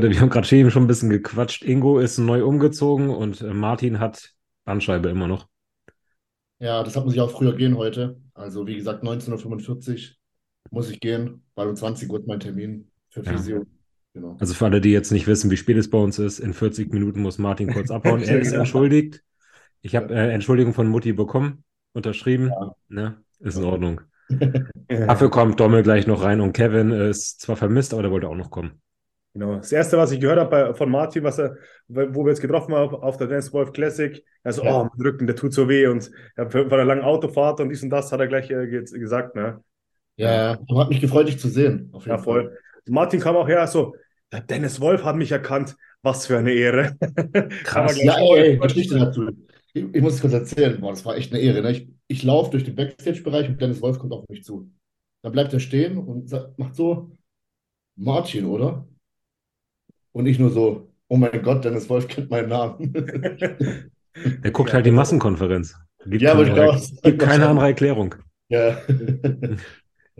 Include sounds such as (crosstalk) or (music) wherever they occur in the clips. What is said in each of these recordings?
Leute, wir haben gerade eben schon ein bisschen gequatscht. Ingo ist neu umgezogen und äh, Martin hat Bandscheibe immer noch. Ja, das hat man sich auch früher gehen heute. Also wie gesagt, 19.45 Uhr muss ich gehen, weil um 20 Uhr ist mein Termin für Ja. Physio. Genau. Also für alle, die jetzt nicht wissen, wie spät es bei uns ist, in 40 Minuten muss Martin kurz (laughs) abhauen. Er ist Ja. entschuldigt. Ich habe äh, Entschuldigung von Mutti bekommen, unterschrieben. Ja. Ne? Ist in Ordnung. (laughs) Dafür kommt Dommel gleich noch rein und Kevin ist zwar vermisst, aber der wollte auch noch kommen. Genau. Das erste, was ich gehört habe bei- von Martin, was er, wo wir jetzt getroffen haben auf der Dennis Wolf Classic, er so, Ja. oh, mein Rücken, der tut so weh und ja, von einer langen Autofahrt und dies und das hat er gleich äh, ge gesagt, ne? Ja, hat mich gefreut, dich zu sehen. Ja, voll. Martin kam auch her, so, der Dennis Wolf hat mich erkannt, was für eine Ehre. Krass. (laughs) Ja, ey, ey, Geschichte dazu. Ich, ich muss es kurz erzählen. Boah, das war echt eine Ehre. Ne? Ich, ich laufe durch den Backstage-Bereich und Dennis Wolf kommt auf mich zu. Dann bleibt er stehen und sagt, macht so, Martin, oder? Und ich nur so, oh mein Gott, Dennis Wolf kennt meinen Namen. (laughs) Der guckt halt die Massenkonferenz. Gibt Ja, keine, wollte ich andere, auch sagen. gibt keine andere Erklärung. Ja. (laughs)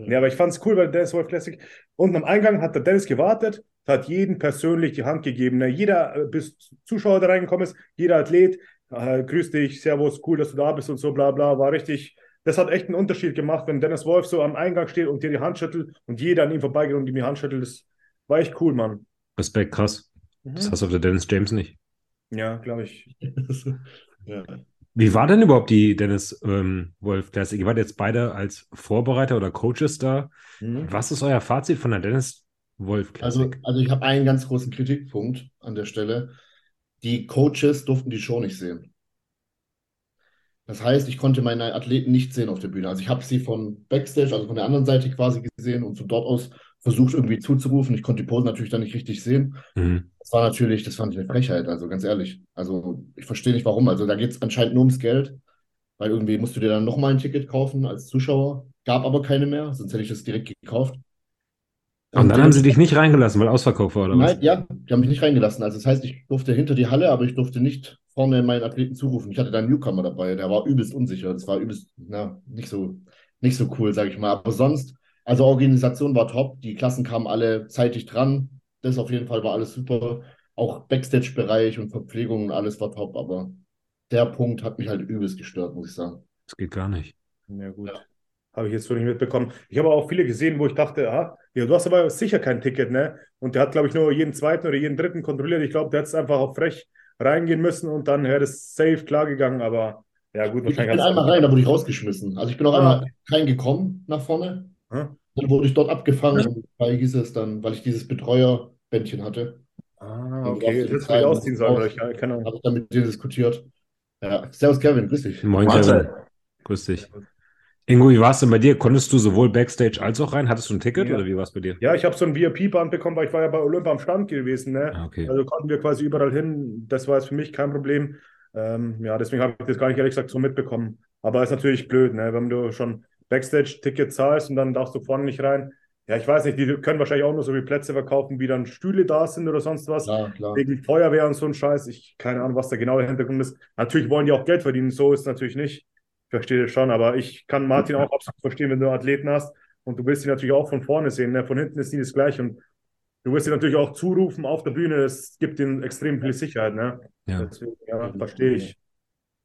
Ja, aber ich fand es cool bei der Dennis Wolf Classic. Unten am Eingang hat der Dennis gewartet, hat jeden persönlich die Hand gegeben. Ne? Jeder, äh, bis Zuschauer da reingekommen ist, jeder Athlet, äh, grüß dich, servus, cool, dass du da bist und so, bla bla, war richtig. Das hat echt einen Unterschied gemacht, wenn Dennis Wolf so am Eingang steht und dir die Hand schüttelt und jeder an ihm vorbeigeht und ihm die Hand schüttelt. Das war echt cool, Mann. Respekt, krass. Das hast du auf der Dennis James nicht. Ja, glaube ich. (laughs) Ja. Wie war denn überhaupt die Dennis ähm, Wolf Classic? Ihr wart jetzt beide als Vorbereiter oder Coaches da. Mhm. Was ist euer Fazit von der Dennis Wolf Also, Classic? also ich habe einen ganz großen Kritikpunkt an der Stelle. Die Coaches durften die Show nicht sehen. Das heißt, ich konnte meine Athleten nicht sehen auf der Bühne. Also ich habe sie von Backstage, also von der anderen Seite quasi gesehen und von dort aus versucht irgendwie zuzurufen. Ich konnte die Pose natürlich dann nicht richtig sehen. Mhm. Das war natürlich, das fand ich eine Frechheit, also ganz ehrlich. Also ich verstehe nicht warum. Also da geht es anscheinend nur ums Geld, weil irgendwie musst du dir dann nochmal ein Ticket kaufen als Zuschauer. Gab aber keine mehr, sonst hätte ich das direkt gekauft. Und dann haben sie dich nicht reingelassen, weil ausverkauft war, oder was? Nein, ja, die haben mich nicht reingelassen. Also das heißt, ich durfte hinter die Halle, aber ich durfte nicht vorne meinen Athleten zurufen. Ich hatte da einen Newcomer dabei, der war übelst unsicher. Das war übelst, na, nicht so, nicht so cool, sage ich mal. Aber sonst, also Organisation war top. Die Klassen kamen alle zeitig dran. Das auf jeden Fall war alles super. Auch Backstage-Bereich und Verpflegung und alles war top. Aber der Punkt hat mich halt übelst gestört, muss ich sagen. Das geht gar nicht. Ja, gut. Ja. Habe ich jetzt so nicht mitbekommen. Ich habe auch viele gesehen, wo ich dachte, ah, ja, du hast aber sicher kein Ticket, ne? Und der hat, glaube ich, nur jeden zweiten oder jeden dritten kontrolliert. Ich glaube, der hat es einfach auch frech reingehen müssen und dann wäre das safe klar gegangen. Aber ja, gut, Ich bin wahrscheinlich. einmal rein, da wurde ich rausgeschmissen. Also ich bin auch einmal reingekommen nach vorne. Hm? Dann wurde ich dort abgefangen, und weil hieß es dann, weil ich dieses Betreuerbändchen hatte, Ah, okay. Das hätte ich ausziehen sollen, oder ich keine Ahnung. habe ich dann mit denen diskutiert. Ja, Servus Kevin, grüß dich. Moin. Kevin. Grüß dich. Ingo, wie war es denn bei dir? Konntest du sowohl Backstage als auch rein? Hattest du ein Ticket Ja. oder wie war es bei dir? Ja, ich habe so ein VIP-Band bekommen, weil ich war ja bei Olympia am Stand gewesen, ne? Ah, okay. Also konnten wir quasi überall hin. Das war jetzt für mich kein Problem. Ähm, ja, deswegen habe ich das gar nicht ehrlich gesagt so mitbekommen. Aber ist natürlich blöd, ne? Wenn du schon Backstage-Ticket zahlst und dann darfst du vorne nicht rein. Ja, ich weiß nicht, die können wahrscheinlich auch nur so wie Plätze verkaufen, wie dann Stühle da sind oder sonst was. Ja, klar. Wegen Feuerwehr und so ein Scheiß. Ich keine Ahnung, was der genaue Hintergrund ist. Natürlich wollen die auch Geld verdienen, so ist es natürlich nicht. Ich verstehe das schon, aber ich kann Martin auch absolut verstehen, wenn du Athleten hast und du willst sie natürlich auch von vorne sehen. Ne? Von hinten ist nie das gleiche und du wirst sie natürlich auch zurufen auf der Bühne. Das gibt ihnen extrem viel Sicherheit. Ne? Ja. Deswegen, ja, verstehe ich.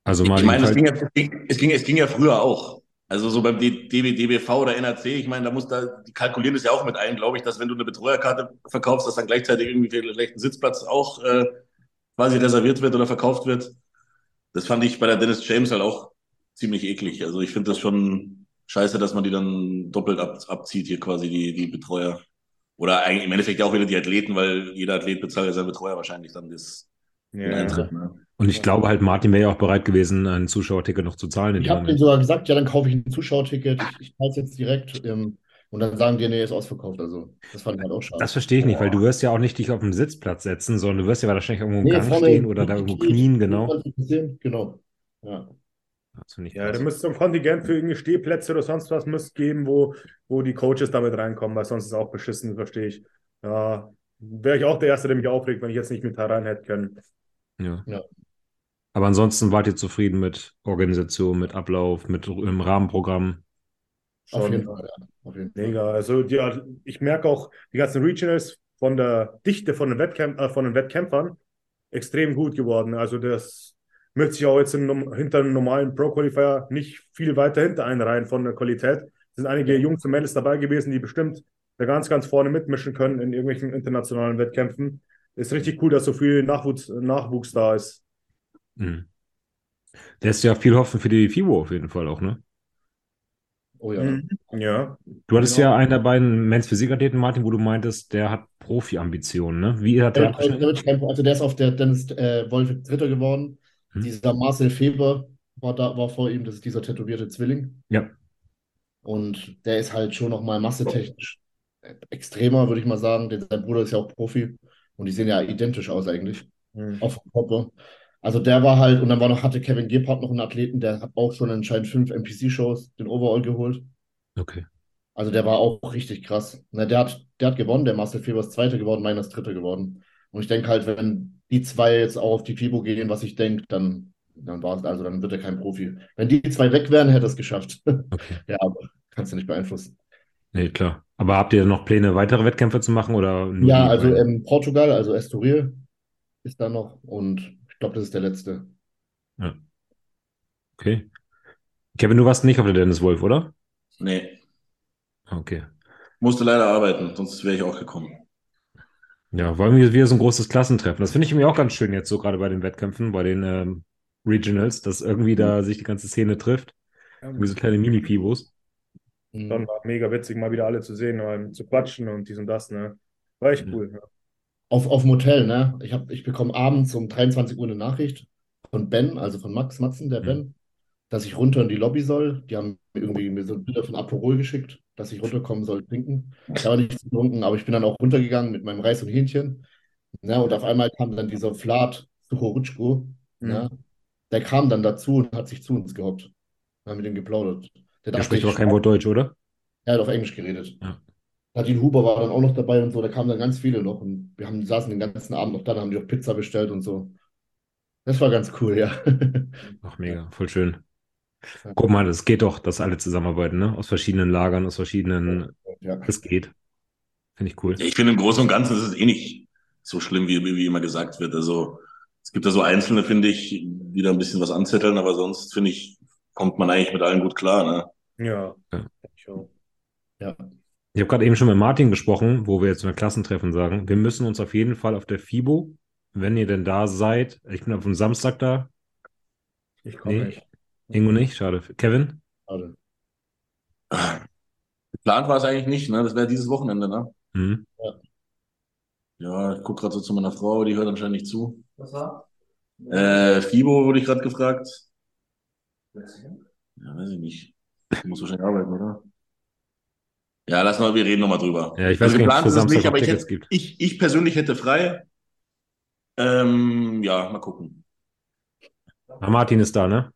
Also Ich meine, es ging, ja, es, ging, es, ging, es ging ja früher auch. Also so beim DB, DBV oder NRC, ich meine, da muss da, die kalkulieren das ja auch mit ein, glaube ich, dass wenn du eine Betreuerkarte verkaufst, dass dann gleichzeitig irgendwie vielleicht ein Sitzplatz auch äh, quasi reserviert wird oder verkauft wird. Das fand ich bei der Dennis James halt auch ziemlich eklig. Also ich finde das schon scheiße, dass man die dann doppelt ab, abzieht hier quasi, die, die Betreuer. Oder eigentlich im Endeffekt ja auch wieder die Athleten, weil jeder Athlet bezahlt ja seinen Betreuer wahrscheinlich dann das, Ja. Eintritt. Ne? Und ich glaube halt, Martin wäre ja auch bereit gewesen, ein Zuschauerticket noch zu zahlen in Ich habe denen Moment. sogar gesagt, ja, dann kaufe ich ein Zuschauerticket, ich, zahle es jetzt direkt. Ähm, und dann sagen die, nee, ist ausverkauft. Also, das fand ich halt auch schade. Das versteche ich nicht, weil du wirst ja auch nicht dich auf dem Sitzplatz setzen, sondern du wirst ja wahrscheinlich irgendwo im Nee, Gang stehen oder da irgendwo knien, genau. 20%, Genau. Ja. Das finde ich Ja, da müsste es ein Kontingent für irgendwelche Stehplätze oder sonst was müsste geben, wo, wo die Coaches damit reinkommen, weil sonst ist es auch beschissen, verstehe ich. Ja, wäre ich auch der Erste, der mich aufregt, wenn ich jetzt nicht mit da rein hätte können. Ja. Ja. Aber ansonsten wart ihr zufrieden mit Organisation, mit Ablauf, mit im Rahmenprogramm. Auf Schon. jeden Fall, ja. Auf jeden Fall. Mega. Also ja, ich merke auch, die ganzen Regionals von der Dichte von den, Wettkämp äh, von den Wettkämpfern extrem gut geworden. Also das möchte sich auch jetzt in, hinter einem normalen Pro-Qualifier nicht viel weiter hinter einreihen von der Qualität. Es sind einige Jungs und Mädels dabei gewesen, die bestimmt da ganz, ganz vorne mitmischen können in irgendwelchen internationalen Wettkämpfen. Ist richtig cool, dass so viel Nachwuchs, Nachwuchs da ist. Mhm. Der ist ja viel Hoffen für die FIBO auf jeden Fall auch, ne? Oh ja. Mhm. Ja. Du hattest Genau. ja einen der beiden Men's Physik-Athleten, Martin, wo du meintest, der hat Profi-Ambitionen, ne? Wie hat Der, also der ist auf der Dennis äh, Wolf Dritter geworden. Hm. Dieser Marcel Feber war da, war vor ihm, das ist dieser tätowierte Zwilling. Ja. Und der ist halt schon nochmal massetechnisch extremer, würde ich mal sagen. Denn sein Bruder ist ja auch Profi. Und die sehen ja identisch aus eigentlich. Mhm. Auch vom Körper. Also der war halt, und dann war noch, hatte Kevin Gebhardt noch einen Athleten, der hat auch schon anscheinend fünf NPC-Shows den Overall geholt. Okay. Also der war auch richtig krass. Na, der hat, der hat gewonnen, der Marcel Feber ist Zweiter geworden, meiner ist Dritter geworden. Und ich denke halt, wenn die zwei jetzt auch auf die FIBO gehen, was ich denke, dann, dann war es, also dann wird er kein Profi. Wenn die zwei weg wären, hätte er es geschafft. (laughs) Okay. Ja, aber kannst du nicht beeinflussen. Nee, klar. Aber habt ihr noch Pläne, weitere Wettkämpfe zu machen oder nur Ja, also ähm, Portugal, also Estoril ist da noch und ich glaube, das ist der letzte. Okay. Kevin, du warst nicht auf der Dennis Wolf, oder? Nee, Okay. musste leider arbeiten, sonst wäre ich auch gekommen. Ja, wollen wir wieder so ein großes Klassentreffen. Das finde ich irgendwie auch ganz schön jetzt so gerade bei den Wettkämpfen, bei den ähm, Regionals, dass irgendwie da sich die ganze Szene trifft. Wie so kleine Mini-Pivos. Mhm. Dann war mega witzig, mal wieder alle zu sehen, zu quatschen und dies und das, ne? War echt Mhm. cool. Ja. Auf, auf dem Hotel, ne? Ich, hab, ich bekomme abends um 23 Uhr eine Nachricht von Ben, also von Max Matzen, der Mhm. Ben, dass ich runter in die Lobby soll. Die haben mir irgendwie mir so Bilder von Aperol geschickt, dass ich runterkommen soll, trinken. Ich habe nichts getrunken, aber ich bin dann auch runtergegangen mit meinem Reis und Hähnchen. Ne? Und auf einmal kam dann dieser Flat Suchorutschko, Mhm. ne? Der kam dann dazu und hat sich zu uns gehockt. Wir haben mit ihm geplaudert. Der Der spricht ich auch kein Wort Deutsch, oder? er hat auf Englisch geredet. Ja. Nadine Huber war dann auch noch dabei und so, da kamen dann ganz viele noch und wir haben, saßen den ganzen Abend noch da, dann haben die auch Pizza bestellt und so. Das war ganz cool, ja. (laughs) Ach, mega, voll schön. Guck mal, das geht doch, dass alle zusammenarbeiten, ne? Aus verschiedenen Lagern, aus verschiedenen. Ja. Das geht. Finde ich cool. Ich finde, im Großen und Ganzen ist es eh nicht so schlimm, wie, wie immer gesagt wird. Also es gibt da so Einzelne, finde ich, die da ein bisschen was anzetteln, aber sonst, finde ich, kommt man eigentlich mit allen gut klar. Ne? Ja. Ja. Ich auch. Ja. Ich habe gerade eben schon mit Martin gesprochen, wo wir jetzt mit Klassentreffen sagen, wir müssen uns auf jeden Fall auf der FIBO, wenn ihr denn da seid, ich bin auf dem Samstag da, Ich komme Nee. nicht. Ingo nicht, schade. Kevin? Schade. Geplant war es eigentlich nicht, ne? Das wäre dieses Wochenende, ne? Hm. Ja, ich gucke gerade so zu meiner Frau, die hört anscheinend nicht zu. Was war? Äh, FIBO wurde ich gerade gefragt. Ja, weiß ich nicht. Du musst wahrscheinlich arbeiten, oder? Ja, lass mal, wir reden nochmal drüber. Ja, ich weiß Also geplant es ist es nicht, Samstag aber ich, hätte, gibt. ich, ich persönlich hätte frei. Ähm, ja, mal gucken. Ah, Martin ist da, ne?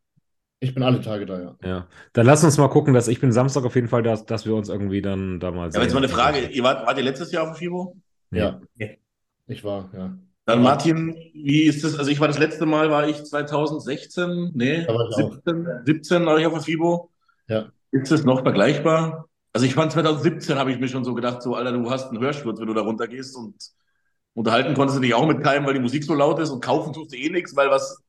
Ich bin alle Tage da, ja. Ja. Dann lass uns mal gucken, dass ich bin Samstag auf jeden Fall da, dass wir uns irgendwie dann da mal Ja, aber jetzt sehen. mal eine Frage. Ihr wart, wart ihr letztes Jahr auf dem FIBO? Ja. Nee. Ich war, ja. Dann Martin, wie ist das? Also ich war das letzte Mal, war ich 2016, nee, Da war ich auch. 17, 17 war ich auf der FIBO. Ja. Ist das noch vergleichbar? Also ich fand 2017 habe ich mir schon so gedacht, so Alter, du hast einen Hörsturz, wenn du da runtergehst und unterhalten konntest du dich auch mit keinem, weil die Musik so laut ist und kaufen tust du eh nichts, weil was,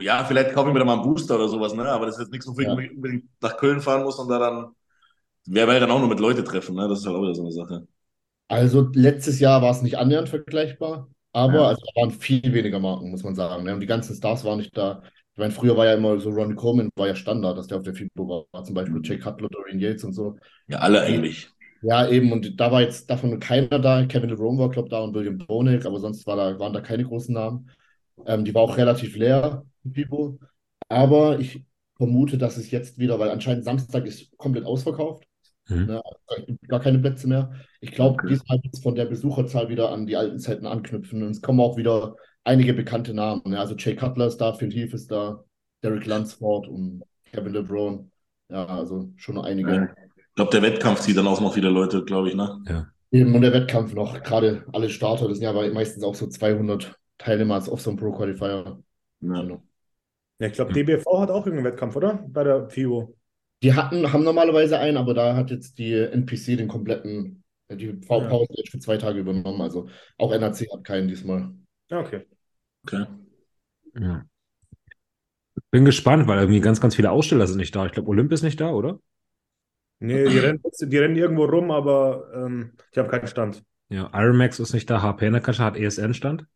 ja, vielleicht kaufe ich mir da mal einen Booster oder sowas, ne? Aber das ist jetzt nichts, wofür Ja. ich unbedingt nach Köln fahren muss und da dann, wer will dann auch nur mit Leute treffen, ne? Das ist halt auch wieder so eine Sache. Also letztes Jahr war es nicht annähernd vergleichbar, aber Ja. also, da waren viel weniger Marken, muss man sagen. Ne? Und die ganzen Stars waren nicht da. Ich meine, früher war ja immer so Ronnie Coleman war ja Standard, dass der auf der FIBO war. Zum Beispiel Mhm. Jay Cutler, Dorian Yates und so. Ja, alle eigentlich. Ja, eben, und da war jetzt davon keiner da. Kevin Rome war, glaube ich, da und William Bonig, aber sonst war da, waren da keine großen Namen. Ähm, die war auch relativ leer, die FIBO. Aber ich vermute, dass es jetzt wieder, weil anscheinend Samstag ist komplett ausverkauft. Mhm. Ne, also gar keine Plätze mehr. Ich glaube, Okay. diesmal wird es von der Besucherzahl wieder an die alten Zeiten anknüpfen. Und es kommen auch wieder einige bekannte Namen. Ne? Also Jay Cutler ist da, Phil Heath ist da, Derek Lunsford und Kevin LeBron. Ja, also schon einige. Ich glaube, der Wettkampf zieht dann auch noch viele Leute, glaube ich, ne? Eben, und der Wettkampf noch, gerade alle Starter, das sind ja meistens auch so 200 Teilnehmer auf so einem Pro Qualifier. Ja. Ja, ich glaube, DBV hat auch irgendeinen Wettkampf, oder? Bei der FIBO. Die hatten, haben normalerweise einen, aber da hat jetzt die NPC den kompletten Die V Ja. Für zwei Tage übernommen, also auch NAC hat keinen diesmal. Ja, Okay. Okay. Ja. Bin gespannt, weil irgendwie ganz, ganz viele Aussteller sind nicht da. Ich glaube, Olymp ist nicht da, oder? Nee, die rennen, die rennen irgendwo rum, aber ähm, ich habe keinen Stand. Ja, Ironmax ist nicht da. HP Nakasha hat ESN-Stand.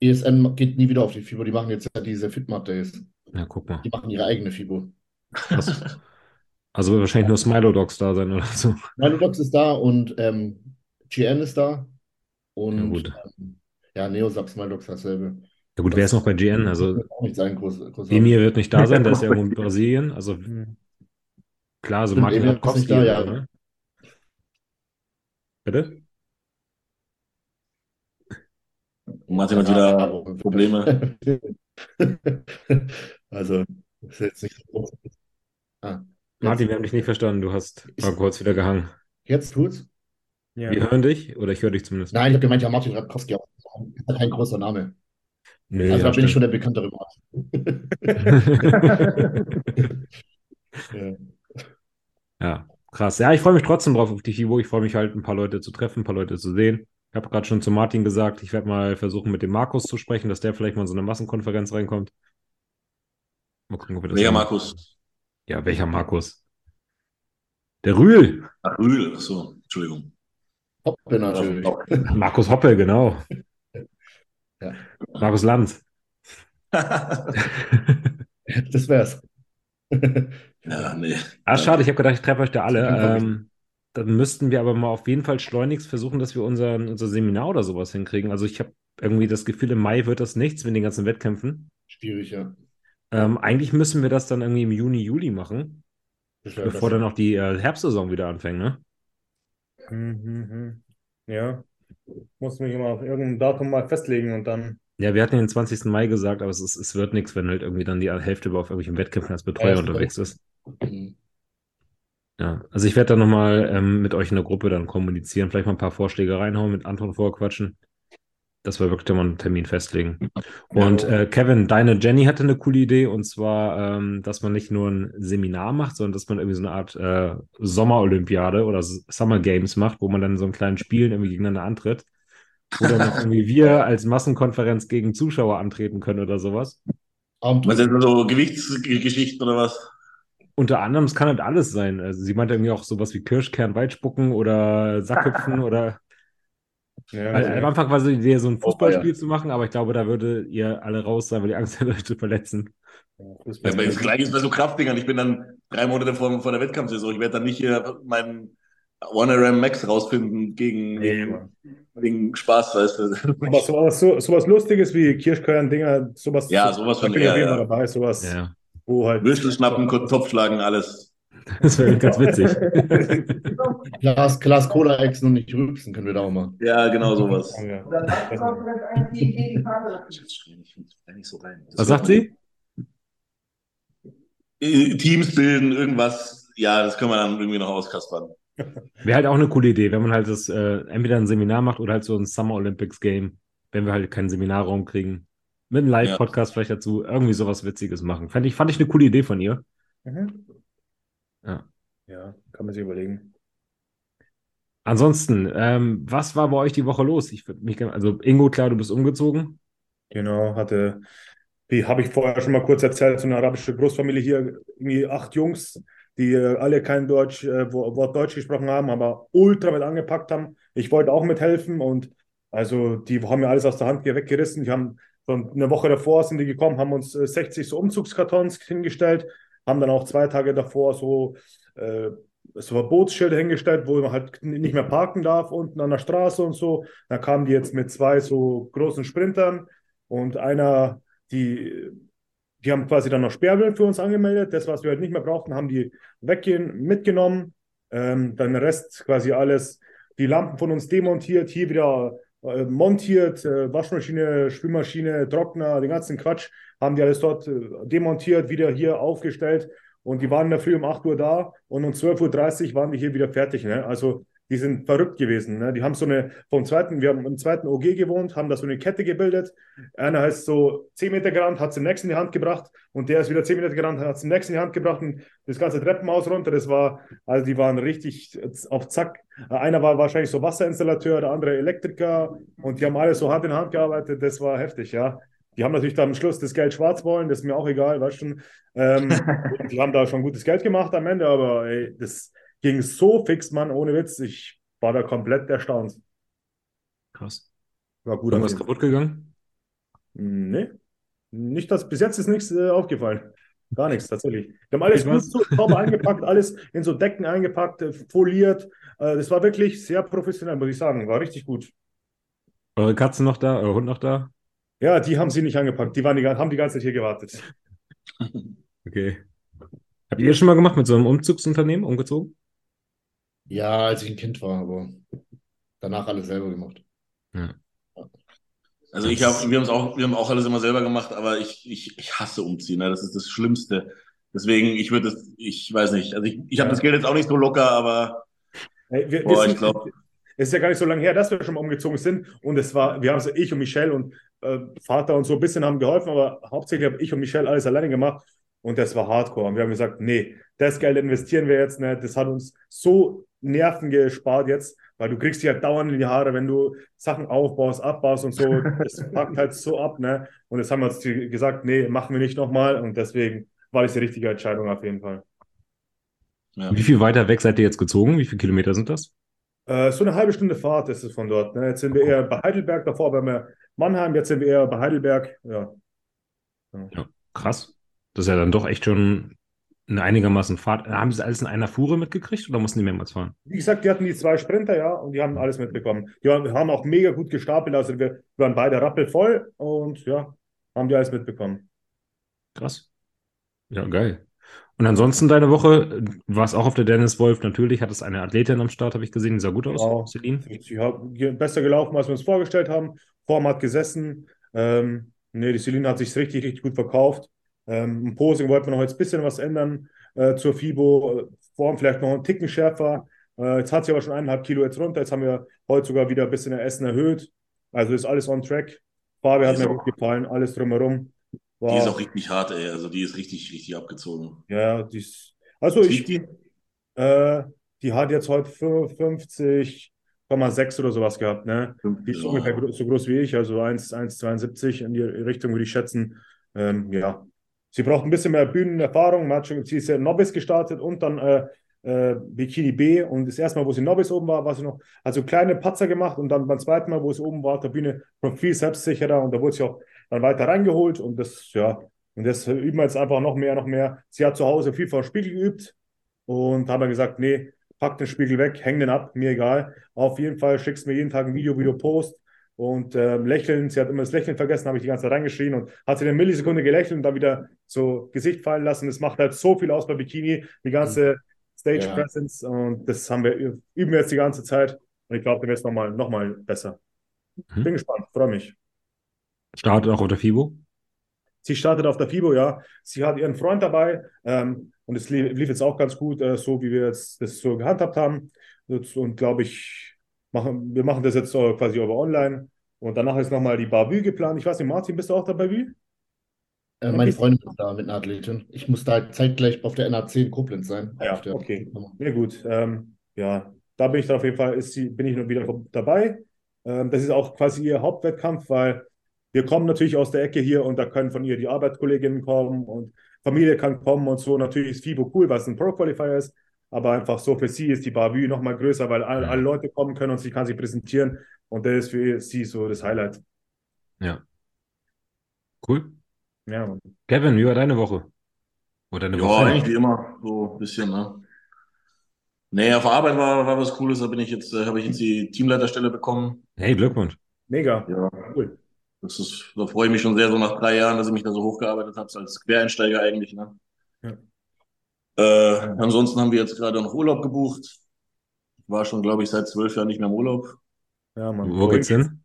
ESN geht nie wieder auf die FIBO, die machen jetzt ja diese Fitmart Days. Ja, guck mal. Die machen ihre eigene FIBO. Krass. Also wird wahrscheinlich nur Smilodogs da sein oder so. Milodox ist da und ähm, GN ist da. Ja, Und gut. ähm, ja, Neosub, Smilodox dasselbe. Ja gut, wer ist noch bei GN? Also Das wird auch nicht sein, groß, groß Emir wird nicht da sein, der ist ja irgendwo in (laughs) Brasilien. Also klar, so Stimmt, Martin Radkowski. da, ja. ne? Bitte? Martin hat wieder Probleme. (laughs) Also, das ist jetzt nicht so groß. Ah, Martin, wir haben dich nicht verstanden. Du hast mal kurz wieder gehangen. jetzt tut's? Ja. Wir hören dich oder ich höre dich zumindest. Nein, ich habe gemeint, ja, Martin Radkowski auch. Ist ja kein großer Name. Nö, Also, ja, da bin ich schon stimmt. der bekanntere Martin. (laughs) Ja. Ja, krass. Ja, ich freue mich trotzdem drauf auf die FIBO. Ich freue mich halt, ein paar Leute zu treffen, ein paar Leute zu sehen. Ich habe gerade schon zu Martin gesagt, ich werde mal versuchen, mit dem Markus zu sprechen, dass der vielleicht mal in so eine Massenkonferenz reinkommt. Mal gucken, ob wir das Welcher Markus? Ja, welcher Markus? Der Rühl. Ach, Rühl. Ach so, Entschuldigung. Hoppe natürlich. Markus Hoppe, genau. (laughs) Ja. Markus Lanz. (laughs) Das wär's. ja, nee. Ah, schade, ich habe gedacht, ich treffe euch da alle. Ähm, dann müssten wir aber mal auf jeden Fall schleunigst versuchen, dass wir unser, unser Seminar oder sowas hinkriegen. Also ich habe irgendwie das Gefühl, im Mai wird das nichts mit den ganzen Wettkämpfen. Schwierig, ja. Ähm, eigentlich müssen wir das dann irgendwie im Juni, Juli machen, bevor dann auch die äh, Herbstsaison wieder anfängt, ne? Mhm, mhm. Ja. Muss mich immer auf irgendein Datum mal festlegen und dann. Ja, wir hatten den 20. Mai gesagt, aber es, ist, es wird nichts, wenn halt irgendwie dann die Hälfte über auf irgendwelchen Wettkämpfen als Betreuer Ja, unterwegs ist. Mhm. Ja, also ich werde dann nochmal ähm, mit euch in der Gruppe dann kommunizieren, vielleicht mal ein paar Vorschläge reinhauen, mit Anton vorquatschen, dass wir wirklich mal einen Termin festlegen. Und äh, Kevin, deine Jenny hatte eine coole Idee und zwar, ähm, dass man nicht nur ein Seminar macht, sondern dass man irgendwie so eine Art äh, Sommerolympiade oder Summer Games macht, wo man dann so einen kleinen Spielen irgendwie gegeneinander antritt, wo dann auch irgendwie wir als Massenkonferenz gegen Zuschauer antreten können oder sowas. Was sind so Gewichtsgeschichten oder was? Unter anderem, es kann halt alles sein. Also sie meinte irgendwie auch sowas wie Kirschkern, Weitspucken oder Sackhüpfen (laughs) oder Ja, Weil am Anfang war so die Idee, so ein Oh, Fußballspiel zu machen, aber ich glaube, da würde ihr alle raus sein, weil die Angst (laughs) hat, euch zu verletzen. Ja, Das gleiche ist bei so Kraftdingern. Ich bin dann drei Monate vor, vor der Wettkampfsaison. Ich werde dann nicht hier meinen One RM Max rausfinden gegen, Nee, wegen Spaß, weißt du. Aber (laughs) sowas, so, sowas Lustiges wie Kirschkörn-Dinger, sowas. Ja, sowas von bin ich ja, Fall ja. dabei, sowas, Ja, wo halt. Würstel schnappen, Topf schlagen, alles. (laughs) das wäre ganz witzig. (laughs) Glas, Glas Cola exen und nicht rülpsen können wir da auch machen. Ja, genau sowas. Ja. Was sagt sie? Äh, Teams bilden, irgendwas. Ja, das können wir dann irgendwie noch auskaspern. Wäre halt auch eine coole Idee, wenn man halt das äh, entweder ein Seminar macht oder halt so ein Summer Olympics Game, wenn wir halt keinen Seminarraum kriegen. Mit einem Live-Podcast vielleicht dazu irgendwie sowas Witziges machen. Fand ich, fand ich eine coole Idee von ihr. Mhm. Ja. Ja, kann man sich überlegen. Ansonsten, ähm, was war bei euch die Woche los? Ich würde mich gerne, also Ingo, klar, du bist umgezogen. Genau, hatte, wie habe ich vorher schon mal kurz erzählt, so eine arabische Großfamilie hier, irgendwie acht Jungs, die äh, alle kein Deutsch, äh, Wo- Wort Deutsch gesprochen haben, aber ultra mit angepackt haben. Ich wollte auch mithelfen und also die haben mir alles aus der Hand weggerissen. Die haben so eine Woche davor sind die gekommen, haben uns äh, 60 so Umzugskartons hingestellt, haben dann auch zwei Tage davor so, äh, so Verbotsschilder hingestellt, wo man halt nicht mehr parken darf unten an der Straße und so. Da kamen die jetzt mit zwei so großen Sprintern und einer, die, die haben quasi dann noch Sperrmüll für uns angemeldet. Das, was wir halt nicht mehr brauchten, haben die weggehen, mitgenommen. Ähm, dann der Rest quasi alles, die Lampen von uns demontiert, hier wieder äh, montiert, äh, Waschmaschine, Spülmaschine, Trockner, den ganzen Quatsch, haben die alles dort äh, demontiert, wieder hier aufgestellt. Und die waren in der Früh um 8 Uhr da und um 12.30 Uhr waren die hier wieder fertig. Ne? Also die sind verrückt gewesen. Ne? Die haben so eine, vom zweiten, wir haben im zweiten OG gewohnt, haben da so eine Kette gebildet. Einer ist so 10 Meter gerannt, hat es den nächsten in die Hand gebracht und der ist wieder 10 Meter gerannt, hat es den nächsten in die Hand gebracht und das ganze Treppenhaus runter. Das war, also die waren richtig auf Zack. Einer war wahrscheinlich so Wasserinstallateur, der andere Elektriker und die haben alle so Hand in Hand gearbeitet. Das war heftig, ja. Die haben natürlich dann am Schluss das Geld schwarz wollen, das ist mir auch egal, weißt du. Ähm, (laughs) die haben da schon gutes Geld gemacht am Ende, aber ey, das ging so fix, Mann, ohne Witz. Ich war da komplett erstaunt. Krass. War gut. Irgendwas kaputt gegangen? Nee. Nicht, dass bis jetzt ist nichts äh, aufgefallen. Gar nichts, tatsächlich. Wir haben alles gut so sauber (laughs) eingepackt, alles in so Decken eingepackt, äh, foliert. Äh, das war wirklich sehr professionell, muss ich sagen. War richtig gut. Eure Katze noch da, euer Hund noch da? Ja, die haben sie nicht angepackt. Die, waren die haben die ganze Zeit hier gewartet. (laughs) Okay. Habt ihr schon mal gemacht mit so einem Umzugsunternehmen umgezogen? Ja, als ich ein Kind war, aber danach alles selber gemacht. Ja. Also ich habe, wir haben auch, wir haben auch alles immer selber gemacht, aber ich, ich, ich hasse umziehen. Ne? Das ist das Schlimmste. Deswegen, ich würde es, ich weiß nicht. Also ich, ich habe das Geld jetzt auch nicht so locker, aber Hey, wir, boah, wir ich glaube, es ist ja gar nicht so lange her, dass wir schon mal umgezogen sind. Und es war, wir haben es, ich und Michelle und äh, Vater und so ein bisschen haben geholfen, aber hauptsächlich habe ich und Michelle alles alleine gemacht. Und das war hardcore. Und wir haben gesagt, nee, das Geld investieren wir jetzt nicht. Das hat uns so Nerven gespart jetzt, weil du kriegst dich halt dauernd in die Haare, wenn du Sachen aufbaust, abbaust und so. Das (laughs) packt halt so ab, ne? Und das haben wir uns gesagt, nee, machen wir nicht nochmal. Und deswegen war das die richtige Entscheidung auf jeden Fall. ja. Wie viel weiter weg seid ihr jetzt gezogen? Wie viele Kilometer sind das? Äh, so eine halbe Stunde Fahrt ist es von dort. Ne? Jetzt sind wir eher bei Heidelberg, davor waren wir Mannheim, jetzt sind wir eher bei Heidelberg. Ja. Ja, krass. Das ist ja dann doch echt schon eine einigermaßen Fahrt. Haben sie alles in einer Fuhre mitgekriegt oder mussten die mehrmals fahren? Wie gesagt, die hatten die zwei Sprinter, ja, und die haben alles mitbekommen. Die haben auch mega gut gestapelt, also wir waren beide rappelvoll und ja, haben die alles mitbekommen. Krass. Ja, geil. Und ansonsten deine Woche, du warst auch auf der Dennis Wolf, natürlich, hattest eine Athletin am Start, habe ich gesehen, die sah gut aus, Genau. Celine. Sie hat ge- besser gelaufen, als wir uns vorgestellt haben. Form hat gesessen. Ähm, nee, die Celine hat sich richtig, richtig gut verkauft. Ähm, Im Posing wollten wir noch jetzt ein bisschen was ändern äh, zur FIBO. Form vielleicht noch einen Ticken schärfer. Äh, jetzt hat sie aber schon eineinhalb Kilo jetzt runter. Jetzt haben wir heute sogar wieder ein bisschen Essen erhöht. Also ist alles on track. Farbe hat mir gut gefallen, alles drumherum. Die ist War, auch richtig hart, ey. Also die ist richtig, richtig abgezogen. ja, die ist, also ich, die? äh, die hat jetzt heute 55,6 oder sowas gehabt, ne? Die ist Ja. ungefähr so groß wie ich, also 1, 1,72 in die Richtung würde ich schätzen. Ähm, ja, sie braucht ein bisschen mehr Bühnenerfahrung. Man hat schon, sie ist ja Novice gestartet und dann äh, äh, Bikini B und das erste Mal, wo sie Novice oben war, war sie noch, also kleine Patzer gemacht und dann beim zweiten Mal, wo sie oben war auf der Bühne, noch viel selbstsicherer und da wurde sie auch dann weiter reingeholt und das, ja, und das üben wir jetzt einfach noch mehr, noch mehr. Sie hat zu Hause viel vor Spiegel geübt und haben dann gesagt, nee, pack den Spiegel weg, häng den ab, mir egal. Auf jeden Fall schickst mir jeden Tag ein Video, du post. Und ähm, lächeln, sie hat immer das Lächeln vergessen, habe ich die ganze Zeit reingeschrien und hat sie eine Millisekunde gelächelt und dann wieder so Gesicht fallen lassen. Das macht halt so viel aus bei Bikini, die ganze Stage Ja. Presence und das haben wir, üben wir jetzt die ganze Zeit und ich glaube, dann wird es nochmal noch mal besser. Mhm. Bin gespannt, freue mich. Startet auch auf der FIBO. Sie startet auf der FIBO, ja. Sie hat ihren Freund dabei ähm, und es lief, lief jetzt auch ganz gut, äh, so wie wir jetzt das so gehandhabt haben. Und, und glaube ich, machen, wir machen das jetzt äh, quasi über online. Und danach ist nochmal die Barbü geplant. Ich weiß nicht, Martin, bist du auch dabei? Wie? Äh, meine Freundin ist da mit einer Athletin. Ich muss da zeitgleich auf der NA10 in Koblenz sein. Ja, Auf der- okay. Ja, gut. Ähm, ja, da bin ich dann auf jeden Fall, ist sie, bin ich noch wieder dabei. Ähm, das ist auch quasi ihr Hauptwettkampf, weil wir kommen natürlich aus der Ecke hier und da können von ihr die Arbeitskolleginnen kommen und Familie kann kommen und so. Natürlich ist FIBO cool, weil es ein Pro-Qualifier ist, aber einfach so für sie ist die Barbü noch mal größer, weil alle, alle Leute kommen können und sie kann sich präsentieren und das ist für sie so das Highlight. Ja. Cool. Ja. Kevin, wie war deine Woche? Oder deine Ja, Woche? eigentlich wie immer, so ein bisschen, ne? Nee, auf Arbeit war, war was Cooles, da bin ich jetzt, äh, habe ich jetzt die Teamleiterstelle bekommen. Hey, Glückwunsch. mega. Ja, Cool. Das ist, da freue ich mich schon sehr, so nach drei Jahren, dass ich mich da so hochgearbeitet habe, als Quereinsteiger eigentlich, ne? Ja. Äh, ansonsten haben wir jetzt gerade noch Urlaub gebucht. Ich war schon, glaube ich, seit zwölf Jahren nicht mehr im Urlaub. Ja, Mann. Wo geht's hin?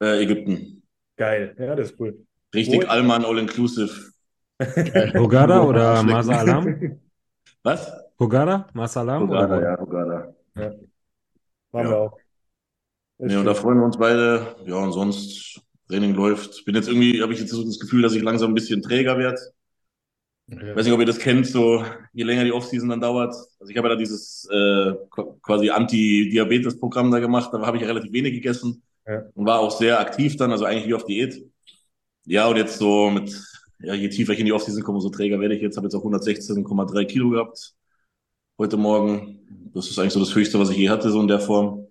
Äh, Ägypten. Geil. Ja, das ist cool. Richtig Wo? Allmann All-Inclusive. (laughs) Hogada oder. Masa Alam? Was? Hogada? Masa Alam? Hogada, ja, Hogada. War Machen Ja. wir auch. Ist Ja, und da schön. freuen wir uns beide. Ja, und sonst Training läuft. Bin jetzt irgendwie, habe ich jetzt so das Gefühl, dass ich langsam ein bisschen träger werde. Okay. Weiß nicht, ob ihr das kennt, so je länger die Offseason dann dauert. Also ich habe ja da dieses äh, qu- quasi Anti-Diabetes-Programm da gemacht, da habe ich ja relativ wenig gegessen Ja. und war auch sehr aktiv dann, also eigentlich wie auf Diät. Ja, und jetzt so mit, ja, je tiefer ich in die Offseason komme, umso träger werde ich jetzt. Habe jetzt auch 116,3 Kilo gehabt heute Morgen. Das ist eigentlich so das Höchste, was ich je hatte, so in der Form.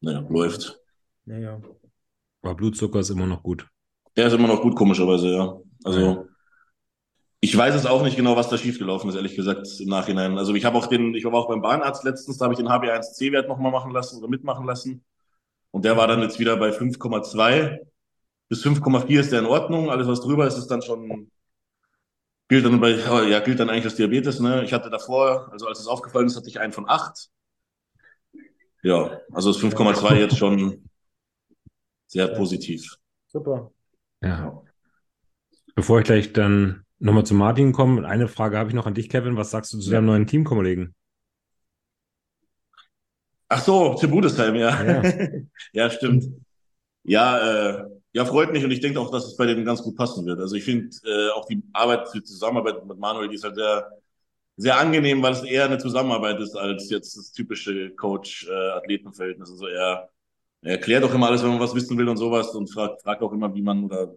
Naja, läuft. Ja, ja. Aber Blutzucker ist immer noch gut. Der ist immer noch gut, komischerweise, ja. Also, Ja. ich weiß es auch nicht genau, was da schiefgelaufen ist, ehrlich gesagt, im Nachhinein. Also, ich habe auch den, ich war auch beim Bahnarzt letztens, da habe ich den HbA1c-Wert nochmal machen lassen oder mitmachen lassen. Und der war dann jetzt wieder bei 5,2. Bis 5,4 ist der in Ordnung. Alles, was drüber ist, ist dann schon, gilt dann bei, ja, gilt dann eigentlich das Diabetes, ne? Ich hatte davor, also als es aufgefallen ist, hatte ich einen von 8. Ja, also ist 5,2 jetzt schon sehr positiv. Super. Ja. Bevor ich gleich dann nochmal zu Martin komme, eine Frage habe ich noch an dich, Kevin. Was sagst du zu Ja. deinem neuen Teamkollegen? Ach so, Tim Budesheim, ja. Ja. (laughs) Ja, stimmt. Ja, äh, ja, freut mich und ich denke auch, dass es bei denen ganz gut passen wird. Also ich finde äh, auch die Arbeit, die Zusammenarbeit mit Manuel, die ist halt sehr, sehr angenehm, weil es eher eine Zusammenarbeit ist als jetzt das typische Coach-Athleten-Verhältnis. Also er, er erklärt auch immer alles, wenn man was wissen will und sowas und fragt, fragt auch immer, wie man oder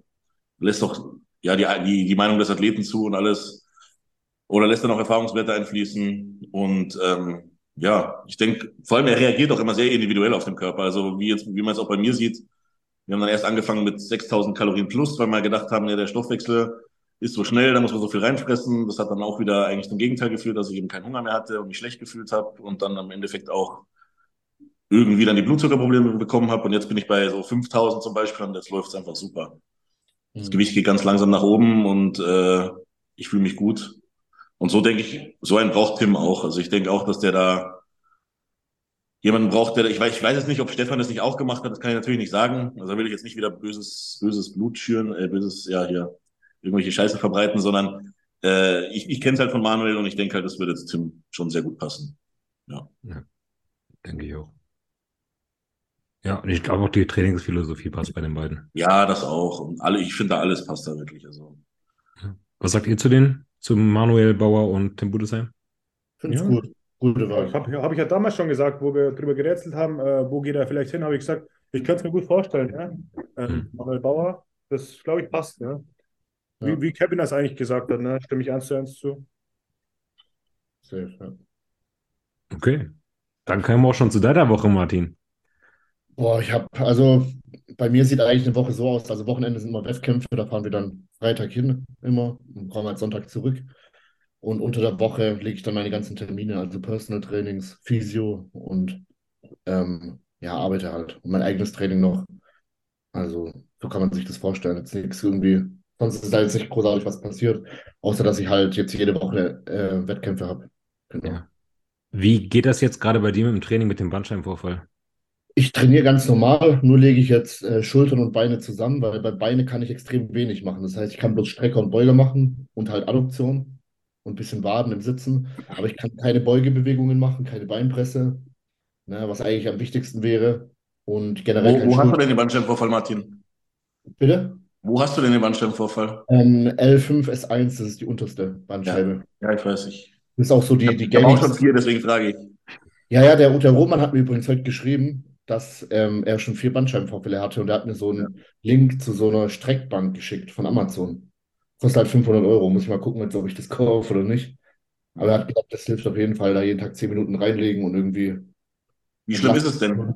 lässt auch ja die, die, die Meinung des Athleten zu und alles oder lässt dann auch Erfahrungswerte einfließen und ähm, ja, ich denke, vor allem er reagiert auch immer sehr individuell auf den Körper. Also wie jetzt, wie man es auch bei mir sieht, wir haben dann erst angefangen mit 6000 Kalorien plus, weil wir gedacht haben, ja, der Stoffwechsel ist so schnell, da muss man so viel reinfressen. Das hat dann auch wieder eigentlich zum Gegenteil geführt, dass ich eben keinen Hunger mehr hatte und mich schlecht gefühlt habe und dann am Endeffekt auch irgendwie dann die Blutzuckerprobleme bekommen habe. Und jetzt bin ich bei so 5000 zum Beispiel und jetzt läuft es einfach super. Das Gewicht geht ganz langsam nach oben und äh, ich fühle mich gut. Und so denke ich, so einen braucht Tim auch. Also ich denke auch, dass der da jemanden braucht, der, ich weiß, ich weiß jetzt nicht, ob Stefan das nicht auch gemacht hat, das kann ich natürlich nicht sagen. Also da will ich jetzt nicht wieder böses, böses Blut schüren, äh, böses, ja, hier, irgendwelche Scheiße verbreiten, sondern äh, ich, ich kenne es halt von Manuel und ich denke halt, das würde jetzt Tim schon sehr gut passen. Denke ich auch. Ja, und ich glaube auch die Trainingsphilosophie passt bei den beiden. Ja, das auch. Und alle, ich finde da alles passt da wirklich. Also. Was sagt ihr zu denen? Zu Manuel Bauer und Tim Budesheim? Finde ich Ja. gut. Gute Wahl. habe hab ich ja damals schon gesagt, wo wir drüber gerätselt haben, äh, wo geht er vielleicht hin, habe ich gesagt, ich könnte es mir gut vorstellen. Ja? Hm. Manuel Bauer, das glaube ich passt. Ja? Wie, Ja. wie Kevin das eigentlich gesagt hat, ne? stimme ich eins zu eins zu. Safe, ja. Okay. Dann kommen wir auch schon zu deiner Woche, Martin. Boah, ich habe, also bei mir sieht eigentlich eine Woche so aus. Also Wochenende sind immer Wettkämpfe, da fahren wir dann Freitag hin, immer, und kommen halt Sonntag zurück. Und unter der Woche lege ich dann meine ganzen Termine, also Personal Trainings, Physio und ähm, ja, arbeite halt. Und mein eigenes Training noch. Also, so kann man sich das vorstellen. Jetzt nichts irgendwie, sonst ist da jetzt nicht großartig was passiert, außer dass ich halt jetzt jede Woche äh, Wettkämpfe habe. Genau. Ja. Wie geht das jetzt gerade bei dir mit dem Training mit dem Bandscheibenvorfall? Ich trainiere ganz normal, nur lege ich jetzt äh, Schultern und Beine zusammen, weil bei Beine kann ich extrem wenig machen. Das heißt, ich kann bloß Strecker und Beuger machen und halt Adduktion und ein bisschen Waden im Sitzen, aber ich kann keine Beugebewegungen machen, keine Beinpresse, ne, was eigentlich am wichtigsten wäre. Und generell Wo, wo hast du denn den Bandscheibenvorfall, Martin? Bitte? Wo hast du denn den Bandscheibenvorfall? Ähm, L5, S1, das ist die unterste Bandscheibe. Ja, ich weiß nicht. Das ist auch so die, die Ich habe auch schon vier, deswegen frage ich. Ja, ja, der, der Roman hat mir übrigens heute geschrieben, dass ähm, er schon vier Bandscheibenvorfälle hatte und er hat mir so einen Link zu so einer Streckbank geschickt von Amazon. Kostet halt 500 Euro. Muss ich mal gucken, jetzt, ob ich das kaufe oder nicht. Aber er hat gesagt, das hilft auf jeden Fall, da jeden Tag 10 Minuten reinlegen und irgendwie. Wie schlimm ist es denn?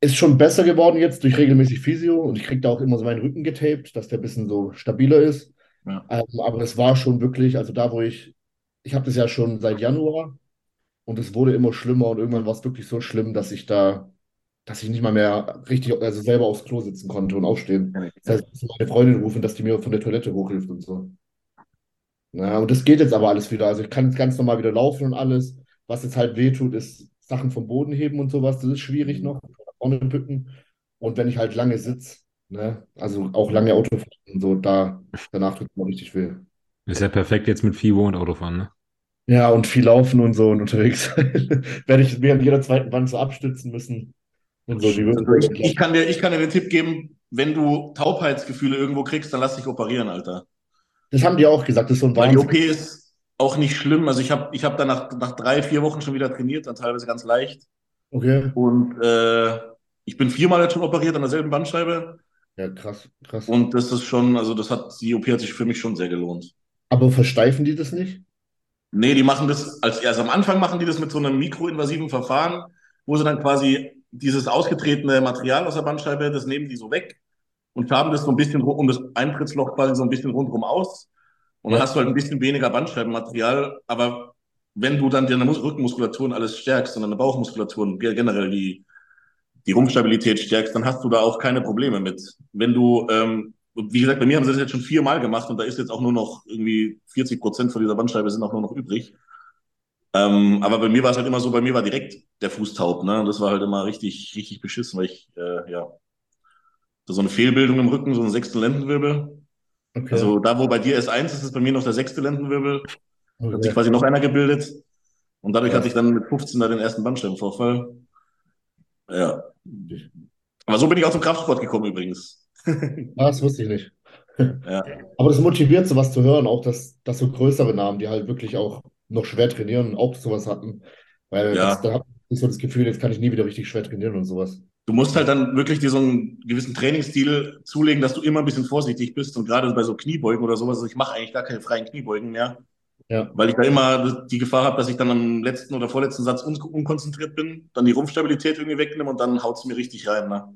Ist schon besser geworden jetzt durch regelmäßig Physio und ich kriege da auch immer so meinen Rücken getaped, dass der ein bisschen so stabiler ist. Ja. Ähm, aber es war schon wirklich, also da, wo ich, ich habe das ja schon seit Januar und es wurde immer schlimmer und irgendwann war es wirklich so schlimm, dass ich da, dass ich nicht mal mehr richtig, also selber aufs Klo sitzen konnte und aufstehen. Das heißt, ich musste meine Freundin rufen, dass die mir von der Toilette hochhilft und so. Na, und das geht jetzt aber alles wieder. Also ich kann jetzt ganz normal wieder laufen und alles. Was jetzt halt wehtut, ist Sachen vom Boden heben und sowas. Das ist schwierig noch. Nach vorne bücken. Und wenn ich halt lange sitze, ne, also auch lange Auto fahren und so, da, danach tut es mir richtig weh. Ist ja perfekt jetzt mit FIBO und Autofahren, ne? Ja, und viel laufen und so und unterwegs. (laughs) Werde ich mir an jeder zweiten Wand so abstützen müssen. Und so, Also ich, ich, kann dir, ich kann dir den Tipp geben, wenn du Taubheitsgefühle irgendwo kriegst, dann lass dich operieren, Alter. das haben die auch gesagt, das ist so ein Weil die. OP ist auch nicht schlimm. Also ich habe ich hab dann nach, nach drei, vier Wochen schon wieder trainiert, dann teilweise ganz leicht. Okay. Und äh, ich bin viermal jetzt schon operiert an derselben Bandscheibe. Ja, krass, krass. Und das ist schon, also das hat, die OP hat sich für mich schon sehr gelohnt. Aber versteifen die das nicht? Nee, die machen das, als, also am Anfang machen die das mit so einem mikroinvasiven Verfahren, wo sie dann quasi dieses ausgetretene Material aus der Bandscheibe, das nehmen die so weg und färben das so ein bisschen um das Eintrittsloch quasi so ein bisschen rundherum aus. Und dann hast du halt ein bisschen weniger Bandscheibenmaterial, aber wenn du dann deine Mus- Rückenmuskulatur und alles stärkst und deine Bauchmuskulatur und ge- generell die, die Rumpfstabilität stärkst, dann hast du da auch keine Probleme mit. Wenn du, ähm, wie gesagt, bei mir haben sie das jetzt schon viermal gemacht und da ist jetzt auch nur noch irgendwie 40 Prozent von dieser Bandscheibe sind auch nur noch übrig. Ähm, aber bei mir war es halt immer so, bei mir war direkt der Fuß taub, ne? Und das war halt immer richtig, richtig beschissen, weil ich, äh, ja, so eine Fehlbildung im Rücken, so ein sechster Lendenwirbel. Okay. Also da, wo bei dir S1 ist, ist bei mir noch der sechste Lendenwirbel. Da hat sich okay. quasi noch einer gebildet. Und dadurch Ja. hatte ich dann mit 15 da den ersten Bandscheibenvorfall. Ja. Aber so bin ich auch zum Kraftsport gekommen übrigens. Ah, das wusste ich nicht. Ja. Aber das motiviert, sowas zu hören, auch dass, dass so größere Namen, die halt wirklich auch noch schwer trainieren, auch sowas hatten. Weil Ja. das, da habe ich so das Gefühl, jetzt kann ich nie wieder richtig schwer trainieren und sowas. Du musst halt dann wirklich dir so einen gewissen Trainingsstil zulegen, dass du immer ein bisschen vorsichtig bist und gerade bei so Kniebeugen oder sowas, also ich mache eigentlich gar keine freien Kniebeugen mehr, Ja. weil ich da immer die Gefahr habe, dass ich dann am letzten oder vorletzten Satz un unkonzentriert bin, dann die Rumpfstabilität irgendwie wegnehme und dann haut es mir richtig rein. Ne?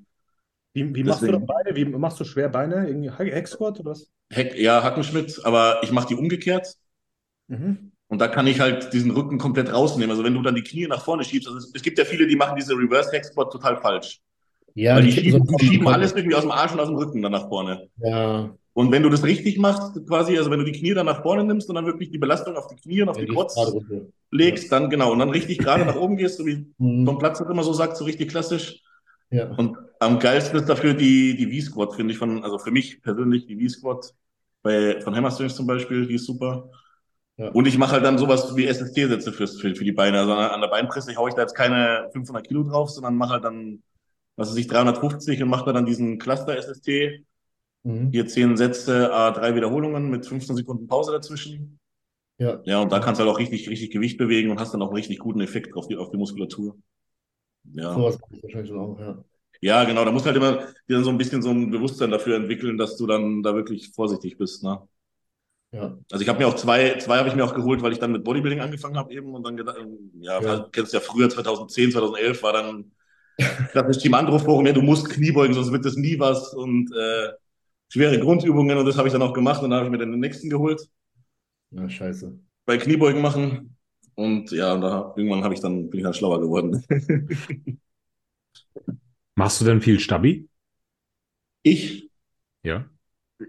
Wie, wie machst du Deswegen. da Beine? Wie machst du schwer Beine? Irgendwie Hack-Squat oder was? Heck, ja, Hackenschmidt, aber ich mache die umgekehrt Mhm. und da kann ich halt diesen Rücken komplett rausnehmen. Also wenn du dann die Knie nach vorne schiebst, also es, es gibt ja viele, die machen diese Reverse Squat total falsch. Ja, Weil die kippen schieben, so- die schieben alles irgendwie aus dem Arsch und aus dem Rücken dann nach vorne. Ja, Und wenn du das richtig machst, quasi, also wenn du die Knie dann nach vorne nimmst und dann wirklich die Belastung auf die Knie und auf ja, die die runter. legst, dann genau, und dann richtig gerade nach (laughs) oben gehst, so wie Mhm. Tom Platz das immer so sagt, so richtig klassisch. Ja. Und am geilsten ist dafür die, die V-Squat, finde ich, von, also für mich persönlich die V-Squat bei, von Hammerstrings zum Beispiel, die ist super. Ja. Und ich mache halt dann sowas wie SST-Sätze fürs, für, für die Beine. Also an der Beinpresse haue ich da jetzt keine 500 Kilo drauf, sondern mache halt dann, was weiß ich, 350 und mache da dann diesen Cluster-SST. Mhm. Hier 10 Sätze, a drei Wiederholungen mit 15 Sekunden Pause dazwischen. Ja. Ja, und da kannst du halt auch richtig, richtig Gewicht bewegen und hast dann auch einen richtig guten Effekt auf die, auf die Muskulatur. Ja. Sowas mache ich wahrscheinlich schon auch, ja. Ja, genau, da musst du halt immer dir dann so ein bisschen so ein Bewusstsein dafür entwickeln, dass du dann da wirklich vorsichtig bist, ne? Ja. Also ich habe mir auch zwei, zwei habe ich mir auch geholt, weil ich dann mit Bodybuilding angefangen habe eben und dann gedacht, ja, Ja. du kennst ja früher 2010, 2011 war dann (laughs) das Team Andro Forum, ja, du musst Kniebeugen, sonst wird das nie was und äh, schwere Grundübungen und das habe ich dann auch gemacht und dann habe ich mir dann den nächsten geholt, Ja, scheiße. bei Kniebeugen machen und ja, da irgendwann habe ich dann bin ich dann schlauer geworden. (laughs) Machst du denn viel Stabi? Ich Ja.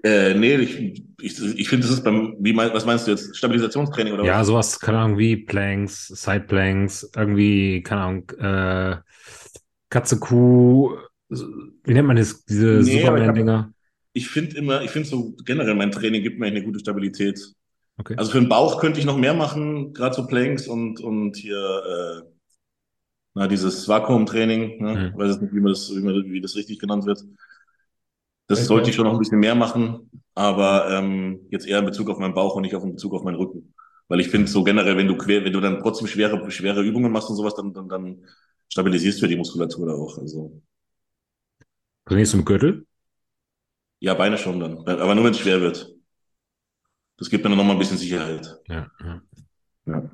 Äh, nee, ich, ich, ich finde, das ist beim, wie mein, was meinst du jetzt? Stabilisationstraining oder Ja, was? sowas, keine Ahnung, wie Planks, Sideplanks, irgendwie, keine Ahnung, äh, Katze, Kuh, wie nennt man das, diese Nee, aber ich Superman-Dinger? Ich finde immer, ich finde so generell mein Training gibt mir eine gute Stabilität. Okay. Also für den Bauch könnte ich noch mehr machen, gerade so Planks und, und hier, äh, na, dieses Vakuumtraining, ne? Mhm. Weiß jetzt nicht, wie man das, wie, man, wie das richtig genannt wird. Das Okay. sollte ich schon noch ein bisschen mehr machen, aber ähm, jetzt eher in Bezug auf meinen Bauch und nicht auf in Bezug auf meinen Rücken. Weil ich finde so generell, wenn du quer, wenn du dann trotzdem schwere, schwere Übungen machst und sowas, dann, dann, dann stabilisierst du ja die Muskulatur da auch. Also Trainierst du mit Gürtel? ja, Beine schon dann. Aber nur wenn es schwer wird. Das gibt mir dann nochmal ein bisschen Sicherheit. Ja, ja. Ja.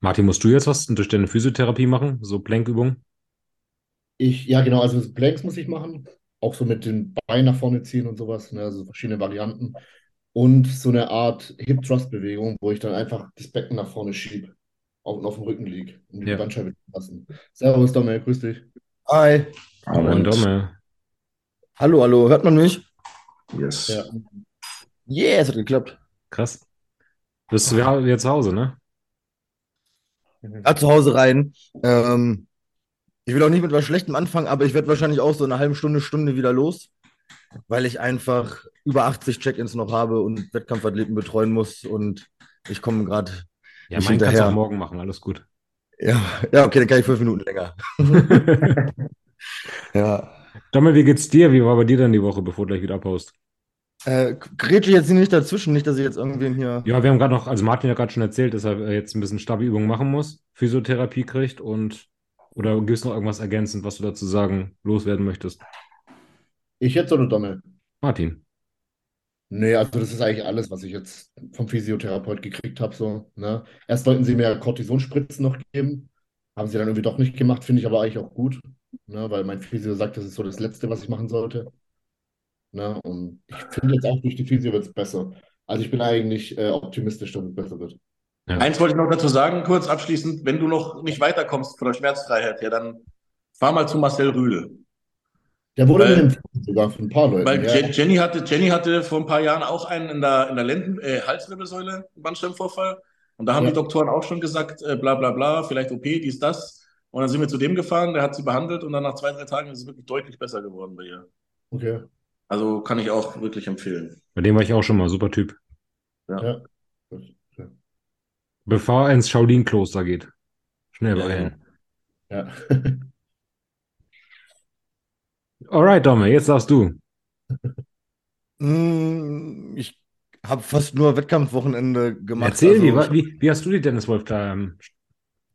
Martin, musst du jetzt was durch deine Physiotherapie machen? So Plankübungen? Ich, ja, genau, also Planks muss ich machen. Auch so mit den Beinen nach vorne ziehen und sowas, ne, also verschiedene Varianten. Und so eine Art Hip-Thrust-Bewegung, wo ich dann einfach das Becken nach vorne schiebe und auf dem Rücken liege, um die Ja. Bandscheibe zu lassen. Servus, Dominik, grüß dich. Hi. Und Domme. Hallo, hallo. Hört man mich? Yes. Ja. Yeah, es hat geklappt. Krass. Bist du ja wieder zu Hause, ne? Ja, zu Hause rein. Ähm, ich will auch nicht mit was Schlechtem anfangen, aber ich werde wahrscheinlich auch so eine halbe Stunde, Stunde wieder los, weil ich einfach über 80 Check-ins noch habe und Wettkampfathleten betreuen muss und ich komme gerade Ja, meinen kannst du hinterher. auch morgen machen, alles gut. Ja, ja, okay, dann kann ich fünf Minuten länger. (laughs) (laughs) Ja. Dommel, wie geht's dir? Wie war bei dir denn die Woche, bevor du gleich wieder abhaust? Äh, grätsche jetzt nicht dazwischen, nicht, dass ich jetzt irgendwen hier. Ja, wir haben gerade noch, also Martin hat gerade schon erzählt, dass er äh, jetzt ein bisschen Stabi-Übungen machen muss, Physiotherapie kriegt und oder gibt es noch irgendwas ergänzend, was du dazu sagen, loswerden möchtest? Ich jetzt oder Dommel? Martin. Nee, also das ist eigentlich alles, was ich jetzt vom Physiotherapeut gekriegt habe. So, ne? Erst wollten sie mir Kortisonspritzen noch geben, haben sie dann irgendwie doch nicht gemacht, finde ich aber eigentlich auch gut, ne? Weil mein Physio sagt, das ist so das Letzte, was ich machen sollte. Ne? Und ich finde jetzt auch durch die Physio wird es besser. Also ich bin eigentlich äh, optimistisch, dass es besser wird. Ja. Eins wollte ich noch dazu sagen, kurz abschließend, wenn du noch nicht weiterkommst von der Schmerzfreiheit her, dann fahr mal zu Marcel Rühle. Der wurde Weil- sogar von ein paar Leuten. Weil ja. Je- Jenny hatte, Jenny hatte vor ein paar Jahren auch einen in der, in der Lenden, äh, Halswirbelsäule, einen Bandscheibenvorfall. Und da haben Ja. die Doktoren auch schon gesagt, äh, bla bla bla, vielleicht OP, dies, das. Und dann sind wir zu dem gefahren, der hat sie behandelt und dann nach zwei, drei Tagen ist es wirklich deutlich besser geworden bei ihr. Okay. Also kann ich auch wirklich empfehlen. Bei dem war ich auch schon mal, super Typ. Ja. Bevor er ins Shaolin-Kloster geht. Schnell Ja, beeilen. Ja. Alright, Domme, jetzt darfst du. Mm, Ich habe fast nur Wettkampfwochenende gemacht. Erzähl, wie, also, wie, wie hast du die Dennis Wolf da ähm,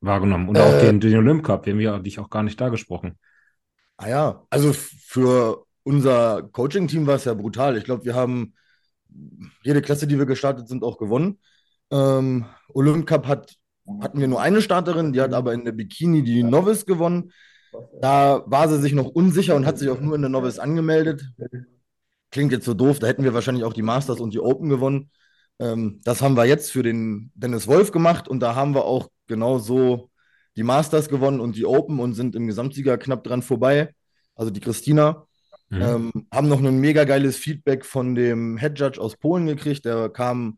wahrgenommen? Und auch Äh, den, den Olymp Cup, den wir dich auch gar nicht da gesprochen. Ah ja, also für unser Coaching-Team war es ja brutal. Ich glaube, wir haben jede Klasse, die wir gestartet sind, auch gewonnen. Ähm, Olymp Cup hat, hatten wir nur eine Starterin, die hat aber in der Bikini die Novice gewonnen. Da war sie sich noch unsicher und hat sich auch nur in der Novice angemeldet. Klingt jetzt so doof, da hätten wir wahrscheinlich auch die Masters und die Open gewonnen. Ähm, das haben wir jetzt für den Dennis Wolf gemacht und da haben wir auch genau so die Masters gewonnen und die Open und sind im Gesamtsieger knapp dran vorbei. Also die Christina. Mhm. Ähm, haben noch ein mega geiles Feedback von dem Head Judge aus Polen gekriegt. Der kam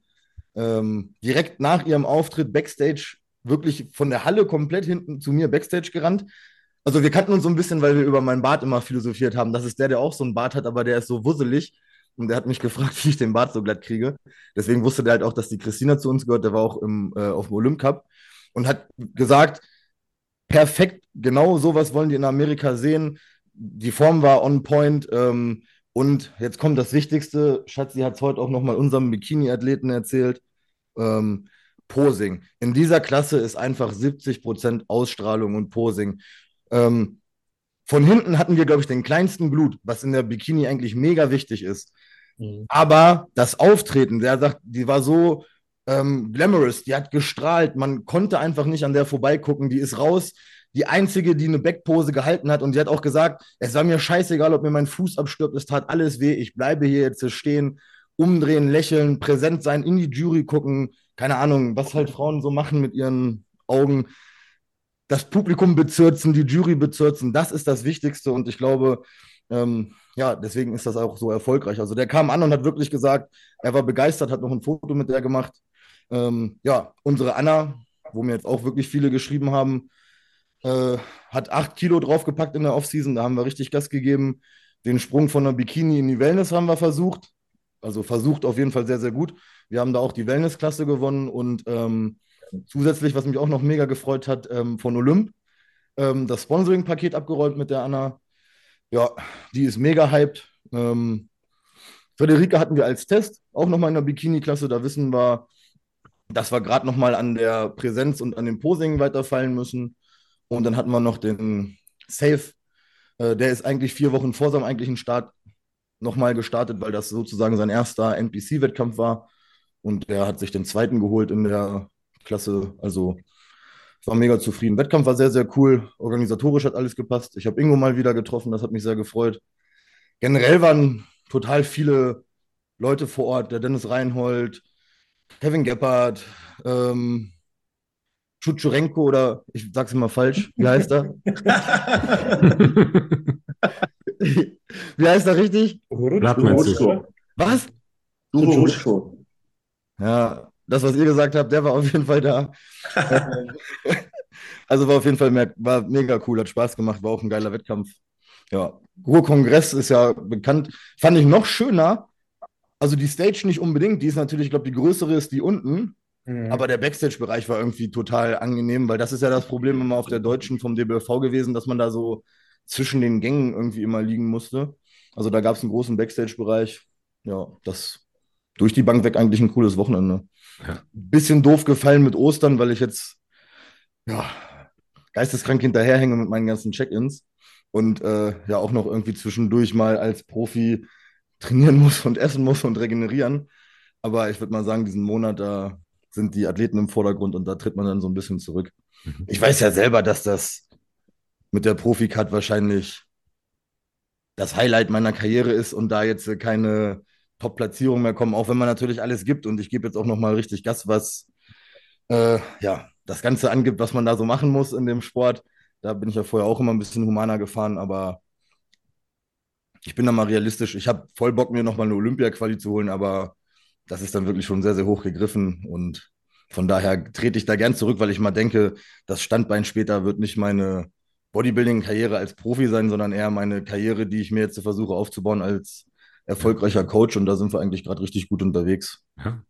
ähm, direkt nach ihrem Auftritt Backstage wirklich von der Halle komplett hinten zu mir Backstage gerannt. Also wir kannten uns so ein bisschen, weil wir über meinen Bart immer philosophiert haben. Das ist der, der auch so einen Bart hat, aber der ist so wusselig. Und der hat mich (laughs) gefragt, wie ich den Bart so glatt kriege. Deswegen wusste der halt auch, dass die Christina zu uns gehört. Der war auch im, äh, auf dem Olymp Cup und hat gesagt, perfekt, genau sowas wollen die in Amerika sehen. Die Form war on point. Ähm, und jetzt kommt das Wichtigste. Schatzi hat es heute auch nochmal unserem Bikini-Athleten erzählt. Ähm, Posing. In dieser Klasse ist einfach 70% Ausstrahlung und Posing. Ähm, von hinten hatten wir, glaube ich, den kleinsten Blut, was in der Bikini eigentlich mega wichtig ist. Mhm. Aber das Auftreten, der sagt, die war so ähm, glamorous, die hat gestrahlt, man konnte einfach nicht an der vorbeigucken, die ist raus. Die einzige, die eine Backpose gehalten hat und die hat auch gesagt, es war mir scheißegal, ob mir mein Fuß abstirbt, es tat alles weh, ich bleibe hier jetzt stehen, umdrehen, lächeln, präsent sein, in die Jury gucken, keine Ahnung, was halt Frauen so machen mit ihren Augen. Das Publikum bezürzen, die Jury bezürzen, das ist das Wichtigste und ich glaube, ähm, ja, deswegen ist das auch so erfolgreich. Also der kam an und hat wirklich gesagt, er war begeistert, hat noch ein Foto mit der gemacht. Ähm, ja, unsere Anna, wo mir jetzt auch wirklich viele geschrieben haben, äh, hat acht Kilo draufgepackt in der Offseason. Da haben wir richtig Gas gegeben. Den Sprung von der Bikini in die Wellness haben wir versucht. Also versucht auf jeden Fall sehr, sehr gut. Wir haben da auch die Wellness-Klasse gewonnen und ähm, zusätzlich, was mich auch noch mega gefreut hat, ähm, von Olymp, ähm, das Sponsoring-Paket abgeräumt mit der Anna. Ja, die ist mega hyped. Ähm, Frederike hatten wir als Test, auch nochmal in der Bikini-Klasse. Da wissen wir, dass wir gerade nochmal an der Präsenz und an dem Posing weiterfallen müssen. Und dann hatten wir noch den Safe. Äh, der ist eigentlich vier Wochen vor seinem eigentlichen Start nochmal gestartet, weil das sozusagen sein erster NPC-Wettkampf war. Und der hat sich den zweiten geholt in der Klasse. Also war mega zufrieden. Wettkampf war sehr, sehr cool. Organisatorisch hat alles gepasst. Ich habe Ingo mal wieder getroffen, das hat mich sehr gefreut. Generell waren total viele Leute vor Ort. Der Dennis Reinhold, Kevin Gebhardt, ähm, Chuchurenko oder ich sag's immer falsch, wie heißt er? (laughs) wie heißt er richtig? Du? Was? Duro Hutschko. Ja, das, was ihr gesagt habt, der war auf jeden Fall da. (laughs) also war auf jeden Fall mehr, war mega cool, hat Spaß gemacht, war auch ein geiler Wettkampf. Ja, Ruhr-Kongress ist ja bekannt. Fand ich noch schöner. Also die Stage nicht unbedingt, die ist natürlich, ich glaube, die größere ist die unten. Mhm. Aber der Backstage-Bereich war irgendwie total angenehm, weil das ist ja das Problem immer auf der Deutschen vom DBFV gewesen, dass man da so zwischen den Gängen irgendwie immer liegen musste. Also da gab es einen großen Backstage-Bereich. Ja, das durch die Bank weg eigentlich ein cooles Wochenende. Ja. Bisschen doof gefallen mit Ostern, weil ich jetzt ja, geisteskrank hinterherhänge mit meinen ganzen Check-ins und äh, ja auch noch irgendwie zwischendurch mal als Profi trainieren muss und essen muss und regenerieren. Aber ich würde mal sagen, diesen Monat, da sind die Athleten im Vordergrund und da tritt man dann so ein bisschen zurück. Mhm. Ich weiß ja selber, dass das mit der Profi-Cut wahrscheinlich das Highlight meiner Karriere ist und da jetzt keine Top-Platzierung mehr kommen, auch wenn man natürlich alles gibt und ich gebe jetzt auch nochmal richtig Gas, was äh, ja, das Ganze angibt, was man da so machen muss in dem Sport. Da bin ich ja vorher auch immer ein bisschen humaner gefahren, aber ich bin da mal realistisch. Ich habe voll Bock, mir nochmal eine Olympia-Quali zu holen, aber das ist dann wirklich schon sehr, sehr hoch gegriffen und von daher trete ich da gern zurück, weil ich mal denke, das Standbein später wird nicht meine Bodybuilding-Karriere als Profi sein, sondern eher meine Karriere, die ich mir jetzt versuche aufzubauen als erfolgreicher Coach und da sind wir eigentlich gerade richtig gut unterwegs. Ja.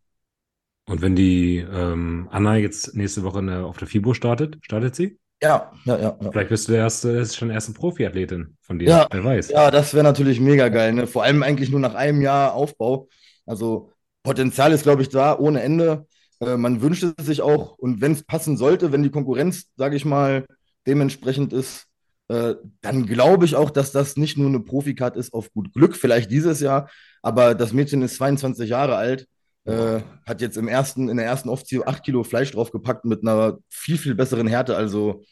Und wenn die ähm, Anna jetzt nächste Woche in der, auf der FIBO startet, startet sie? Ja, ja, ja. ja. Vielleicht bist du der erste, ist schon erste Profiathletin von dir. Ja, Wer weiß. Ja, das wäre natürlich mega geil, ne? Vor allem eigentlich nur nach einem Jahr Aufbau. Also Potenzial ist, glaube ich, da ohne Ende. Äh, man wünscht es sich auch und wenn es passen sollte, wenn die Konkurrenz, sage ich mal, dementsprechend ist, äh, dann glaube ich auch, dass das nicht nur eine Profikarte ist auf gut Glück, vielleicht dieses Jahr, aber das Mädchen ist 22 Jahre alt, äh, hat jetzt im ersten, in der ersten Offziehung 8 Kilo Fleisch draufgepackt mit einer viel, viel besseren Härte. Also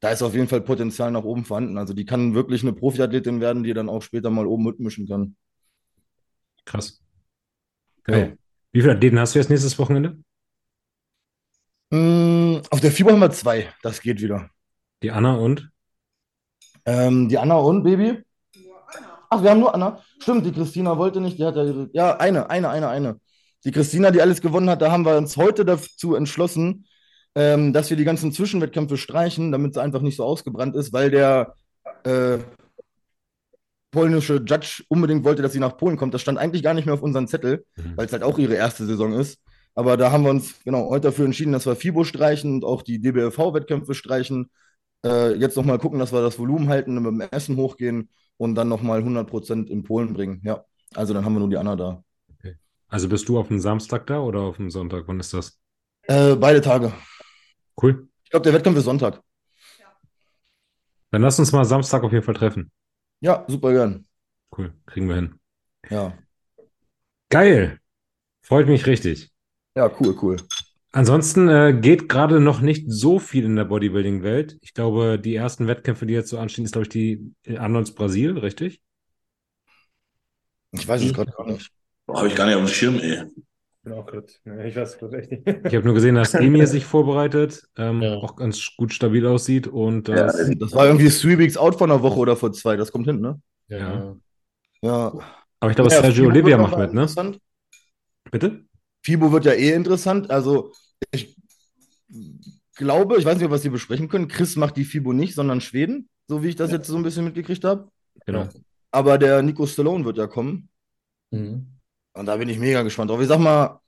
da ist auf jeden Fall Potenzial nach oben vorhanden. Also die kann wirklich eine Profiathletin werden, die dann auch später mal oben mitmischen kann. Krass. Geil. Wie viele Athleten hast du jetzt nächstes Wochenende? Mm, auf der FIBO haben wir zwei, das geht wieder. Die Anna und? Ähm, die Anna und Baby? Ach, wir haben nur Anna. Stimmt, die Christina wollte nicht, die hat ja, ja, eine, eine, eine, eine. Die Christina, die alles gewonnen hat, da haben wir uns heute dazu entschlossen, ähm, dass wir die ganzen Zwischenwettkämpfe streichen, damit sie einfach nicht so ausgebrannt ist, weil der äh, polnische Judge unbedingt wollte, dass sie nach Polen kommt. Das stand eigentlich gar nicht mehr auf unserem Zettel, Mhm. weil es halt auch ihre erste Saison ist. Aber da haben wir uns genau heute dafür entschieden, dass wir FIBO streichen und auch die DBLV-Wettkämpfe streichen. Äh, jetzt nochmal gucken, dass wir das Volumen halten, mit dem Essen hochgehen und dann nochmal 100% in Polen bringen. Ja, also dann haben wir nur die Anna da. Also bist du auf dem Samstag da oder auf dem Sonntag? Wann ist das? Äh, beide Tage. Cool. Ich glaube, der Wettkampf ist Sonntag. Dann lass uns mal Samstag auf jeden Fall treffen. Ja, super gern. Cool. Kriegen wir hin. Ja, Geil. Freut mich richtig. ja, cool, cool. Ansonsten äh, geht gerade noch nicht so viel in der Bodybuilding-Welt. Ich glaube, die ersten Wettkämpfe, die jetzt so anstehen, ist, glaube ich, die in Arnolds Brasil, richtig? Ich weiß es gerade gar nicht. Habe ich gar nicht auf dem Schirm, ey. Bin auch ne, ich weiß gerade echt nicht. Ich habe nur gesehen, dass (laughs) Emir sich vorbereitet, ähm, Ja. auch ganz gut stabil aussieht und Ja, das, Das war irgendwie Three Weeks out von einer Woche oder vor zwei. Das kommt hin, ne? Ja. Ja. aber ich glaube, Ja, Sergio FIBO Olivia macht mit, ne? Bitte? FIBO wird ja eh interessant. Also ich glaube, ich weiß nicht, was Sie besprechen können. Chris macht die FIBO nicht, sondern Schweden, so wie ich das jetzt so ein bisschen mitgekriegt habe. Genau. Aber der Nico Stallone wird ja kommen. Mhm. Und da bin ich mega gespannt drauf. Ich sag mal,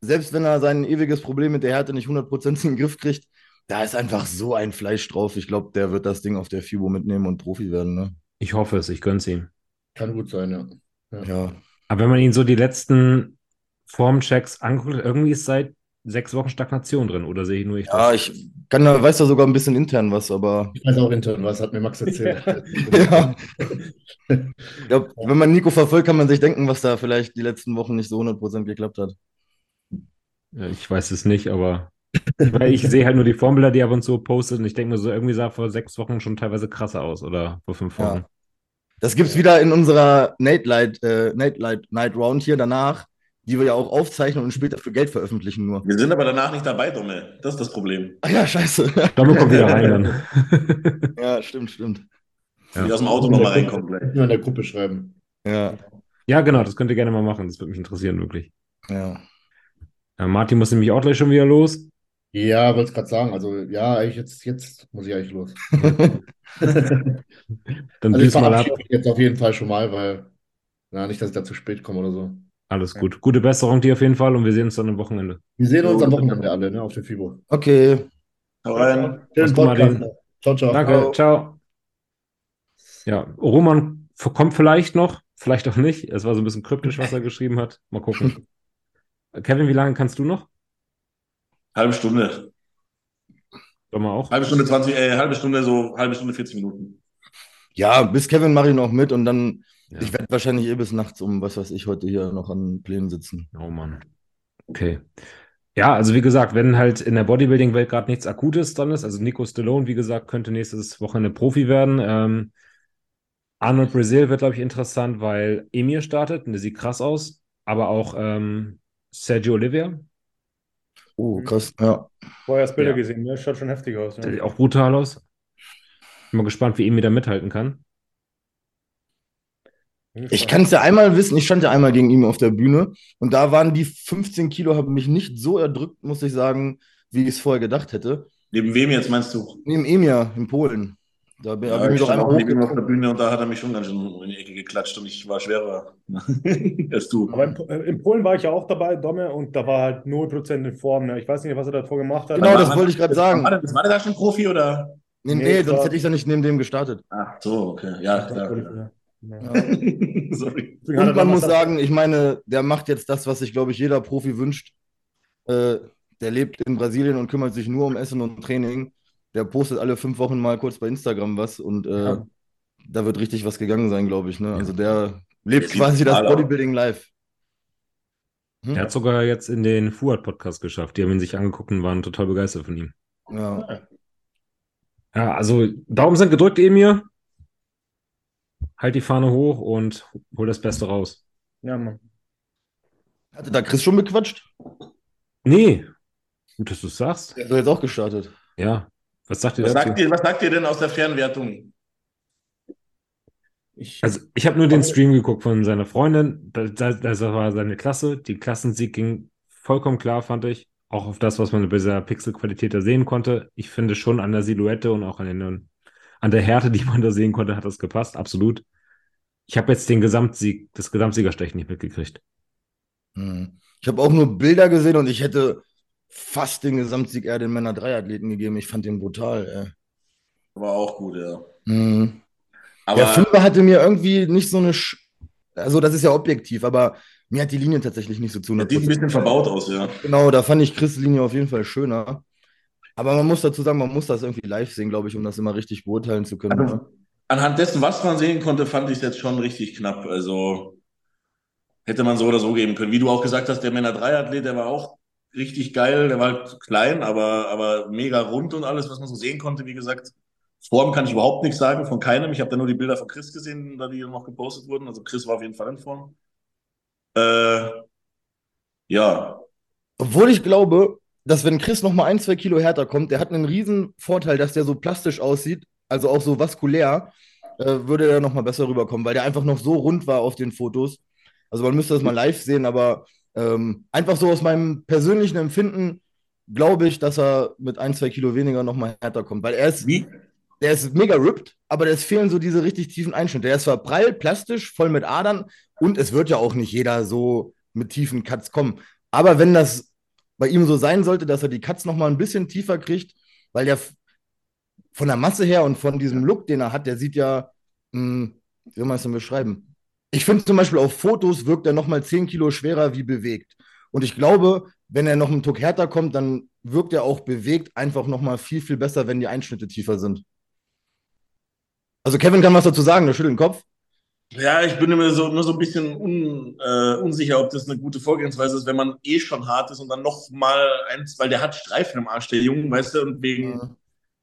selbst wenn er sein ewiges Problem mit der Härte nicht 100% in den Griff kriegt, da ist einfach so ein Fleisch drauf. Ich glaube, der wird das Ding auf der FIBO mitnehmen und Profi werden. Ne? Ich hoffe es, ich gönn's ihm. Kann gut sein, ja. Ja. Aber wenn man ihn so die letzten Formchecks anguckt, irgendwie ist seit sechs Wochen Stagnation drin, oder sehe ich nur ich Ja, das? ich kann da, weiß da sogar ein bisschen intern was, aber Ich weiß auch intern was, hat mir Max erzählt. (laughs) ja. Ich glaub, wenn man Nico verfolgt, kann man sich denken, was da vielleicht die letzten Wochen nicht so 100% geklappt hat. Ja, Ich weiß es nicht, aber weil ich sehe halt nur die Formbilder, die er ab und zu postet und ich denke mir so, irgendwie sah vor sechs Wochen schon teilweise krasser aus oder vor fünf Ja. Wochen. Das gibt's wieder in unserer Nate Light, äh, Nate Light Night Round hier danach, die wir ja auch aufzeichnen und später für Geld veröffentlichen nur. Wir sind aber danach nicht dabei, Dumme. Das ist das Problem. Ach ja, scheiße. Dommel kommt wieder rein dann. (laughs) ja, stimmt, stimmt. Ja. Wie aus dem Auto nochmal reinkommen gleich. Nur in der Gruppe schreiben. Ja, Ja, genau, das könnt ihr gerne mal machen. Das würde mich interessieren, wirklich. ja. Äh, Martin muss nämlich auch gleich schon wieder los. Ja, wollte es gerade sagen. Also, ja, eigentlich jetzt, jetzt muss ich eigentlich los. (laughs) Dann Also, ich mal ab. jetzt auf jeden Fall schon mal, weil, na, nicht, dass ich da zu spät komme oder so. Alles gut. Gute Besserung dir auf jeden Fall und wir sehen uns dann am Wochenende. Wir sehen uns am Wochenende alle, ne, auf der FIBO. Okay. Hau rein. Schönen Podcast. Ciao, ciao. Danke, ciao. Ja, Roman kommt vielleicht noch, vielleicht auch nicht. Es war so ein bisschen kryptisch, was er geschrieben hat. Mal gucken. (laughs) Kevin, wie lange kannst du noch? Halbe Stunde. Doch mal auch. Halbe Stunde 20, äh, halbe Stunde, so halbe Stunde 40 Minuten. Ja, bis Kevin mache ich noch mit und dann, Ja. ich werde wahrscheinlich eh bis nachts um, was weiß ich, heute hier noch an Plänen sitzen. Oh Mann. Okay. Ja, also wie gesagt, wenn halt in der Bodybuilding-Welt gerade nichts Akutes dran ist, also Nico Stallone, wie gesagt, könnte nächstes Wochenende Profi werden. Ähm, Arnold Brazil wird, glaube ich, interessant, weil Emir startet und der sieht krass aus, aber auch ähm, Sergio Olivier, Oh, krass, ja. Vorher das Bilder Ja. gesehen, ne? Schaut schon heftig aus. der Ne? sieht auch brutal aus. Bin mal gespannt, wie Emir da mithalten kann. Ich kann es ja einmal wissen, ich stand ja einmal gegen ihn auf der Bühne und da waren die 15 Kilo, haben mich nicht so erdrückt, muss ich sagen, wie ich es vorher gedacht hätte. Neben wem jetzt meinst du? Neben Emir in Polen. Da bin, Ja, ich ich doch stand einmal auch neben ihm auf der. Bühne und da hat er mich schon ganz schön in die Ecke geklatscht und ich war schwerer (laughs) als du. Aber in, äh, in Polen war ich ja auch dabei, Domme, und da war halt 0% in Form. Ne? Ich weiß nicht, was er davor gemacht hat. Genau, das wollte ich gerade sagen. War der, war der da schon Profi oder? Nee, Nee, nee, das sonst hätte ich ja nicht neben dem gestartet. Ach so, okay. Ja, klar. Ja. Ja. (laughs) Sorry. Und man muss sagen, ich meine, der macht jetzt das, was sich, glaube ich, jeder Profi wünscht. Äh, der lebt in Brasilien und kümmert sich nur um Essen und Training. Der postet alle fünf Wochen mal kurz bei Instagram was und äh, Ja. da wird richtig was gegangen sein, glaube ich. Ne? Also der lebt Der sieht quasi das. Bodybuilding live. Hm? Er hat sogar jetzt in den Fuad-Podcast geschafft. Die haben ihn sich angeguckt und waren total begeistert von ihm. Ja. Ja, also Daumen sind gedrückt, Emir. Halt die Fahne hoch und hol das Beste raus. Ja, Mann. Hatte da Chris schon bequatscht? Nee, gut, dass du es sagst. Der ist doch jetzt auch gestartet. Ja, was sagt ihr Was dazu? sagt, ihr, was sagt ihr denn aus der Fernwertung? Ich, Also, ich habe nur den Stream geguckt von seiner Freundin. Das war seine Klasse. Die Klassensieg ging vollkommen klar, fand ich. Auch auf das, was man bei dieser Pixelqualität da sehen konnte. Ich finde schon an der Silhouette und auch an, den, an der Härte, die man da sehen konnte, hat das gepasst. Absolut. Ich habe jetzt den Gesamtsieg, das Gesamtsiegerstechen nicht mitgekriegt. Hm. Ich habe auch nur Bilder gesehen und ich hätte fast den Gesamtsieg eher den Männer-Dreiathleten gegeben. Ich fand den brutal. War auch gut, ja. Ey. Hm. Aber Der Fünfer hatte mir irgendwie nicht so eine. Sch also, das ist ja objektiv, aber mir hat die Linie tatsächlich nicht so zu. der sieht ein bisschen verbaut aus, ja. Genau, da fand ich Chris' Linie auf jeden Fall schöner. Aber man muss dazu sagen, man muss das irgendwie live sehen, glaube ich, um das immer richtig beurteilen zu können. Also- ne? Anhand dessen, was man sehen konnte, fand ich es jetzt schon richtig knapp. Also hätte man so oder so geben können. Wie du auch gesagt hast, der Männer-3-Athlet, der war auch richtig geil. Der war halt klein, aber, aber mega rund und alles, was man so sehen konnte. Wie gesagt, Form kann ich überhaupt nichts sagen von keinem. Ich habe da nur die Bilder von Chris gesehen, da die noch gepostet wurden. Also Chris war auf jeden Fall in Form. Äh, ja, Obwohl ich glaube, dass wenn Chris noch mal ein, zwei Kilo härter kommt, der hat einen riesen Vorteil, dass der so plastisch aussieht, also auch so vaskulär, äh, würde er noch mal besser rüberkommen, weil der einfach noch so rund war auf den Fotos. Also man müsste das mal live sehen, aber ähm, einfach so aus meinem persönlichen Empfinden glaube ich, dass er mit ein, zwei Kilo weniger noch mal härter kommt, weil er ist, wie? der ist mega ripped, aber es fehlen so diese richtig tiefen Einschnitte. Der ist zwar prall, plastisch, voll mit Adern und es wird ja auch nicht jeder so mit tiefen Cuts kommen. Aber wenn das bei ihm so sein sollte, dass er die Cuts noch mal ein bisschen tiefer kriegt, weil der von der Masse her und von diesem Look, den er hat, der sieht ja, mh, wie soll man es denn beschreiben? Ich finde zum Beispiel auf Fotos wirkt er noch mal 10 Kilo schwerer wie bewegt. Und ich glaube, wenn er noch einen Tuck härter kommt, dann wirkt er auch bewegt einfach noch mal viel, viel besser, wenn die Einschnitte tiefer sind. Also Kevin kann was dazu sagen, der schüttelt den Kopf. Ja, ich bin immer so, nur so ein bisschen un, äh, unsicher, ob das eine gute Vorgehensweise ist, wenn man eh schon hart ist und dann noch mal eins, weil der hat Streifen im Arsch, der Junge, weißt du, und wegen Ja.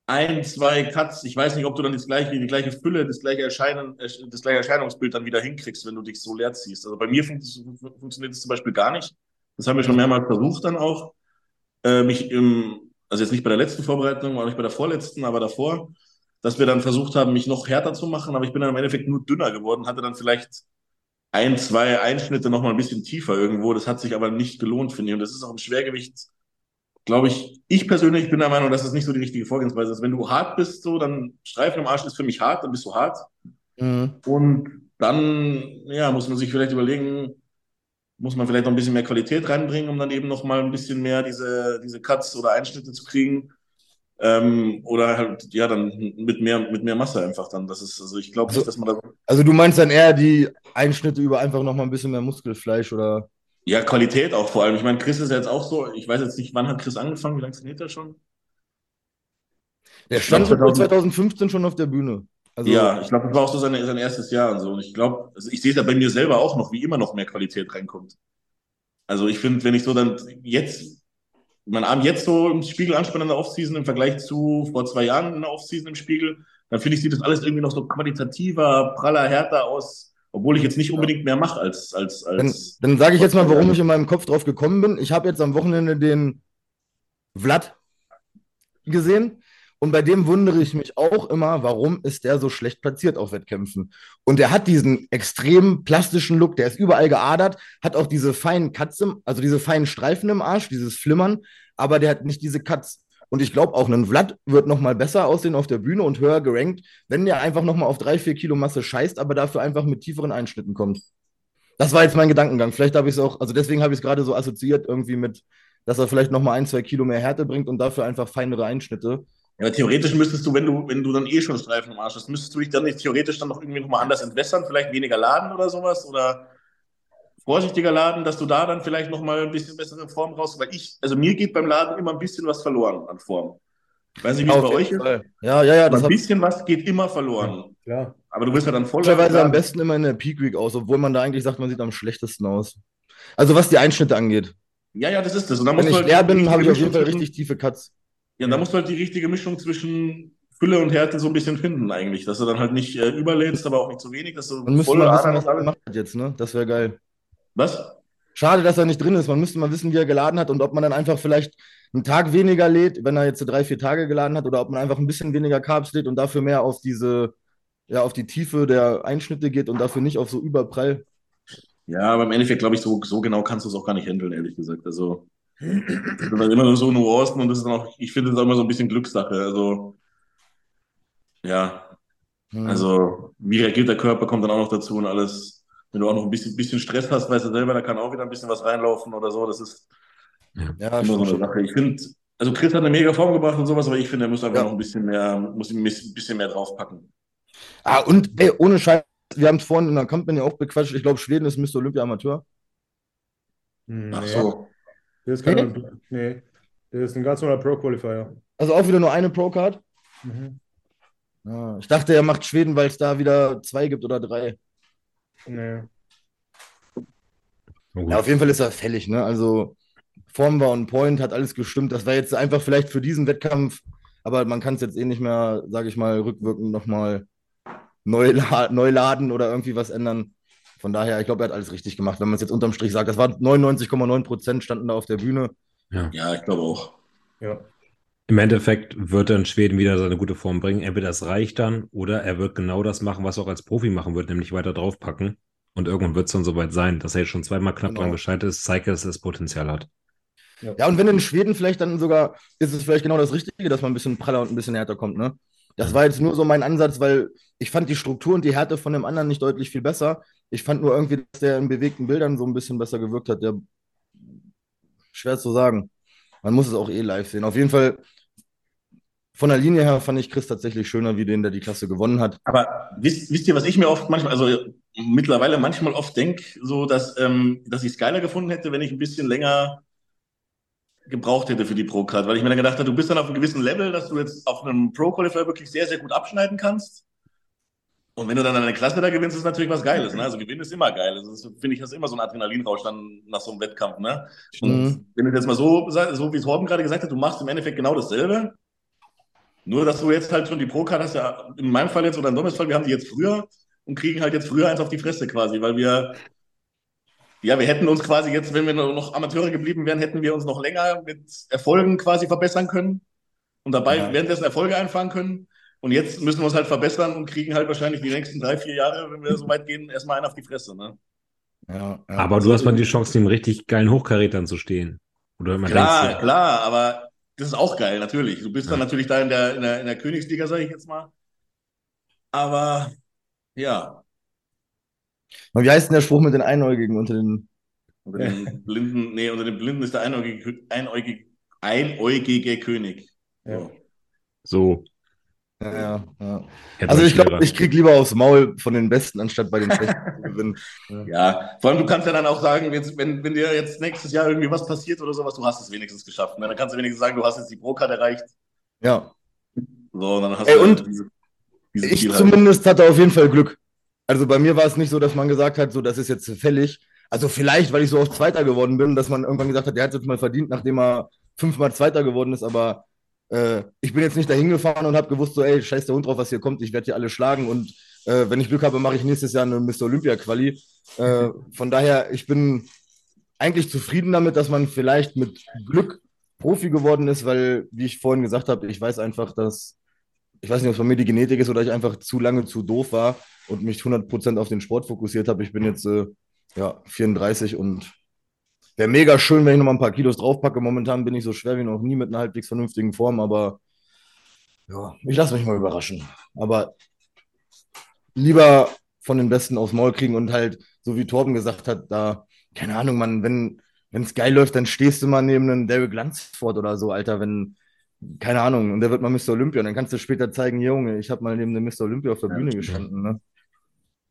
ein, zwei Cuts, ich weiß nicht, ob du dann das gleiche, die gleiche Fülle, das gleiche, Erscheinen, äh, das gleiche Erscheinungsbild dann wieder hinkriegst, wenn du dich so leer ziehst. Also bei mir fun fun funktioniert das zum Beispiel gar nicht. Das haben wir schon mehrmals versucht dann auch. Äh, mich im, also jetzt nicht bei der letzten Vorbereitung, auch nicht bei der vorletzten, aber davor, dass wir dann versucht haben, mich noch härter zu machen, aber ich bin dann im Endeffekt nur dünner geworden, hatte dann vielleicht ein, zwei Einschnitte noch mal ein bisschen tiefer irgendwo. Das hat sich aber nicht gelohnt, finde ich. Und das ist auch im Schwergewicht, glaube ich, ich persönlich bin der Meinung, dass das nicht so die richtige Vorgehensweise ist. Wenn du hart bist, so, dann Streifen im Arsch ist für mich hart, dann bist du hart. Mhm. Und dann, ja, muss man sich vielleicht überlegen, muss man vielleicht noch ein bisschen mehr Qualität reinbringen, um dann eben noch mal ein bisschen mehr diese, diese Cuts oder Einschnitte zu kriegen. Ähm, oder halt, ja, dann mit mehr, mit mehr Masse einfach dann. Das ist, also ich glaube Also- nicht, dass man da. Also du meinst dann eher die Einschnitte über einfach noch mal ein bisschen mehr Muskelfleisch oder? Ja, Qualität auch vor allem. Ich meine, Chris ist jetzt auch so, ich weiß jetzt nicht, wann hat Chris angefangen, wie lange trainiert er schon? Der glaub, stand 2000 2015 schon auf der Bühne. Also, ja, ich glaube, das war auch so sein, sein erstes Jahr und so. Und ich glaube, also ich sehe es ja bei mir selber auch noch, wie immer noch mehr Qualität reinkommt. Also ich finde, wenn ich so dann jetzt, mein Arm jetzt so im Spiegel anspanne in der Offseason im Vergleich zu vor zwei Jahren in der Offseason im Spiegel, dann finde ich, sieht das alles irgendwie noch so qualitativer, praller, härter aus, obwohl ich jetzt nicht unbedingt mehr mache als, als, Dann, als. dann sage ich jetzt mal, warum ich in meinem Kopf drauf gekommen bin. Ich habe jetzt am Wochenende den Vlad gesehen und bei dem wundere ich mich auch immer, warum ist der so schlecht platziert auf Wettkämpfen. Und der hat diesen extrem plastischen Look, der ist überall geadert, hat auch diese feinen Cuts, also diese feinen Streifen im Arsch, dieses Flimmern, aber der hat nicht diese Cuts. Und ich glaube auch, ein Vlad wird noch mal besser aussehen auf der Bühne und höher gerankt, wenn der einfach noch mal auf drei, vier Kilo Masse scheißt, aber dafür einfach mit tieferen Einschnitten kommt. Das war jetzt mein Gedankengang. Vielleicht habe ich es auch, also deswegen habe ich es gerade so assoziiert irgendwie mit, dass er vielleicht noch mal ein, zwei Kilo mehr Härte bringt und dafür einfach feinere Einschnitte. Ja, aber theoretisch müsstest du, wenn du, wenn du dann eh schon Streifen im Arsch hast, müsstest du dich dann nicht theoretisch dann noch irgendwie nochmal anders entwässern, vielleicht weniger laden oder sowas oder vorsichtiger laden, dass du da dann vielleicht nochmal ein bisschen bessere Form raus, weil ich, also mir geht beim Laden immer ein bisschen was verloren an Form. Weiß nicht, wie es bei euch jeden ist. Fall. Ja, ja, ja. Aber ein hat bisschen was geht immer verloren. Klar. Aber du wirst ja dann voll. logischerweise am besten immer in der Peak Week aus, obwohl man da eigentlich sagt, man sieht am schlechtesten aus. Also was die Einschnitte angeht. Ja, ja, das ist das. Wenn ich halt leer bin, habe ich auf jeden Fall richtig tiefe Cuts. Ja, da musst du halt die richtige Mischung zwischen Fülle und Härte so ein bisschen finden, eigentlich. Dass du dann halt nicht äh, überlädst, aber auch nicht zu wenig, dass du Man müsste mal wissen, was er gemacht hat jetzt, ne? Das wäre geil. Was? Schade, dass er nicht drin ist. Man müsste mal wissen, wie er geladen hat und ob man dann einfach vielleicht einen Tag weniger lädt, wenn er jetzt so drei, vier Tage geladen hat, oder ob man einfach ein bisschen weniger Carbs lädt und dafür mehr auf diese, ja, auf die Tiefe der Einschnitte geht und dafür nicht auf so Überprall. Ja, aber im Endeffekt glaube ich, so, so genau kannst du es auch gar nicht handeln, ehrlich gesagt. Also, das sind dann immer nur so Nuancen und das ist dann auch, ich finde das auch immer so ein bisschen Glückssache. Also, ja, Hm. also, wie reagiert der Körper, kommt dann auch noch dazu und alles. Wenn du auch noch ein bisschen, bisschen Stress hast, weißt du selber, da kann auch wieder ein bisschen was reinlaufen oder so. Das ist ja, immer so eine schon. Sache. Ich finde, also Chris hat eine mega Form gebracht und sowas, aber ich finde, er muss einfach Ja. noch ein bisschen mehr, muss ein bisschen mehr draufpacken. Ah, und ey, ohne Scheiß, wir haben es vorhin in der Company auch bequatscht. Ich glaube, Schweden ist Mr. Olympia Amateur. Hm, Ach so. Der ist kein, nee. Der ist ein ganz normaler Pro-Qualifier. Also auch wieder nur eine Pro-Card. Mhm. Ja, ich dachte, er macht Schweden, weil es da wieder zwei gibt oder drei. Nee. Gut. Ja, auf jeden Fall ist er fällig, ne? Also Form war on point, hat alles gestimmt. Das war jetzt einfach vielleicht für diesen Wettkampf, aber man kann es jetzt eh nicht mehr, sage ich mal, rückwirkend nochmal neu, la neu laden oder irgendwie was ändern. Von daher, ich glaube, er hat alles richtig gemacht, wenn man es jetzt unterm Strich sagt. Das war 99,9 Prozent standen da auf der Bühne. Ja, ich glaube auch. Ja. Im Endeffekt wird dann Schweden wieder seine gute Form bringen. Entweder das reicht dann oder er wird genau das machen, was er auch als Profi machen wird, nämlich weiter draufpacken. Und irgendwann wird es dann soweit sein, dass er jetzt schon zweimal knapp Genau. dran gescheitert ist, zeigt, dass er das Potenzial hat. Ja, und wenn in Schweden vielleicht dann sogar, ist es vielleicht genau das Richtige, dass man ein bisschen praller und ein bisschen härter kommt, ne? Das war jetzt nur so mein Ansatz, weil ich fand die Struktur und die Härte von dem anderen nicht deutlich viel besser. Ich fand nur irgendwie, dass der in bewegten Bildern so ein bisschen besser gewirkt hat. Der schwer zu sagen. Man muss es auch eh live sehen. Auf jeden Fall, von der Linie her fand ich Chris tatsächlich schöner, wie den, der die Klasse gewonnen hat. Aber wisst, wisst ihr, was ich mir oft manchmal, also mittlerweile manchmal oft denke, so dass, ähm, dass ich es geiler gefunden hätte, wenn ich ein bisschen länger gebraucht hätte für die Pro-Card, weil ich mir dann gedacht habe, du bist dann auf einem gewissen Level, dass du jetzt auf einem Pro-Qualifier wirklich sehr, sehr gut abschneiden kannst. Und wenn du dann eine Klasse da gewinnst, ist natürlich was Geiles. Ne? Also Gewinn ist immer geil. Also das finde ich, das ist immer so ein Adrenalinrausch dann nach so einem Wettkampf. Ne? Und Mhm. wenn du jetzt mal so, so wie es Horben gerade gesagt hat, du machst im Endeffekt genau dasselbe. Nur, dass du jetzt halt schon die Pro-Card hast, ja, in meinem Fall jetzt oder in Dommels Fall, wir haben die jetzt früher und kriegen halt jetzt früher eins auf die Fresse quasi, weil wir, ja, wir hätten uns quasi jetzt, wenn wir noch Amateure geblieben wären, hätten wir uns noch länger mit Erfolgen quasi verbessern können und dabei Ja. währenddessen Erfolge einfahren können. Und jetzt müssen wir uns halt verbessern und kriegen halt wahrscheinlich die nächsten drei, vier Jahre, wenn wir so weit gehen, erstmal einen auf die Fresse. Ne? Ja, ja. Aber du hast mal die Chance, neben richtig geilen Hochkarätern zu stehen. Oder man Klar, denkt, klar, aber das ist auch geil, natürlich. Du bist dann Ja. natürlich da in der, in der, in der Königsliga, sage ich jetzt mal. Aber ja, Und wie heißt denn der Spruch mit den Einäugigen unter den Unter den (laughs) Blinden, nee, unter den Blinden ist der einäugige, einäugige, einäugige König. Ja. So. Ja, ja, Also ich glaube, ich krieg lieber aufs Maul von den Besten, anstatt bei den Schlechten zu gewinnen. (laughs) Ja, vor allem du kannst ja dann auch sagen, jetzt, wenn, wenn dir jetzt nächstes Jahr irgendwie was passiert oder sowas, du hast es wenigstens geschafft. Ne? Dann kannst du wenigstens sagen, du hast jetzt die Pro-Card erreicht. Ja. So, und dann hast Ey, du und diese, diese Ich Ziel halt. zumindest hatte auf jeden Fall Glück. Also bei mir war es nicht so, dass man gesagt hat, so das ist jetzt fällig. Also vielleicht, weil ich so oft Zweiter geworden bin, dass man irgendwann gesagt hat, der hat es jetzt mal verdient, nachdem er fünfmal Zweiter geworden ist. Aber äh, ich bin jetzt nicht dahin gefahren und habe gewusst, so ey, scheiß der Hund drauf, was hier kommt. Ich werde hier alle schlagen und äh, wenn ich Glück habe, mache ich nächstes Jahr eine Mr. Olympia Quali. Äh, von daher, ich bin eigentlich zufrieden damit, dass man vielleicht mit Glück Profi geworden ist, weil, wie ich vorhin gesagt habe, ich weiß einfach, dass ich weiß nicht, ob es bei mir die Genetik ist oder ich einfach zu lange zu doof war und mich 100% auf den Sport fokussiert habe. Ich bin jetzt äh, ja, 34 und wäre mega schön, wenn ich noch mal ein paar Kilos draufpacke. Momentan bin ich so schwer wie noch nie mit einer halbwegs vernünftigen Form, aber ja, ich lasse mich mal überraschen. Aber lieber von den Besten aufs Maul kriegen und halt, so wie Torben gesagt hat, da, keine Ahnung, man, wenn es geil läuft, dann stehst du mal neben einem Derek Lunsford oder so, Alter, wenn, keine Ahnung, und der wird mal Mr. Olympia. Und dann kannst du später zeigen, Junge, ich habe mal neben dem Mr. Olympia auf der Ja. Bühne gestanden. Ne?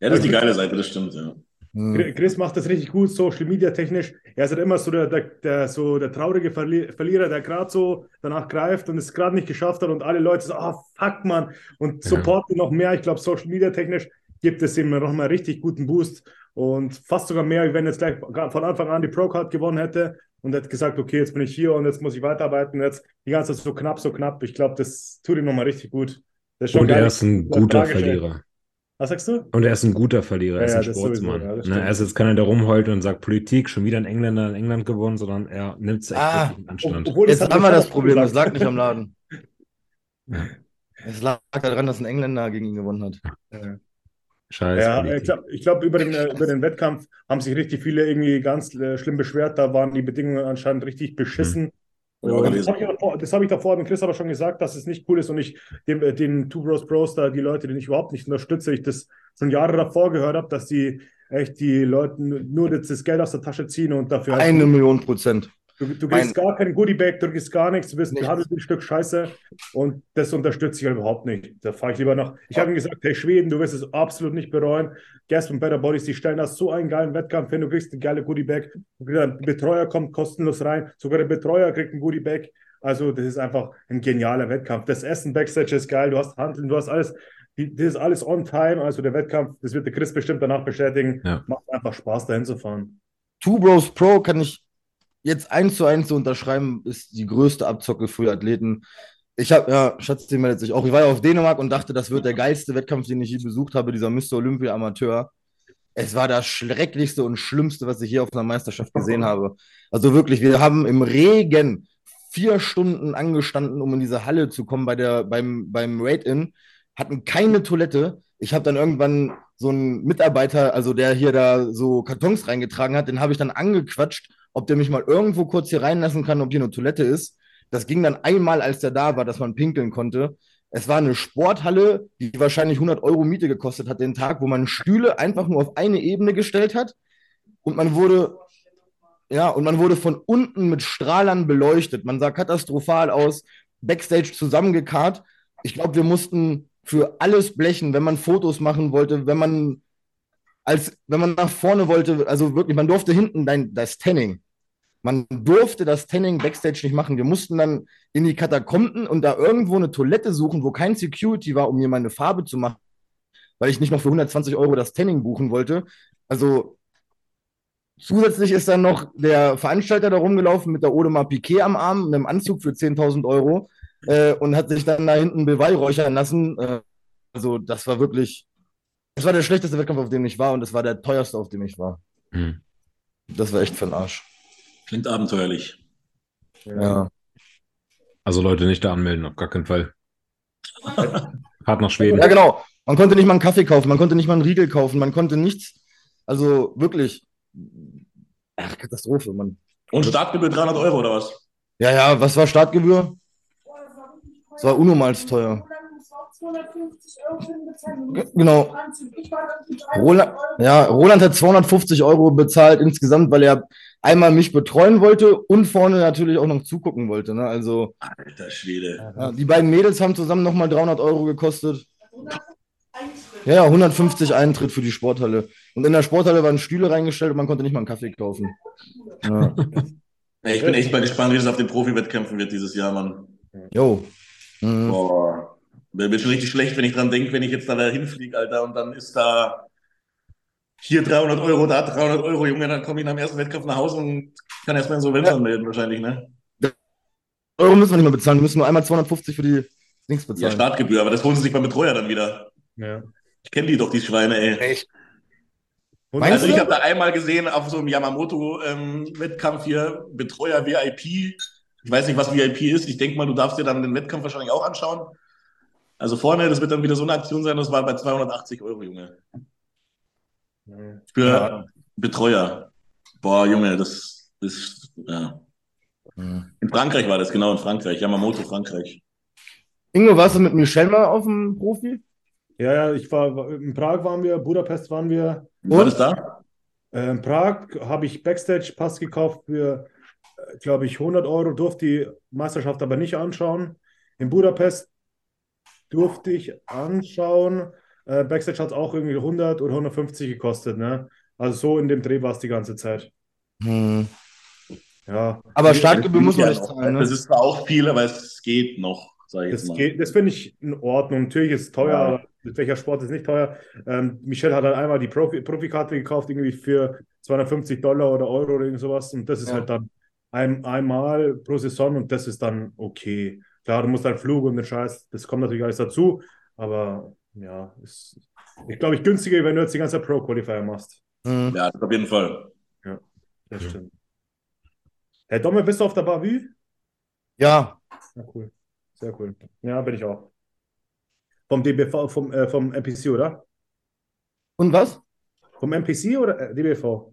Ja, das ist die geile Seite, das stimmt, ja. Hm. Chris macht das richtig gut, Social Media technisch. Er ist halt immer so der, der, der, so der traurige Verli Verlierer, der gerade so danach greift und es gerade nicht geschafft hat und alle Leute so, ah, fuck, man, und Ja. supporten noch mehr. Ich glaube, Social Media technisch gibt es ihm noch mal richtig guten Boost und fast sogar mehr, wenn jetzt gleich von Anfang an die Pro-Card gewonnen hätte und hätte gesagt, okay, jetzt bin ich hier und jetzt muss ich weiterarbeiten. Jetzt die ganze Zeit so knapp, so knapp. Ich glaube, das tut ihm noch mal richtig gut. Und geil. er ist ein guter Verlierer. Was sagst du? Und er ist ein guter Verlierer, er Ja, ist ja, ein das sowieso, Sportsmann. ja, das Ne, er ist jetzt keiner, der rumheult und sagt, Politik, schon wieder ein Engländer in England gewonnen, sondern er nimmt es echt Ah, in Anstand. Jetzt haben wir das Problem, es gesagt. lag nicht am Laden. Ja. (laughs) Es lag daran, dass ein Engländer gegen ihn gewonnen hat. Scheiß Ja, ich glaube, glaub, über, den, äh, über den Wettkampf haben sich richtig viele irgendwie ganz äh, schlimm beschwert. Da waren die Bedingungen anscheinend richtig beschissen. Ja, das habe ich, hab ich davor dem Chris aber schon gesagt, dass es nicht cool ist und ich dem, äh, den Two Bros Bros da, die Leute, die ich überhaupt nicht unterstütze, ich das schon Jahre davor gehört habe, dass die echt die Leute nur das, Geld aus der Tasche ziehen und dafür halt Eine Million Prozent. Du, du Mein- kriegst gar kein Goodiebag, du kriegst gar nichts, du bist behandelt ein Stück Scheiße und das unterstütze ich halt überhaupt nicht. Da fahre ich lieber nach. Ich habe ihm gesagt, hey Schweden, du wirst es absolut nicht bereuen. Gasp und Better Bodies, die stellen da so einen geilen Wettkampf hin, du kriegst ein geile Goodiebag. Der Betreuer kommt kostenlos rein, sogar der Betreuer kriegt ein Goodiebag. Also das ist einfach ein genialer Wettkampf. Das Essen Backstage ist geil, du hast Handeln, du hast alles. Das ist alles on time, also der Wettkampf, das wird der Chris bestimmt danach bestätigen. Ja. Macht einfach Spaß, dahin zu fahren. Two Bros Pro kann ich jetzt eins zu eins so unterschreiben, ist die größte Abzocke für Athleten. Ich habe, ja, Schatz, die meldet sich auch. Ich war ja auf Dänemark und dachte, das wird der geilste Wettkampf, den ich je besucht habe, dieser Mr. Olympia Amateur. Es war das schrecklichste und schlimmste, was ich hier auf einer Meisterschaft gesehen habe. Also wirklich, wir haben im Regen vier Stunden angestanden, um in diese Halle zu kommen bei der, beim, beim Raid-In, hatten keine Toilette. Ich habe dann irgendwann so einen Mitarbeiter, also der hier da so Kartons reingetragen hat, den habe ich dann angequatscht, ob der mich mal irgendwo kurz hier reinlassen kann, ob hier eine Toilette ist. Das ging dann einmal, als der da war, dass man pinkeln konnte. Es war eine Sporthalle, die wahrscheinlich 100 Euro Miete gekostet hat, den Tag, wo man Stühle einfach nur auf eine Ebene gestellt hat und man wurde, ja, und man wurde von unten mit Strahlern beleuchtet. Man sah katastrophal aus, Backstage zusammengekarrt. Ich glaube, wir mussten für alles blechen, wenn man Fotos machen wollte, wenn man als wenn man nach vorne wollte, also wirklich, man durfte hinten dein, das Tanning. Man durfte das Tanning Backstage nicht machen. Wir mussten dann in die Katakomben und da irgendwo eine Toilette suchen, wo kein Security war, um mir meine Farbe zu machen, weil ich nicht noch für 120 Euro das Tanning buchen wollte. Also zusätzlich ist dann noch der Veranstalter da rumgelaufen mit der Audemars Piquet am Arm, mit einem Anzug für 10.000 Euro äh, und hat sich dann da hinten beweihräuchern lassen. Äh, also das war wirklich, das war der schlechteste Wettkampf, auf dem ich war und das war der teuerste, auf dem ich war. Hm. Das war echt für den Arsch. Klingt abenteuerlich. Ja. Also Leute, nicht da anmelden, auf gar keinen Fall. (laughs) Fahrt nach Schweden. Ja, genau. Man konnte nicht mal einen Kaffee kaufen, man konnte nicht mal einen Riegel kaufen, man konnte nichts. Also wirklich. Ach, Katastrophe, Mann. Und Startgebühr 300 Euro oder was? Ja, ja, was war Startgebühr? Es war unnormal teuer. 250 Euro für den bezahlen. Ge- genau. Anzug. Ich war dann für 300 Roland, Euro. ja, Roland hat 250 Euro bezahlt insgesamt, weil er einmal mich betreuen wollte und vorne natürlich auch noch zugucken wollte. Ne? Also Alter Schwede. ja, die beiden Mädels haben zusammen nochmal 300 Euro gekostet. 100 Eintritt. Ja, ja, 150 Eintritt für die Sporthalle. Und in der Sporthalle waren Stühle reingestellt und man konnte nicht mal einen Kaffee kaufen. Ja. Ich bin echt mal gespannt, wie das auf den Profi-Wettkämpfen wird dieses Jahr, Mann. Jo. Mhm. Boah. Mir wird schon richtig schlecht, wenn ich dran denke, wenn ich jetzt da hinfliege, Alter, und dann ist da hier 300 Euro, da 300 Euro, Junge, dann komme ich nach dem ersten Wettkampf nach Hause und kann erstmal Insolvenz Ja. anmelden, wahrscheinlich, ne? Euro müssen wir nicht mehr bezahlen, wir müssen nur einmal 250 für die Dings Ja, bezahlen. Startgebühr, aber das holen sie sich beim Betreuer dann wieder. Ja. Ich kenne die doch, die Schweine, ey. Echt? Und Also ich habe da einmal gesehen auf so einem Yamamoto-Wettkampf hier, Betreuer VIP. Ich weiß nicht, was VIP ist. Ich denke mal, du darfst dir dann den Wettkampf wahrscheinlich auch anschauen. Also vorne, das wird dann wieder so eine Aktion sein, das war bei 280 Euro, Junge. Für Ja. Betreuer. Boah, Junge, das ist, ja. Mhm. In Frankreich war das, genau, in Frankreich. Yamamoto, Frankreich. Ingo, warst du mit Michelle mal auf dem Profi? ja, ja, ich war, war- in Prag waren wir, Budapest waren wir. War Und? das da? Äh, in Prag habe ich Backstage-Pass gekauft für, glaube ich, 100 Euro, durfte die Meisterschaft aber nicht anschauen. In Budapest durfte ich anschauen. Äh, Backstage hat es auch irgendwie 100 oder 150 gekostet, ne? Also so in dem Dreh war es die ganze Zeit. Hm. Ja, Aber Startgebühr muss man Ja, nicht noch. zahlen, Das ne? ist zwar auch viel, aber es geht noch, sage ich jetzt das mal. geht, das finde ich in Ordnung. Natürlich ist es teuer, Ja. aber welcher Sport ist nicht teuer? Ähm, Michelle hat halt einmal die Profi Profikarte gekauft, irgendwie für 250 Dollar oder Euro oder irgend sowas. Und das ist Ja. halt dann ein, einmal pro Saison und das ist dann okay. Klar, du musst einen Flug und den Scheiß, das kommt natürlich alles dazu, aber ja, ist, ich glaube, ich günstiger, wenn du jetzt die ganze Pro-Qualifier machst. Hm. Ja, das auf jeden Fall. Das stimmt. Herr Domme, bist du auf der Bavü? Ja, Ja, cool. Sehr cool. Ja, bin ich auch. Vom DBV, vom, äh, vom MPC, oder? und was? Vom MPC oder äh, DBV?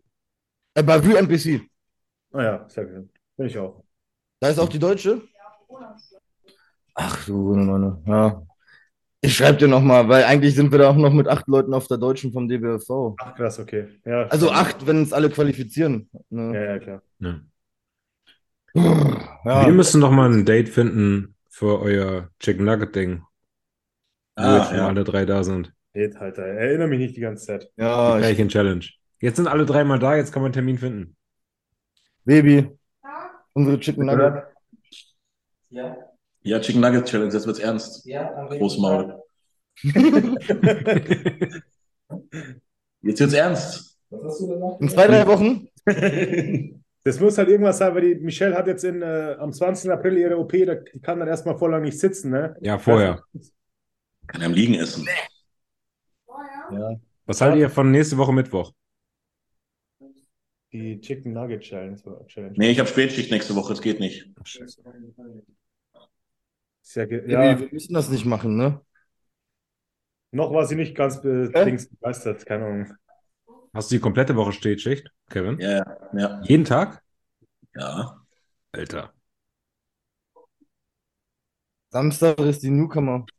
Äh, Bavü NPC. Ah ja, sehr gut. Bin ich auch. Da ist auch die Deutsche? Ach du Mann. Ja. Ich schreibe dir nochmal, weil eigentlich sind wir da auch noch mit acht Leuten auf der Deutschen vom DBFV. Ach, krass, okay. Ja, Also stimmt. acht, wenn es alle qualifizieren. Ja, Ne? ja, klar. Ja. Ja. Wir müssen noch mal ein Date finden für euer Chicken Nugget Ding, wo Ah, jetzt schon ja. alle drei da sind. Geht halt, ey. erinnere mich nicht die ganze Zeit. Ja, ich, Pärchen Challenge. Jetzt sind alle dreimal da, jetzt kann man einen Termin finden. Baby, unsere Chicken Nugget. Ja, Ja, Chicken Nugget Challenge, jetzt wird's ernst. ja, am Großmaul. (laughs) Jetzt wird's ernst. Was hast du gemacht? In zwei, drei Wochen? (laughs) Das muss halt irgendwas sein, weil die Michelle hat jetzt in, äh, am 20. April ihre OP, da, die kann dann erstmal voll lang nicht sitzen, ne? Ja, vorher. Kann am Liegen essen. Ja. Was haltet ihr von nächste Woche Mittwoch? Die Chicken Nugget Challenge. Challenge. Nee, ich habe Spätschicht nächste Woche, es geht nicht. Ja, ja, wir müssen das nicht machen, ne? noch war sie nicht ganz be? Dings begeistert, keine Ahnung. Hast du die komplette Woche Spätschicht, Kevin? Ja, ja. Jeden Tag? ja. Alter. Samstag ist die Newcomer.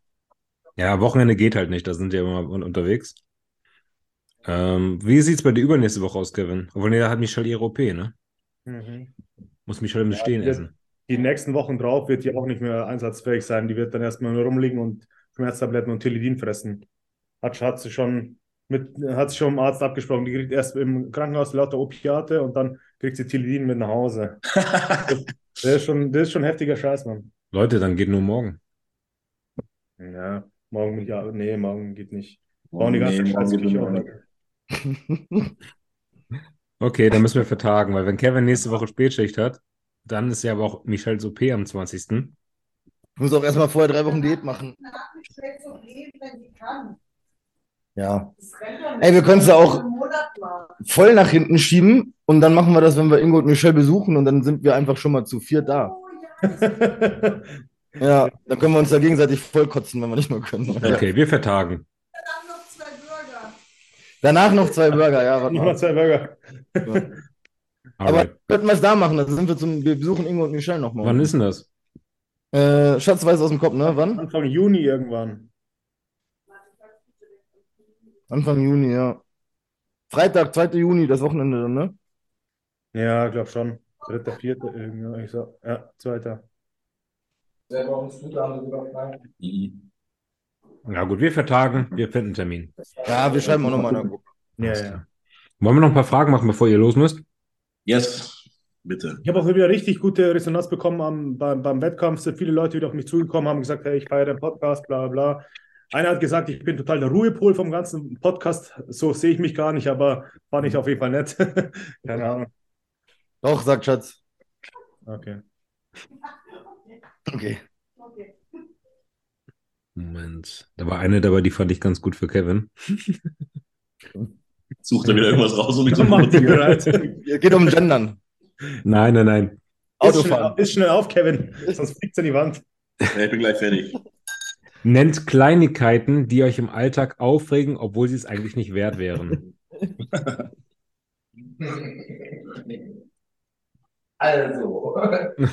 Ja, Wochenende geht halt nicht, da sind die ja immer un- unterwegs. Ähm, wie sieht's bei dir übernächste Woche aus, Kevin? Obwohl, nee, da hat Michelle ihre OP, ne? Mhm. Muss Michelle im Ja, Stehen essen. Die nächsten Wochen drauf wird die auch nicht mehr einsatzfähig sein. Die wird dann erstmal nur rumliegen und Schmerztabletten und Tilidin fressen. Hat, hat sie schon mit, hat sich schon mit dem Arzt abgesprochen. Die kriegt erst im Krankenhaus lauter Opiate und dann kriegt sie Tilidin mit nach Hause. (laughs) Der ist schon, der ist schon heftiger Scheiß, Mann. Leute, dann geht nur morgen. Ja, morgen bin ich, ja, nee, morgen geht nicht. Bauen die Nee, ganze morgen Scheiße geht auch. (laughs) (laughs) Okay, dann müssen wir vertagen, weil wenn Kevin nächste Woche Spätschicht hat, dann ist ja aber auch Michelles OP am 20. Ich muss auch erstmal vorher drei Wochen Diät machen. Nachgestellt so reden, wenn sie kann. Ja. Ey, wir können's ja auch-. Voll nach hinten schieben und dann machen wir das, wenn wir Ingo und Michelle besuchen und dann sind wir einfach schon mal zu viert da. Oh, ja. Ja, (laughs) dann können wir uns da gegenseitig voll kotzen, wenn wir nicht mehr können. Okay, wir vertagen. Dann noch zwei Burger. Danach noch zwei Burger, ja. Nochmal mal. zwei Burger. Aber Alright. könnten wir es da machen? Dann sind wir zum, wir besuchen Ingo und Michelle nochmal. Wann ist denn das? Äh, Schatz weiß aus dem Kopf, ne? Wann? Anfang Juni irgendwann. Anfang Juni, ja. Freitag, 2. Juni, das Wochenende dann, ne? Ja, glaub schon. Dritter, vierter, irgendwie. Ich so, ja, zweiter. Der bei uns gut haben sogar frei. Mhm. Ja, gut, wir vertagen, wir finden einen Termin. Ja, wir schreiben auch nochmal in der Gruppe. Ja, ja. Wollen wir noch ein paar Fragen machen, bevor ihr los müsst? Yes, bitte. Ich habe auch wieder richtig gute Resonanz bekommen am, beim, beim Wettkampf. Sind viele Leute wieder auf mich zugekommen, haben gesagt, hey, ich feiere den Podcast, bla bla bla. Einer hat gesagt, ich bin total der Ruhepol vom ganzen Podcast. So sehe ich mich gar nicht, aber fand ich auf jeden Fall nett. (laughs) Keine Ahnung. Doch, sagt Schatz. Okay. Okay. Okay. Moment. Da war eine dabei, die fand ich ganz gut für Kevin. (laughs) Sucht er wieder irgendwas raus und ich so, Mach die bereit. Geht um Gendern. Nein, nein, nein. Ist schnell, Autofahren. ist schnell auf, Kevin, sonst fliegt an die Wand. Ja, ich bin gleich fertig. Nennt Kleinigkeiten, die euch im Alltag aufregen, obwohl sie es eigentlich nicht wert wären. Also. also,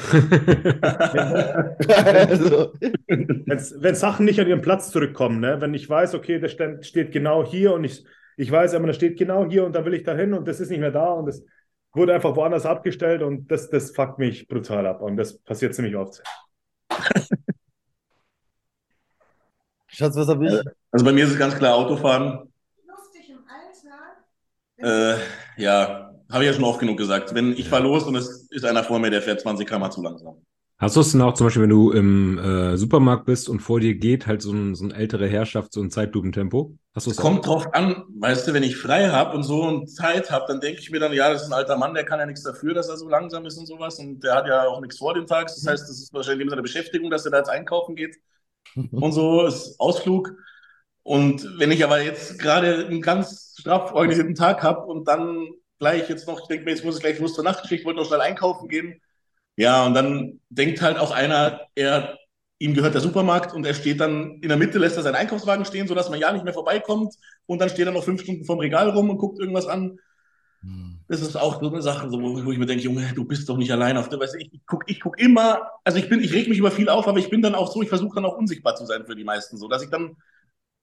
wenn Sachen nicht an ihren Platz zurückkommen, ne? wenn ich weiß, okay, das stand- steht genau hier und ich, ich weiß, aber das steht genau hier und da will ich da hin und das ist nicht mehr da und das wurde einfach woanders abgestellt und das, das fuckt mich brutal ab und das passiert ziemlich oft. (laughs) Schatz, was hab ich? Also bei mir ist es ganz klar Autofahren. Lustig im Alltag. Äh, ja, habe ich ja schon oft genug gesagt. Wenn ich fahre los und es ist einer vor mir, der fährt 20 km zu langsam. Hast du es denn auch zum Beispiel, wenn du im äh, Supermarkt bist und vor dir geht halt so ein, so ein ältere Herrschaft, so ein Zeitlupentempo? Hast du es kommt drauf an, weißt du, wenn ich frei habe und so und Zeit habe, dann denke ich mir dann, ja, das ist ein alter Mann, der kann ja nichts dafür, dass er so langsam ist und sowas und der hat ja auch nichts vor dem Tag. Das heißt, das ist wahrscheinlich seine Beschäftigung, dass er da jetzt einkaufen geht und so, ist Ausflug. Und wenn ich aber jetzt gerade einen ganz straff organisierten Tag habe und dann gleich jetzt noch, ich denke mir, jetzt muss ich gleich los zur Nachtschicht, wollte noch schnell einkaufen gehen. Ja, und dann denkt halt auch einer, er, ihm gehört der Supermarkt und er steht dann in der Mitte, lässt er seinen Einkaufswagen stehen, sodass man ja nicht mehr vorbeikommt und dann steht er noch fünf Stunden vorm Regal rum und guckt irgendwas an. Das ist auch so eine Sache, so, wo, wo ich mir denke, Junge, du bist doch nicht allein auf der, weißt du, ich, ich guck, ich guck immer, also ich bin, ich reg mich über viel auf, aber ich bin dann auch so, ich versuche dann auch unsichtbar zu sein für die meisten, so, dass ich dann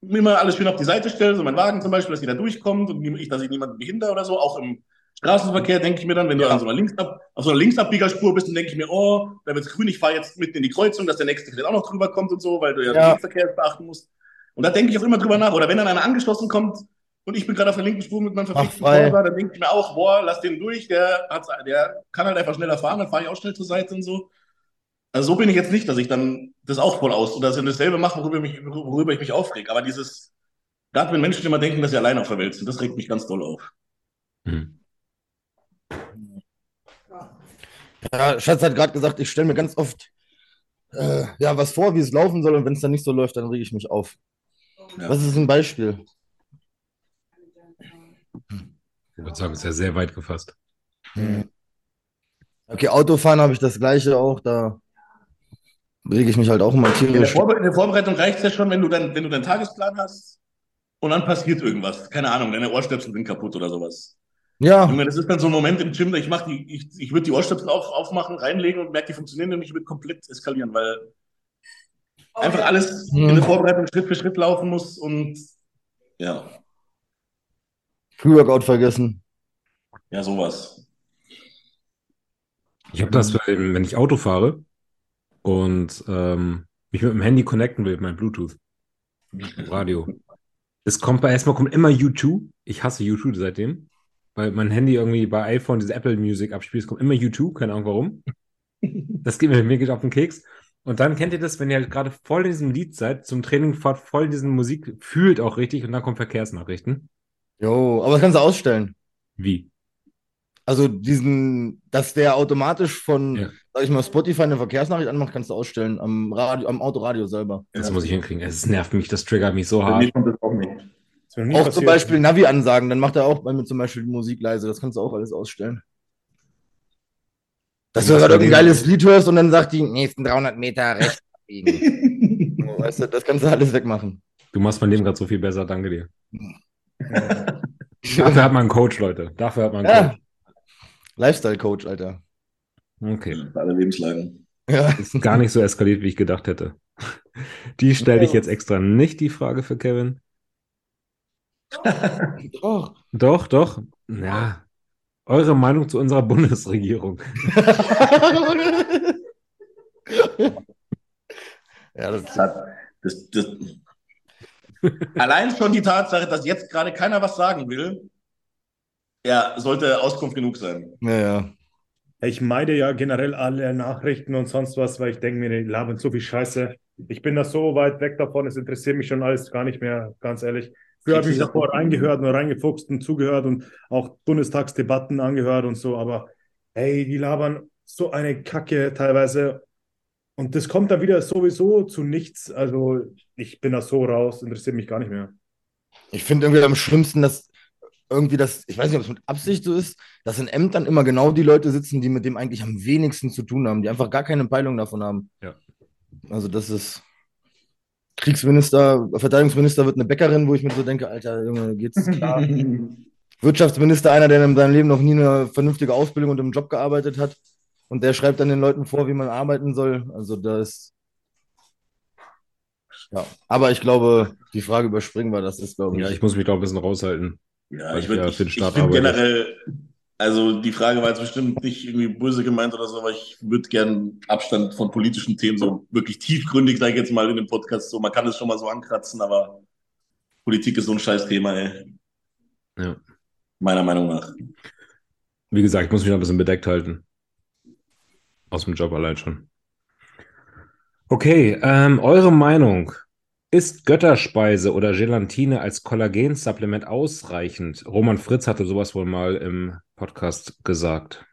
immer alles schön auf die Seite stelle, so mein Wagen zum Beispiel, dass jeder durchkommt und ich, dass ich niemanden behindere oder so, auch im Straßenverkehr denke ich mir dann, wenn du an so einer Linksab, auf so einer Linksabbiegerspur bist, dann denke ich mir, oh, da wird's grün, ich fahre jetzt mitten in die Kreuzung, dass der nächste vielleicht auch noch drüber kommt und so, weil du ja, Ja. den Verkehr beachten musst. Und da denke ich auch immer drüber nach. Oder wenn dann einer angeschlossen kommt und ich bin gerade auf der linken Spur mit meinem verfickten. Corsa, dann denke ich mir auch, boah, lass den durch, der, hat's, der kann halt einfach schneller fahren, dann fahre ich auch schnell zur Seite und so. Also so bin ich jetzt nicht, dass ich dann das auch voll aus oder dass ich dasselbe mache, worüber, mich, worüber ich mich aufreg. Aber dieses, gerade wenn Menschen immer denken, dass sie allein auf der Welt sind, das regt mich ganz doll auf. Hm. Ja, Schatz hat gerade gesagt, ich stelle mir ganz oft äh, ja, was vor, wie es laufen soll, und wenn es dann nicht so läuft, dann rege ich mich auf. Ja. Was ist ein Beispiel? Ich würde sagen, ist ja sehr weit gefasst. Okay, Autofahren habe ich das gleiche auch, da rege ich mich halt auch immer In der, tierisch. In der Vorbereitung reicht es ja schon, wenn du, dann, wenn du deinen Tagesplan hast und dann passiert irgendwas. Keine Ahnung, deine Ohrstöpsel sind kaputt oder sowas. Ja, Junge, das ist dann so ein Moment im Gym, da ich mach die, ich, ich würde die Ohrstöpsel auf, aufmachen, reinlegen und merke, die funktionieren und ich würde komplett eskalieren, weil einfach alles Mhm. in der Vorbereitung Schritt für Schritt laufen muss und ja, Pre-Workout vergessen. ja, sowas. Ich habe das, wenn wenn ich Auto fahre und ähm, mich mit dem Handy connecten will, mit meinem Bluetooth, Radio. Es kommt bei erstmal kommt immer U2. Ich hasse U2 seitdem, weil mein Handy irgendwie bei iPhone diese Apple Music abspielt. Es kommt immer U2, keine Ahnung warum. (laughs) Das geht mir, geht auf den Keks. Und dann kennt ihr das, wenn ihr halt gerade voll in diesem Lied seid, zum Training fahrt, voll in diesen Musik, fühlt auch richtig und dann kommen Verkehrsnachrichten. Jo, aber das kannst du ausstellen. Wie? Also diesen, dass der automatisch von, Ja. sag ich mal, Spotify eine Verkehrsnachricht anmacht, kannst du ausstellen am Radio, am Autoradio selber. Das muss ich hinkriegen. Es nervt mich, das triggert mich so Bei hart. mir kommt das auch nicht. Auch passiert. zum Beispiel Navi-Ansagen, dann macht er auch bei mir zum Beispiel die Musik leise. Das kannst du auch alles ausstellen. Dass du gerade irgendein geiles Lied hörst und dann sagt die nächsten 300 Meter rechts abbiegen. So, (laughs) weißt du, das kannst du alles wegmachen. Du machst mein Leben gerade so viel besser, danke dir. Dafür hat man einen Coach, Leute. Dafür hat man einen Ja. Coach. Lifestyle-Coach, Alter. Okay. Alle Lebenslagen. Ja. Ist gar nicht so eskaliert, wie ich gedacht hätte. Die stelle ich jetzt extra nicht, die Frage für Kevin. Doch. Doch, doch. Ja. Eure Meinung zu unserer Bundesregierung. (laughs) ja, das, Das, das, allein schon die Tatsache, dass jetzt gerade keiner was sagen will, ja, sollte Auskunft genug sein. ja, ja. Ich meide ja generell alle Nachrichten und sonst was, weil ich denke mir, die labern so viel Scheiße. Ich bin da so weit weg davon, es interessiert mich schon alles gar nicht mehr, ganz ehrlich. Früher habe ich mich davor reingehört und reingefuchst und zugehört und auch Bundestagsdebatten angehört und so, aber ey, die labern so eine Kacke teilweise. Und das kommt dann wieder sowieso zu nichts. Also ich bin da so raus, interessiert mich gar nicht mehr. Ich finde irgendwie am schlimmsten, dass irgendwie das, ich weiß nicht, ob es mit Absicht so ist, dass in Ämtern immer genau die Leute sitzen, die mit dem eigentlich am wenigsten zu tun haben, die einfach gar keine Peilung davon haben. Ja. Also das ist Kriegsminister, Verteidigungsminister wird eine Bäckerin, wo ich mir so denke, Alter, Junge, geht's klar? (laughs) Wirtschaftsminister, einer, der in seinem Leben noch nie eine vernünftige Ausbildung und im Job gearbeitet hat. Und der schreibt dann den Leuten vor, wie man arbeiten soll. Also das. Ja, aber ich glaube, die Frage überspringen wir, das ist, glaube ich. Ja, ich muss mich da ein bisschen raushalten. Ja, Weil ich ich würde ja ich, arbeite. generell, also die Frage war jetzt bestimmt nicht irgendwie böse gemeint oder so, aber ich würde gern Abstand von politischen Themen so wirklich tiefgründig, sage ich jetzt mal in dem Podcast, so man kann es schon mal so ankratzen, aber Politik ist so ein scheiß Thema, ey. Ja. Meiner Meinung nach. Wie gesagt, ich muss mich da ein bisschen bedeckt halten. Aus dem Job allein schon. Okay, ähm, eure Meinung. Ist Götterspeise oder Gelatine als Kollagensupplement ausreichend? Roman Fritz hatte sowas wohl mal im Podcast gesagt.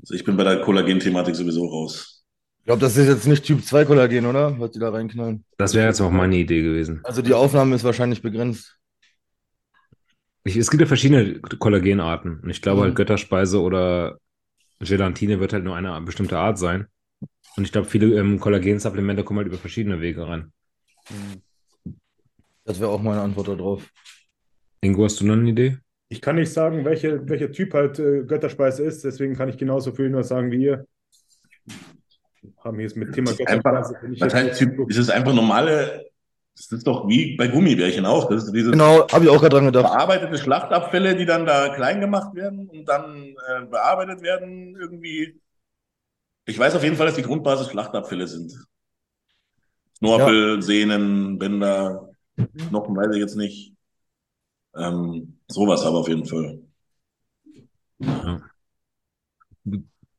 Also ich bin bei der Kollagen-Thematik sowieso raus. Ich glaube, das ist jetzt nicht Typ 2 Kollagen, oder? Was die da reinknallen. Das wäre jetzt auch meine Idee gewesen. Also die Aufnahme ist wahrscheinlich begrenzt. Ich, es gibt ja verschiedene Kollagenarten. Und ich glaube Mhm. halt, Götterspeise oder Gelatine wird halt nur eine bestimmte Art sein. Und ich glaube, viele ähm, Kollagensupplemente kommen halt über verschiedene Wege rein. Das wäre auch meine Antwort darauf. Ingo, hast du noch eine Idee? Ich kann nicht sagen, welche, welcher Typ halt äh, Götterspeise ist, deswegen kann ich genauso viel nur sagen wie ihr. Haben hier jetzt mit Thema einfach- Götterspeise. jetzt heißt, Typ- ist es einfach normale, das ist doch wie bei Gummibärchen auch. Das ist diese Genau, habe ich auch gerade dran gedacht. bearbeitete Schlachtabfälle, die dann da klein gemacht werden und dann äh, bearbeitet werden irgendwie. Ich weiß auf jeden Fall, dass die Grundbasis Schlachtabfälle sind. Knorpel, Sehnen, Bänder, Knochen weiß ich jetzt nicht. Ähm, sowas aber auf jeden Fall.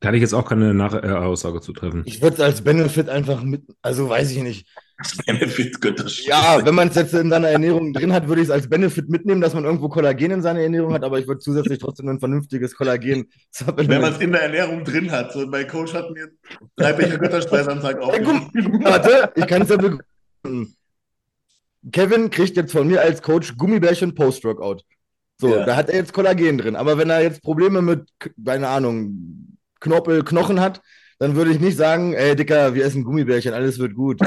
Kann ich jetzt auch keine Nach äh, Aussage zu treffen. Ich würde es als Benefit einfach mit, also weiß ich nicht. (laughs) Das Benefit Götterscheiße. Ja, wenn man es jetzt in seiner Ernährung drin hat, würde ich es als Benefit mitnehmen, dass man irgendwo Kollagen in seiner Ernährung hat, aber ich würde zusätzlich trotzdem ein vernünftiges Kollagen (laughs) Wenn man es in der Ernährung drin hat. So, mein Coach hat mir drei Becher Götterspeise am Tag aufgeschrieben. warte, ich kann es ja begründen. Kevin kriegt jetzt von mir als Coach Gummibärchen Post-Workout. So, Ja. da hat er jetzt Kollagen drin. Aber wenn er jetzt Probleme mit, keine Ahnung, Knorpel, Knochen hat, dann würde ich nicht sagen, ey Dicker, wir essen Gummibärchen, alles wird gut.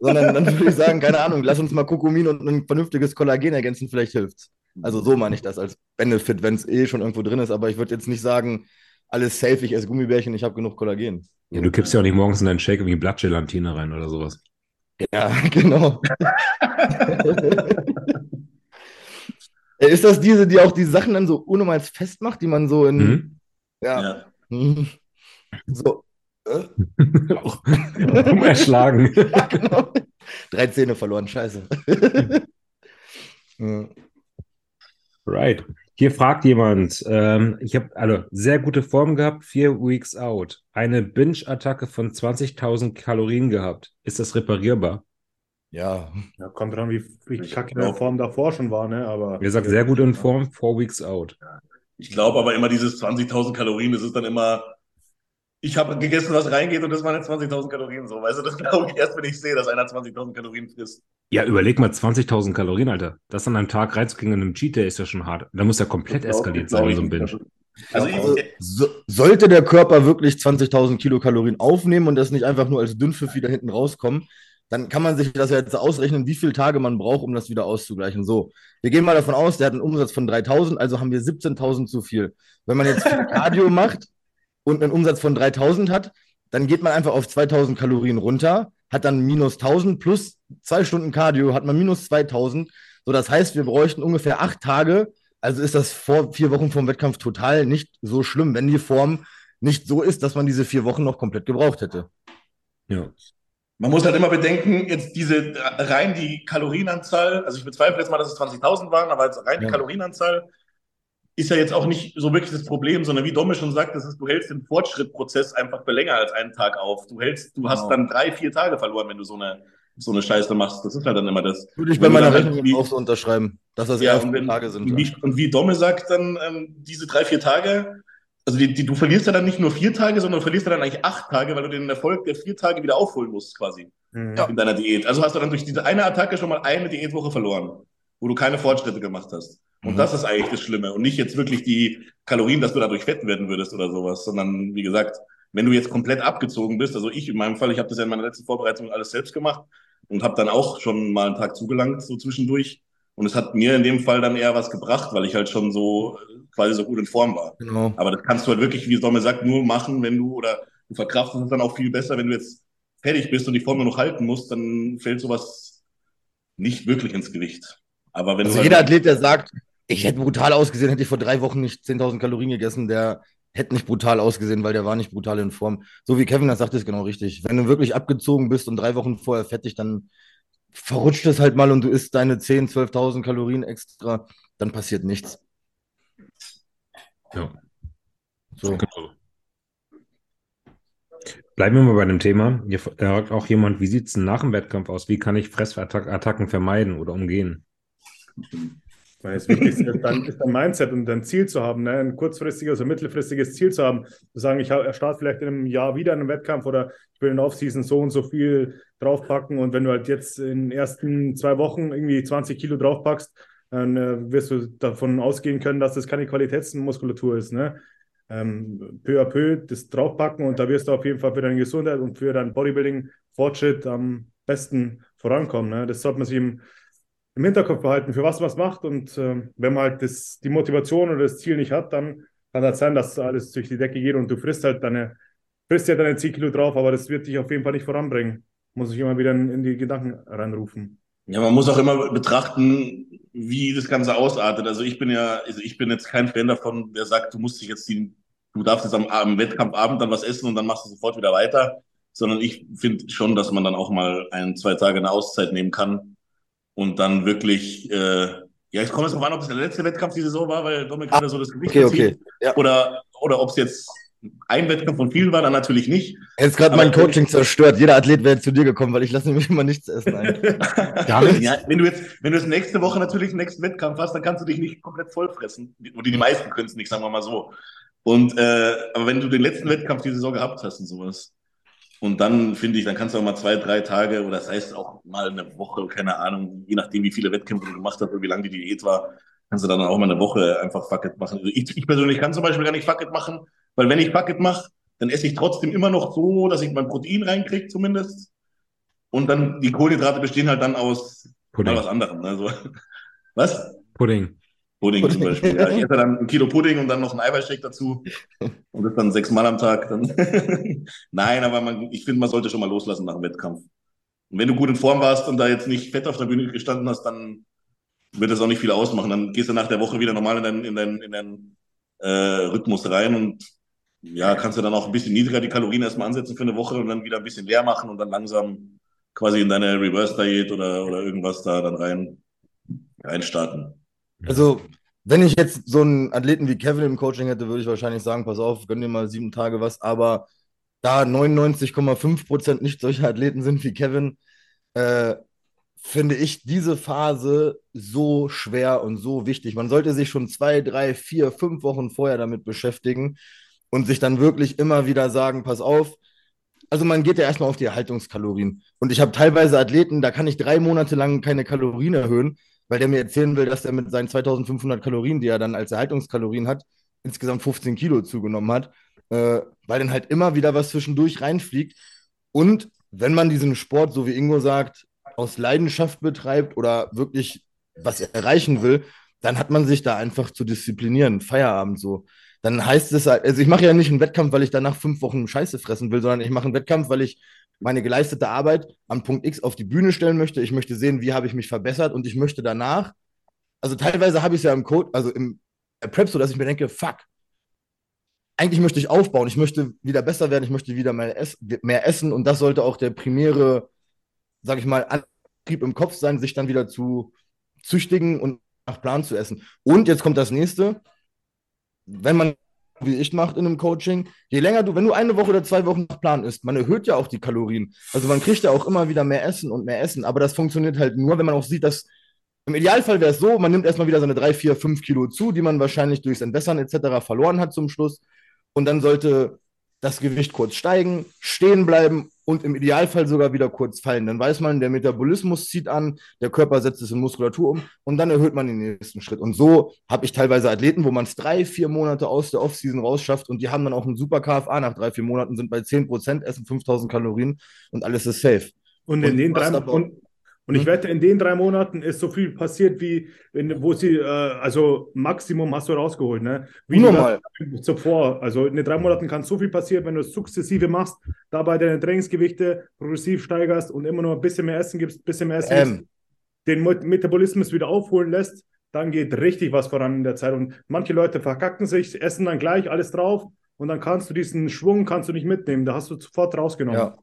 Sondern dann würde ich sagen, keine Ahnung, lass uns mal Kokumin und ein vernünftiges Kollagen ergänzen, vielleicht hilft's. Also so meine ich das als Benefit, wenn es eh schon irgendwo drin ist. Aber ich würde jetzt nicht sagen, alles safe, ich esse Gummibärchen, ich habe genug Kollagen. Ja, du kippst ja auch nicht morgens in deinen Shake irgendwie Blattgelatine rein oder sowas. Ja, (laughs) genau. Äh, Ist das diese, die auch die Sachen dann so unnormal festmacht, die man so in. Mhm. Ja. Ja. Mhm. So. Äh, um erschlagen. (laughs) ja, genau. Drei Zähne verloren, scheiße. (laughs) Right. Hier fragt jemand, ähm, ich habe also sehr gute Form gehabt, vier Weeks out. Eine Binge-Attacke von 20.000 Kalorien gehabt. Ist das reparierbar? ja. Ja, kommt dran, wie, wie Ich kacke in der Form davor schon war, ne? Aber Ihr sagt sehr gut in Form, four Weeks out. Ich glaube aber immer dieses 20.000 Kalorien, das ist dann immer, ich habe gegessen, was reingeht und das waren jetzt 20.000 Kalorien so. Weißt du, das glaube ich erst, wenn ich sehe, dass einer 20.000 Kalorien frisst. Ja, überleg mal 20.000 Kalorien, Alter. Das an einem Tag reinzukriegen in einem Cheat Day ist ja schon hart. Da muss ja komplett eskaliert sein, so ein Binge. Also Also, ich, so, sollte der Körper wirklich 20.000 Kilokalorien aufnehmen und das nicht einfach nur als Dünnpfiff wieder hinten rauskommen, dann kann man sich das ja jetzt ausrechnen, wie viele Tage man braucht, um das wieder auszugleichen. So, wir gehen mal davon aus, der hat einen Umsatz von 3.000, also haben wir 17.000 zu viel. Wenn man jetzt (laughs) Cardio macht und einen Umsatz von 3.000 hat, dann geht man einfach auf 2.000 Kalorien runter, hat dann minus 1.000 plus zwei Stunden Cardio, hat man minus 2.000, So, das heißt, wir bräuchten ungefähr acht Tage. Also ist das vor vier Wochen vom Wettkampf total nicht so schlimm, wenn die Form nicht so ist, dass man diese vier Wochen noch komplett gebraucht hätte. Ja. Man muss halt immer bedenken, jetzt diese rein die Kalorienanzahl, also ich bezweifle jetzt mal, dass es 20.000 waren, aber jetzt rein die Ja. Kalorienanzahl ist ja jetzt auch nicht so wirklich das Problem, sondern wie Domme schon sagt, das ist, du hältst den Fortschrittprozess einfach für länger als einen Tag auf. Du hältst, du hast Genau. dann drei, vier Tage verloren, wenn du so eine, so eine Scheiße machst. Das ist halt dann immer das. Würde ich bei meiner halt Rechnung wie- auch so unterschreiben, dass das Ja, und, wenn, Tage sind. und, wie, und wie Domme sagt dann, ähm, diese drei, vier Tage, also die, die, du verlierst ja dann nicht nur vier Tage, sondern du verlierst ja dann eigentlich acht Tage, weil du den Erfolg der vier Tage wieder aufholen musst, quasi, Mhm. in deiner Diät. Also hast du dann durch diese eine Attacke schon mal eine Diätwoche verloren, wo du keine Fortschritte gemacht hast. Und Mhm. das ist eigentlich das Schlimme. Und nicht jetzt wirklich die Kalorien, dass du dadurch fett werden würdest oder sowas, sondern wie gesagt, wenn du jetzt komplett abgezogen bist, also ich in meinem Fall, ich habe das ja in meiner letzten Vorbereitung alles selbst gemacht und habe dann auch schon mal einen Tag zugelangt, so zwischendurch. Und es hat mir in dem Fall dann eher was gebracht, weil ich halt schon so äh, quasi so gut in Form war. Genau. Aber das kannst du halt wirklich, wie Somme sagt, nur machen, wenn du oder du verkraftest es dann auch viel besser, wenn du jetzt fertig bist und die Form nur noch halten musst, dann fällt sowas nicht wirklich ins Gewicht. Aber wenn Also du halt jeder Athlet, der sagt, ich hätte brutal ausgesehen, hätte ich vor drei Wochen nicht 10.000 Kalorien gegessen, der hätte nicht brutal ausgesehen, weil der war nicht brutal in Form. So wie Kevin das sagt, ist genau richtig. Wenn du wirklich abgezogen bist und drei Wochen vorher fettig, dann verrutscht es halt mal und du isst deine 10.000, 12.000 Kalorien extra, dann passiert nichts. Ja. So. Genau. Bleiben wir mal bei dem Thema. Hier fragt auch jemand, wie sieht es denn nach dem Wettkampf aus? Wie kann ich Fressattacken vermeiden oder umgehen? Weil das Wichtigste ist dein, ist dein Mindset und dein Ziel zu haben, ne? ein kurzfristiges oder mittelfristiges Ziel zu haben. Zu sagen, ich starte vielleicht in einem Jahr wieder in einem Wettkampf oder ich will in der Offseason so und so viel draufpacken und wenn du halt jetzt in den ersten zwei Wochen irgendwie 20 Kilo draufpackst, dann äh, wirst du davon ausgehen können, dass das keine Qualitätsmuskulatur ist. Ne? Ähm, peu à peu das draufpacken und da wirst du auf jeden Fall für deine Gesundheit und für deinen Bodybuilding-Fortschritt am besten vorankommen. Ne? Das sollte man sich im im Hinterkopf behalten, für was man es macht. Und ähm, wenn man halt das, die Motivation oder das Ziel nicht hat, dann kann das sein, dass alles durch die Decke geht und du frisst halt deine, frisst ja deine 10 Kilo drauf, aber das wird dich auf jeden Fall nicht voranbringen. Muss ich immer wieder in, in die Gedanken reinrufen. Ja, man muss auch immer betrachten, wie das Ganze ausartet. Also ich bin ja, also ich bin jetzt kein Fan davon, der sagt, du musst dich jetzt die, du darfst jetzt am, am Wettkampfabend dann was essen und dann machst du sofort wieder weiter. Sondern ich finde schon, dass man dann auch mal ein, zwei Tage eine Auszeit nehmen kann und dann wirklich, äh, ja, ich komme jetzt drauf an, ob es der letzte Wettkampf die Saison war, weil Dominik gerade so das Gewicht Okay, okay. Ja. Oder, oder ob es jetzt ein Wettkampf von vielen war, dann natürlich nicht. Jetzt gerade mein Coaching zerstört. Jeder Athlet wäre zu dir gekommen, weil ich lasse nämlich immer nichts essen. (laughs) Gar nichts. Ja, wenn du jetzt, wenn du jetzt nächste Woche natürlich den nächsten Wettkampf hast, dann kannst du dich nicht komplett vollfressen. Oder die meisten können es nicht, sagen wir mal so. Und äh, aber wenn du den letzten Wettkampf die Saison gehabt hast und sowas, und dann finde ich, dann kannst du auch mal zwei, drei Tage oder das heißt auch mal eine Woche, keine Ahnung, je nachdem, wie viele Wettkämpfe du gemacht hast oder wie lang die Diät war, kannst du dann auch mal eine Woche einfach Fuck it machen. Also ich, ich persönlich kann zum Beispiel gar nicht Fuck it machen, weil wenn ich Fuck it mache, dann esse ich trotzdem immer noch so, dass ich mein Protein reinkriege zumindest. Und dann die Kohlenhydrate bestehen halt dann aus Pudding. was anderem. Also, was? Pudding. Pudding, Pudding. zum Beispiel. Ja, ich esse dann ein Kilo Pudding und dann noch einen Eiweißshake dazu. (laughs) Und das dann sechsmal am Tag. Dann (laughs) Nein, aber man, ich finde, man sollte schon mal loslassen nach dem Wettkampf. Und wenn du gut in Form warst und da jetzt nicht fett auf der Bühne gestanden hast, dann wird das auch nicht viel ausmachen. Dann gehst du nach der Woche wieder normal in deinen, in deinen, in deinen äh, Rhythmus rein und ja, kannst du dann auch ein bisschen niedriger die Kalorien erstmal ansetzen für eine Woche und dann wieder ein bisschen leer machen und dann langsam quasi in deine Reverse-Diät oder, oder irgendwas da dann rein, reinstarten. Also, wenn ich jetzt so einen Athleten wie Kevin im Coaching hätte, würde ich wahrscheinlich sagen, pass auf, gönn dir mal sieben Tage was, aber da 99,5% nicht solche Athleten sind wie Kevin, äh, finde ich diese Phase so schwer und so wichtig. Man sollte sich schon zwei, drei, vier, fünf Wochen vorher damit beschäftigen und sich dann wirklich immer wieder sagen, pass auf, also man geht ja erstmal auf die Erhaltungskalorien. Und ich habe teilweise Athleten, da kann ich drei Monate lang keine Kalorien erhöhen, weil der mir erzählen will, dass er mit seinen 2500 Kalorien, die er dann als Erhaltungskalorien hat, insgesamt 15 Kilo zugenommen hat, äh, weil dann halt immer wieder was zwischendurch reinfliegt. Und wenn man diesen Sport, so wie Ingo sagt, aus Leidenschaft betreibt oder wirklich was erreichen will, dann hat man sich da einfach zu disziplinieren, Feierabend so. Dann heißt es halt, also ich mache ja nicht einen Wettkampf, weil ich danach fünf Wochen Scheiße fressen will, sondern ich mache einen Wettkampf, weil ich meine geleistete Arbeit an Punkt X auf die Bühne stellen möchte. Ich möchte sehen, wie habe ich mich verbessert und ich möchte danach, also teilweise habe ich es ja im Code, also im Prep so, dass ich mir denke, fuck, eigentlich möchte ich aufbauen, ich möchte wieder besser werden, ich möchte wieder mehr, ess mehr essen und das sollte auch der primäre, sag ich mal, Antrieb im Kopf sein, sich dann wieder zu züchtigen und nach Plan zu essen. Und jetzt kommt das nächste, wenn man wie ich macht in einem Coaching, je länger du, wenn du eine Woche oder zwei Wochen nach Plan isst, man erhöht ja auch die Kalorien. Also man kriegt ja auch immer wieder mehr Essen und mehr Essen, aber das funktioniert halt nur, wenn man auch sieht, dass im Idealfall wäre es so, man nimmt erstmal wieder seine drei, vier, fünf Kilo zu, die man wahrscheinlich durchs Entwässern etc. verloren hat zum Schluss. Und dann sollte das Gewicht kurz steigen, stehen bleiben und im Idealfall sogar wieder kurz fallen. Dann weiß man, der Metabolismus zieht an, der Körper setzt es in Muskulatur um und dann erhöht man den nächsten Schritt. Und so habe ich teilweise Athleten, wo man es drei, vier Monate aus der Offseason rausschafft und die haben dann auch einen super KFA nach drei, vier Monaten, sind bei 10 Prozent, essen 5000 Kalorien und alles ist safe. Und in und den drei, und, und ich hm? wette, in den drei Monaten ist so viel passiert, wie wenn, wo sie, äh, also Maximum hast du rausgeholt, ne? Wie Normal. zuvor. Also in den drei Monaten kann so viel passieren, wenn du es sukzessive machst, dabei deine Trainingsgewichte progressiv steigerst und immer noch ein bisschen mehr Essen gibst, ein bisschen mehr Essen ähm. gibst, den Metabolismus wieder aufholen lässt, dann geht richtig was voran in der Zeit. Und manche Leute verkacken sich, essen dann gleich alles drauf und dann kannst du diesen Schwung kannst du nicht mitnehmen. Da hast du sofort rausgenommen. Ja.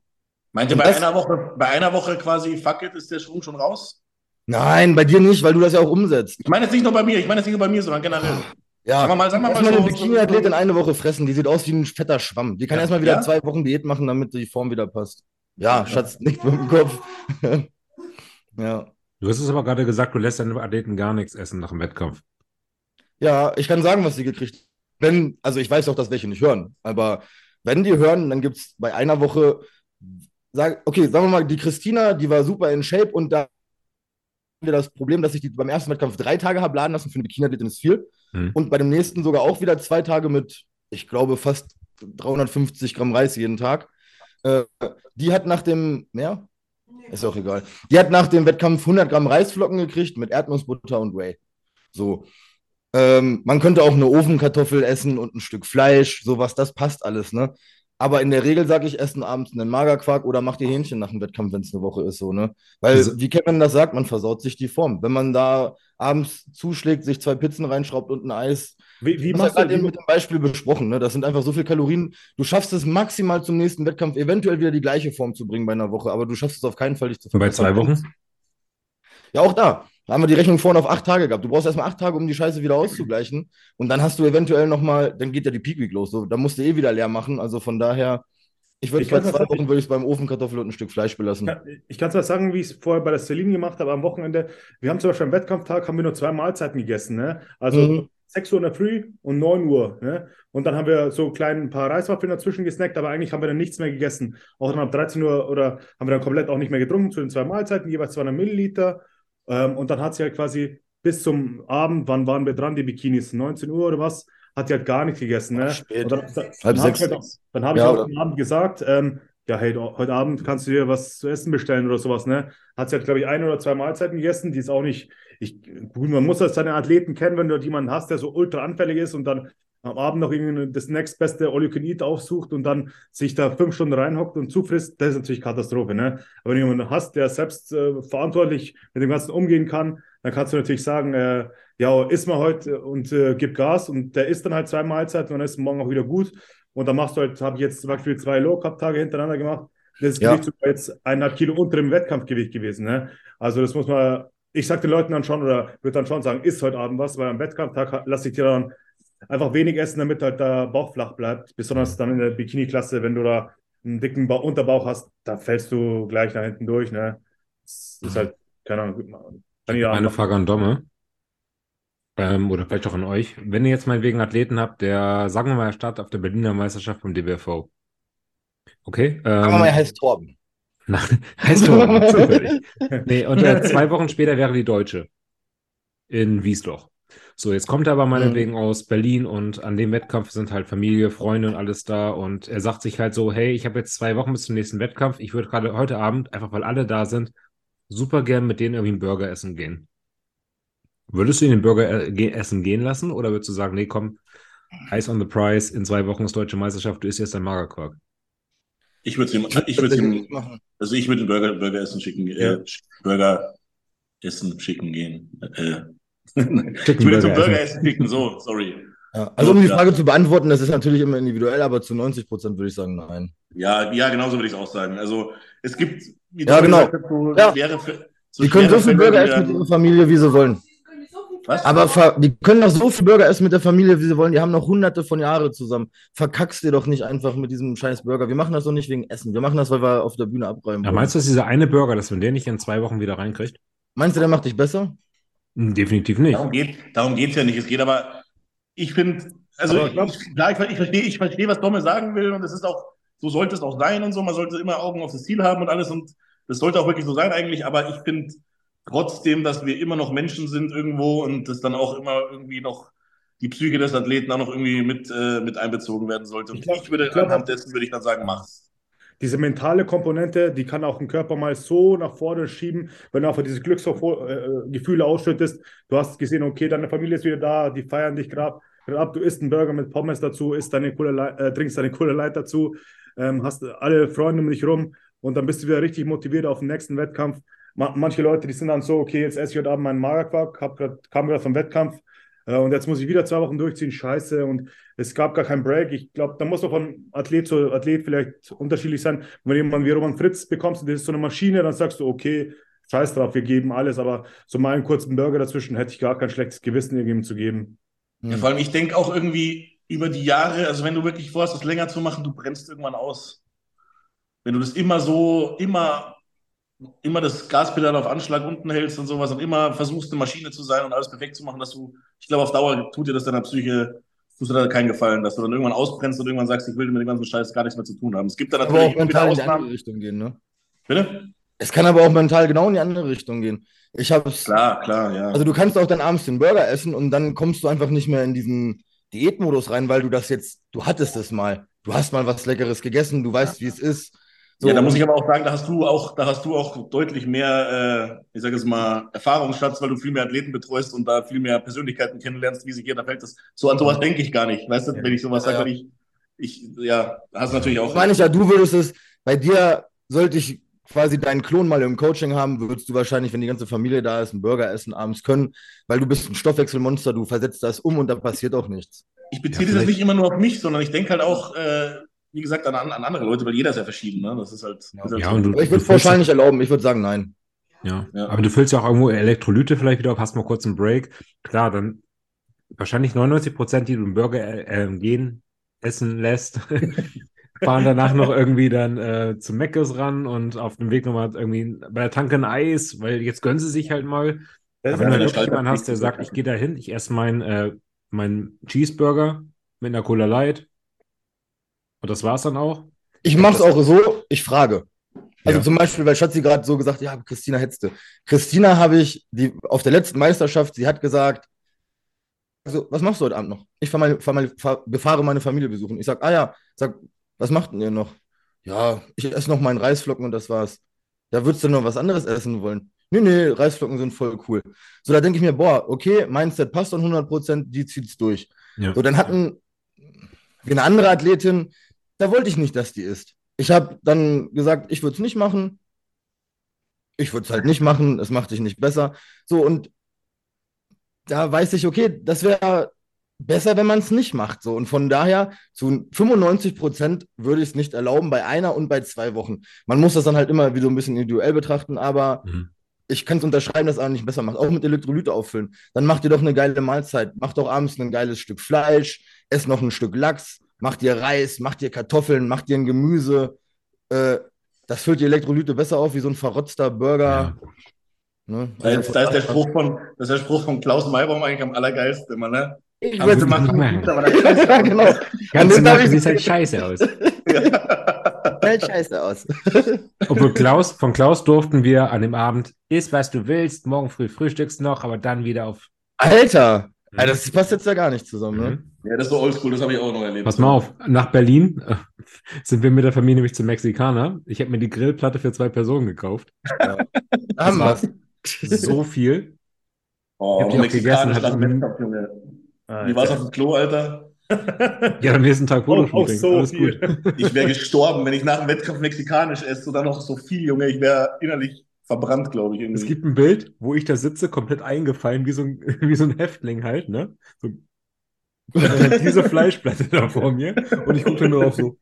Meint ihr, bei einer, Woche, bei einer Woche quasi, fuck it, ist der Schwung schon raus? Nein, bei dir nicht, weil du das ja auch umsetzt. Ich meine jetzt nicht nur bei mir, ich meine jetzt nicht nur bei mir, sondern generell. Ja, sagen wir mal, sagen wir mal erstmal eine Bikini-Athletin eine Woche fressen, die sieht aus wie ein fetter Schwamm. Die kann ja. erstmal wieder ja? zwei Wochen Diät machen, damit die Form wieder passt. Ja, Schatz, nicht mit dem Kopf. (laughs) ja. Du hast es aber gerade gesagt, du lässt deine Athleten gar nichts essen nach dem Wettkampf. Ja, ich kann sagen, was sie gekriegt Wenn, also ich weiß auch, dass welche nicht hören, aber wenn die hören, dann gibt es bei einer Woche sag, okay, sagen wir mal, die Christina, die war super in Shape und da wir das Problem, dass ich die beim ersten Wettkampf drei Tage habe laden lassen. Für eine Bikini-Athletin ist viel. Mhm. Und bei dem nächsten sogar auch wieder zwei Tage mit, ich glaube, fast 350 Gramm Reis jeden Tag. Äh, die hat nach dem, mehr? Ist auch egal. Die hat nach dem Wettkampf 100 Gramm Reisflocken gekriegt mit Erdnussbutter und Whey. So. Ähm, man könnte auch eine Ofenkartoffel essen und ein Stück Fleisch, sowas, das passt alles, ne? Aber in der Regel sage ich, essen abends einen Magerquark oder mach die Hähnchen nach dem Wettkampf, wenn es eine Woche ist, so, ne? Weil, also, wie Kevin das sagt, man versaut sich die Form. Wenn man da abends zuschlägt, sich zwei Pizzen reinschraubt und ein Eis. Wie, wie machst du eben mit dem Beispiel besprochen, ne? Das sind einfach so viele Kalorien. Du schaffst es maximal zum nächsten Wettkampf eventuell wieder die gleiche Form zu bringen bei einer Woche, aber du schaffst es auf keinen Fall, dich zu verbessern. Bei zwei Wochen? Ja, auch da. Da haben wir die Rechnung vorhin auf acht Tage gehabt. Du brauchst erstmal acht Tage, um die Scheiße wieder auszugleichen. Und dann hast du eventuell nochmal, dann geht ja die Peak Week los. So, da musst du eh wieder leer machen. Also von daher, ich würde bei zwei Wochen würde ich es beim Ofenkartoffel und ein Stück Fleisch belassen. Ich kann es mal sagen, wie ich es vorher bei der Celine gemacht habe am Wochenende. Wir haben zum Beispiel am Wettkampftag haben wir nur zwei Mahlzeiten gegessen. Ne? Also mhm. 6 Uhr in der Früh und 9 Uhr. Ne? Und dann haben wir so klein ein paar Reiswaffeln dazwischen gesnackt, aber eigentlich haben wir dann nichts mehr gegessen. Auch dann ab 13 Uhr oder haben wir dann komplett auch nicht mehr getrunken zu den zwei Mahlzeiten, jeweils 200 Milliliter. Ähm, und dann hat sie halt quasi bis zum Abend, wann waren wir dran, die Bikinis? 19 Uhr oder was? Hat sie halt gar nichts gegessen. Ne? Spät. dann, dann, dann habe ich, halt, dann hab ich ja, auch am Abend gesagt, ähm, ja, hey, heute Abend kannst du dir was zu essen bestellen oder sowas, ne? Hat sie halt, glaube ich, ein oder zwei Mahlzeiten gegessen, die ist auch nicht, ich, gut, man muss das seine Athleten kennen, wenn du jemanden hast, der so ultra anfällig ist und dann am Abend noch irgendwie das nächstbeste All You Can Eat aufsucht und dann sich da fünf Stunden reinhockt und zufrisst, das ist natürlich Katastrophe. Ne? Aber wenn du jemanden hast, der selbst äh, verantwortlich mit dem Ganzen umgehen kann, dann kannst du natürlich sagen, äh, ja, iss mal heute und äh, gib Gas und der isst dann halt zwei Mahlzeiten und dann ist morgen auch wieder gut. Und dann machst du halt, habe ich jetzt zum Beispiel zwei Low-Carb-Tage hintereinander gemacht. Das ja. Gewicht sogar jetzt eineinhalb Kilo unter dem Wettkampfgewicht gewesen. Ne? Also das muss man, ich sage den Leuten dann schon oder würde dann schon sagen, isst heute Abend was, weil am Wettkampftag lasse ich dir dann einfach wenig essen, damit halt der Bauch flach bleibt. Besonders dann in der Bikini-Klasse, wenn du da einen dicken ba Unterbauch hast, da fällst du gleich nach hinten durch. Ne? Das ist halt, keine Ahnung. Eine Frage an Domme. Ähm, oder vielleicht auch an euch. Wenn ihr jetzt meinetwegen Athleten habt, der, sagen wir mal, startet auf der Berliner Meisterschaft vom DBFV. Okay? Ähm, sagen wir mal, er heißt Torben. Na, (laughs) heißt Torben, (laughs) zufällig. Nee, und äh, (laughs) zwei Wochen später wäre die Deutsche. In Wiesloch. So, jetzt kommt er aber meinetwegen mhm. aus Berlin und an dem Wettkampf sind halt Familie, Freunde und alles da. Und er sagt sich halt so: Hey, ich habe jetzt zwei Wochen bis zum nächsten Wettkampf. Ich würde gerade heute Abend, einfach weil alle da sind, super gern mit denen irgendwie einen Burger essen gehen. Würdest du ihn den Burger äh, essen gehen lassen oder würdest du sagen, nee, komm, Ice on the Price, in zwei Wochen ist deutsche Meisterschaft, du isst jetzt dein Magerquark? Ich würde ihm, ich würde ihm, machen. also ich würde den Burger, Burger essen schicken, Ja. äh, Burger essen schicken gehen. Äh, ich würde zum Burger essen schicken, so, sorry. Ja. Also um die. Frage zu beantworten, das ist natürlich immer individuell, aber zu 90 Prozent würde ich sagen, nein. Ja, ja, genauso würde ich es auch sagen. Also es gibt, wie Ja, genau. so Ja. schwere, so Die können so viel Burger essen mit ihrer Familie, wie sie wollen. Was? Aber die können doch so viel Burger essen mit der Familie, wie sie wollen. Die haben noch hunderte von Jahren zusammen. Verkackst dir doch nicht einfach mit diesem scheiß Burger. Wir machen das doch nicht wegen Essen. Wir machen das, weil wir auf der Bühne abräumen Ja, wollen. meinst du, dass dieser eine Burger, dass man den nicht in zwei Wochen wieder reinkriegt? Meinst du, der macht dich besser? Hm, Definitiv nicht. Darum geht darum geht's ja nicht. Es geht aber, ich finde, also Aber ich, glaub- ich, klar, ich, ich verstehe, ich verstehe, was Domme sagen will und es ist auch, so sollte es auch sein und so. Man sollte immer Augen auf das Ziel haben und alles und das sollte auch wirklich so sein eigentlich. Aber ich finde trotzdem, dass wir immer noch Menschen sind irgendwo und das dann auch immer irgendwie noch die Psyche des Athleten auch noch irgendwie mit, äh, mit einbezogen werden sollte. Und Ich ich, glaub- würde ich glaub- anhand dessen würde ich dann sagen, mach's. Diese mentale Komponente, die kann auch den Körper mal so nach vorne schieben, wenn du einfach diese Glücksgefühle ausschüttest. Du hast gesehen, okay, deine Familie ist wieder da, die feiern dich gerade ab, du isst einen Burger mit Pommes dazu, isst deine Lei- äh, trinkst deine coole Light dazu, ähm, hast alle Freunde um dich rum und dann bist du wieder richtig motiviert auf den nächsten Wettkampf. Ma manche Leute, die sind dann so, okay, jetzt esse ich heute Abend meinen Magerquark, hab grad, kam gerade vom Wettkampf äh, und jetzt muss ich wieder zwei Wochen durchziehen, scheiße und es gab gar keinen Break. Ich glaube, da muss auch von Athlet zu Athlet vielleicht unterschiedlich sein. Wenn jemand wie Roman Fritz bekommst, das ist so eine Maschine, dann sagst du, okay, scheiß drauf, wir geben alles, aber so mal einen kurzen Burger dazwischen hätte ich gar kein schlechtes Gewissen irgendjemandem zu geben. Ja, vor allem, ich denke auch irgendwie über die Jahre, also wenn du wirklich vorhast, das länger zu machen, du brennst irgendwann aus. Wenn du das immer so, immer, immer das Gaspedal auf Anschlag unten hältst und sowas und immer versuchst, eine Maschine zu sein und alles perfekt zu machen, dass du, ich glaube, auf Dauer tut dir das deiner Psyche, tut dir da keinen Gefallen, dass du dann irgendwann ausbrennst und irgendwann sagst, ich will mit dem ganzen Scheiß gar nichts mehr zu tun haben. Es gibt Aber natürlich auch mental in die andere Ausnahmen. Richtung gehen, ne? Bitte? Es kann aber auch mental genau in die andere Richtung gehen. Ich hab's. Klar, klar, ja. Also du kannst auch dann abends den Burger essen und dann kommst du einfach nicht mehr in diesen Diätmodus rein, weil du das jetzt, du hattest es mal. Du hast mal was Leckeres gegessen, du weißt, wie es ist. So, ja, da muss ich aber auch sagen, da hast du auch, da hast du auch deutlich mehr, äh, ich sage jetzt mal, Erfahrungsschatz, weil du viel mehr Athleten betreust und da viel mehr Persönlichkeiten kennenlernst, wie sich jeder fällt. Das, so an sowas denke ich gar nicht. Weißt du, wenn ich sowas Ja, sage, ja. ich, ich, ja, hast natürlich auch. Das meine ich ja, du würdest es, bei dir sollte ich quasi deinen Klon mal im Coaching haben, würdest du wahrscheinlich, wenn die ganze Familie da ist, einen Burger essen abends können, weil du bist ein Stoffwechselmonster, du versetzt das um und da passiert auch nichts. Ich beziehe Ja, das nicht immer nur auf mich, sondern ich denke halt auch, äh, wie gesagt, an, an andere Leute, weil jeder ist ja verschieden. Ne? Das ist halt. Ja. ist halt Ja, so. und du, Aber ich würde pauschal nicht erlauben, ich würde sagen, nein. Ja. Ja. aber du füllst ja auch irgendwo Elektrolyte vielleicht wieder auf, hast mal kurz einen Break. Klar, dann wahrscheinlich 99 Prozent, die du im Burger äh, äh, gehen, essen lässt, (laughs) fahren danach noch irgendwie dann äh, zu Meckes ran und auf dem Weg nochmal irgendwie bei der Tanke ein Eis, weil jetzt gönnen sie sich halt mal. Das Aber wenn du wirklich jemanden hast, der sagt, ich gehe da hin, ich esse meinen äh, mein Cheeseburger mit einer Cola Light und das war's dann auch. Ich mache es auch so, ich frage. Also Ja. zum Beispiel, weil Schatzi gerade so gesagt, ja, Christina hetzte. Christina habe ich die, auf der letzten Meisterschaft, sie hat gesagt, also, was machst du heute Abend noch? Ich fahr meine, fahr meine, fahr, befahre meine Familie besuchen. Ich sag, ah ja, sag, was macht denn ihr noch? Ja, ich esse noch meinen Reisflocken und das war's. Da würdest du noch was anderes essen wollen. Nee, nee, Reisflocken sind voll cool. So, da denke ich mir, boah, okay, Mindset passt dann 100%, die zieht's durch. Ja. So, dann hatten wir eine andere Athletin, da wollte ich nicht, dass die isst. Ich habe dann gesagt, ich würde es nicht machen. Ich würde es halt nicht machen, es macht dich nicht besser. So, und da weiß ich, okay, das wäre besser, wenn man es nicht macht. So, und von daher zu 95 Prozent würde ich es nicht erlauben, bei einer und bei zwei Wochen. Man muss das dann halt immer wie so ein bisschen individuell betrachten, aber Mhm. ich kann es unterschreiben, dass es auch nicht besser macht. Auch mit Elektrolyte auffüllen. Dann macht ihr doch eine geile Mahlzeit. Macht doch abends ein geiles Stück Fleisch, esst noch ein Stück Lachs, macht ihr Reis, macht ihr Kartoffeln, macht ihr ein Gemüse. Äh, das füllt die Elektrolyte besser auf wie so ein verrotzter Burger. Ne? Da ist, da ist der Spruch von, das ist der Spruch von Klaus Maybaum eigentlich am allergeilsten immer, ne? ich Aber würde machen. aber dann scheiße ja, genau. Ganze Nacht sieht halt (laughs) scheiße aus. Fällt scheiße aus. (laughs) Obwohl Klaus, von Klaus durften wir an dem Abend, iss was du willst, morgen früh frühstückst noch, aber dann wieder auf. Alter, Alter, das passt jetzt ja gar nicht zusammen. Ne? Mhm. Ja, das ist so oldschool, das habe ich auch noch erlebt. Pass mal auf, nach Berlin äh, sind wir mit der Familie nämlich zum Mexikaner. Ich habe mir die Grillplatte für zwei Personen gekauft. Da haben war-. So viel. Oh, Ich hab die auch gegessen, hat dann mir- Wettkampf, Junge. Wie war's auf dem Klo, Alter? Ja, am nächsten Tag auch Fotoshooting. so Alles viel. gut. Ich wäre gestorben, wenn ich nach dem Wettkampf mexikanisch esse oder noch so viel, Junge. Ich wäre innerlich verbrannt, glaube ich. Irgendwie. Es gibt ein Bild, wo ich da sitze, komplett eingefallen, wie so ein, (laughs) wie so ein Häftling halt, ne? So, diese (laughs) Fleischplatte da vor mir und ich gucke nur auf so.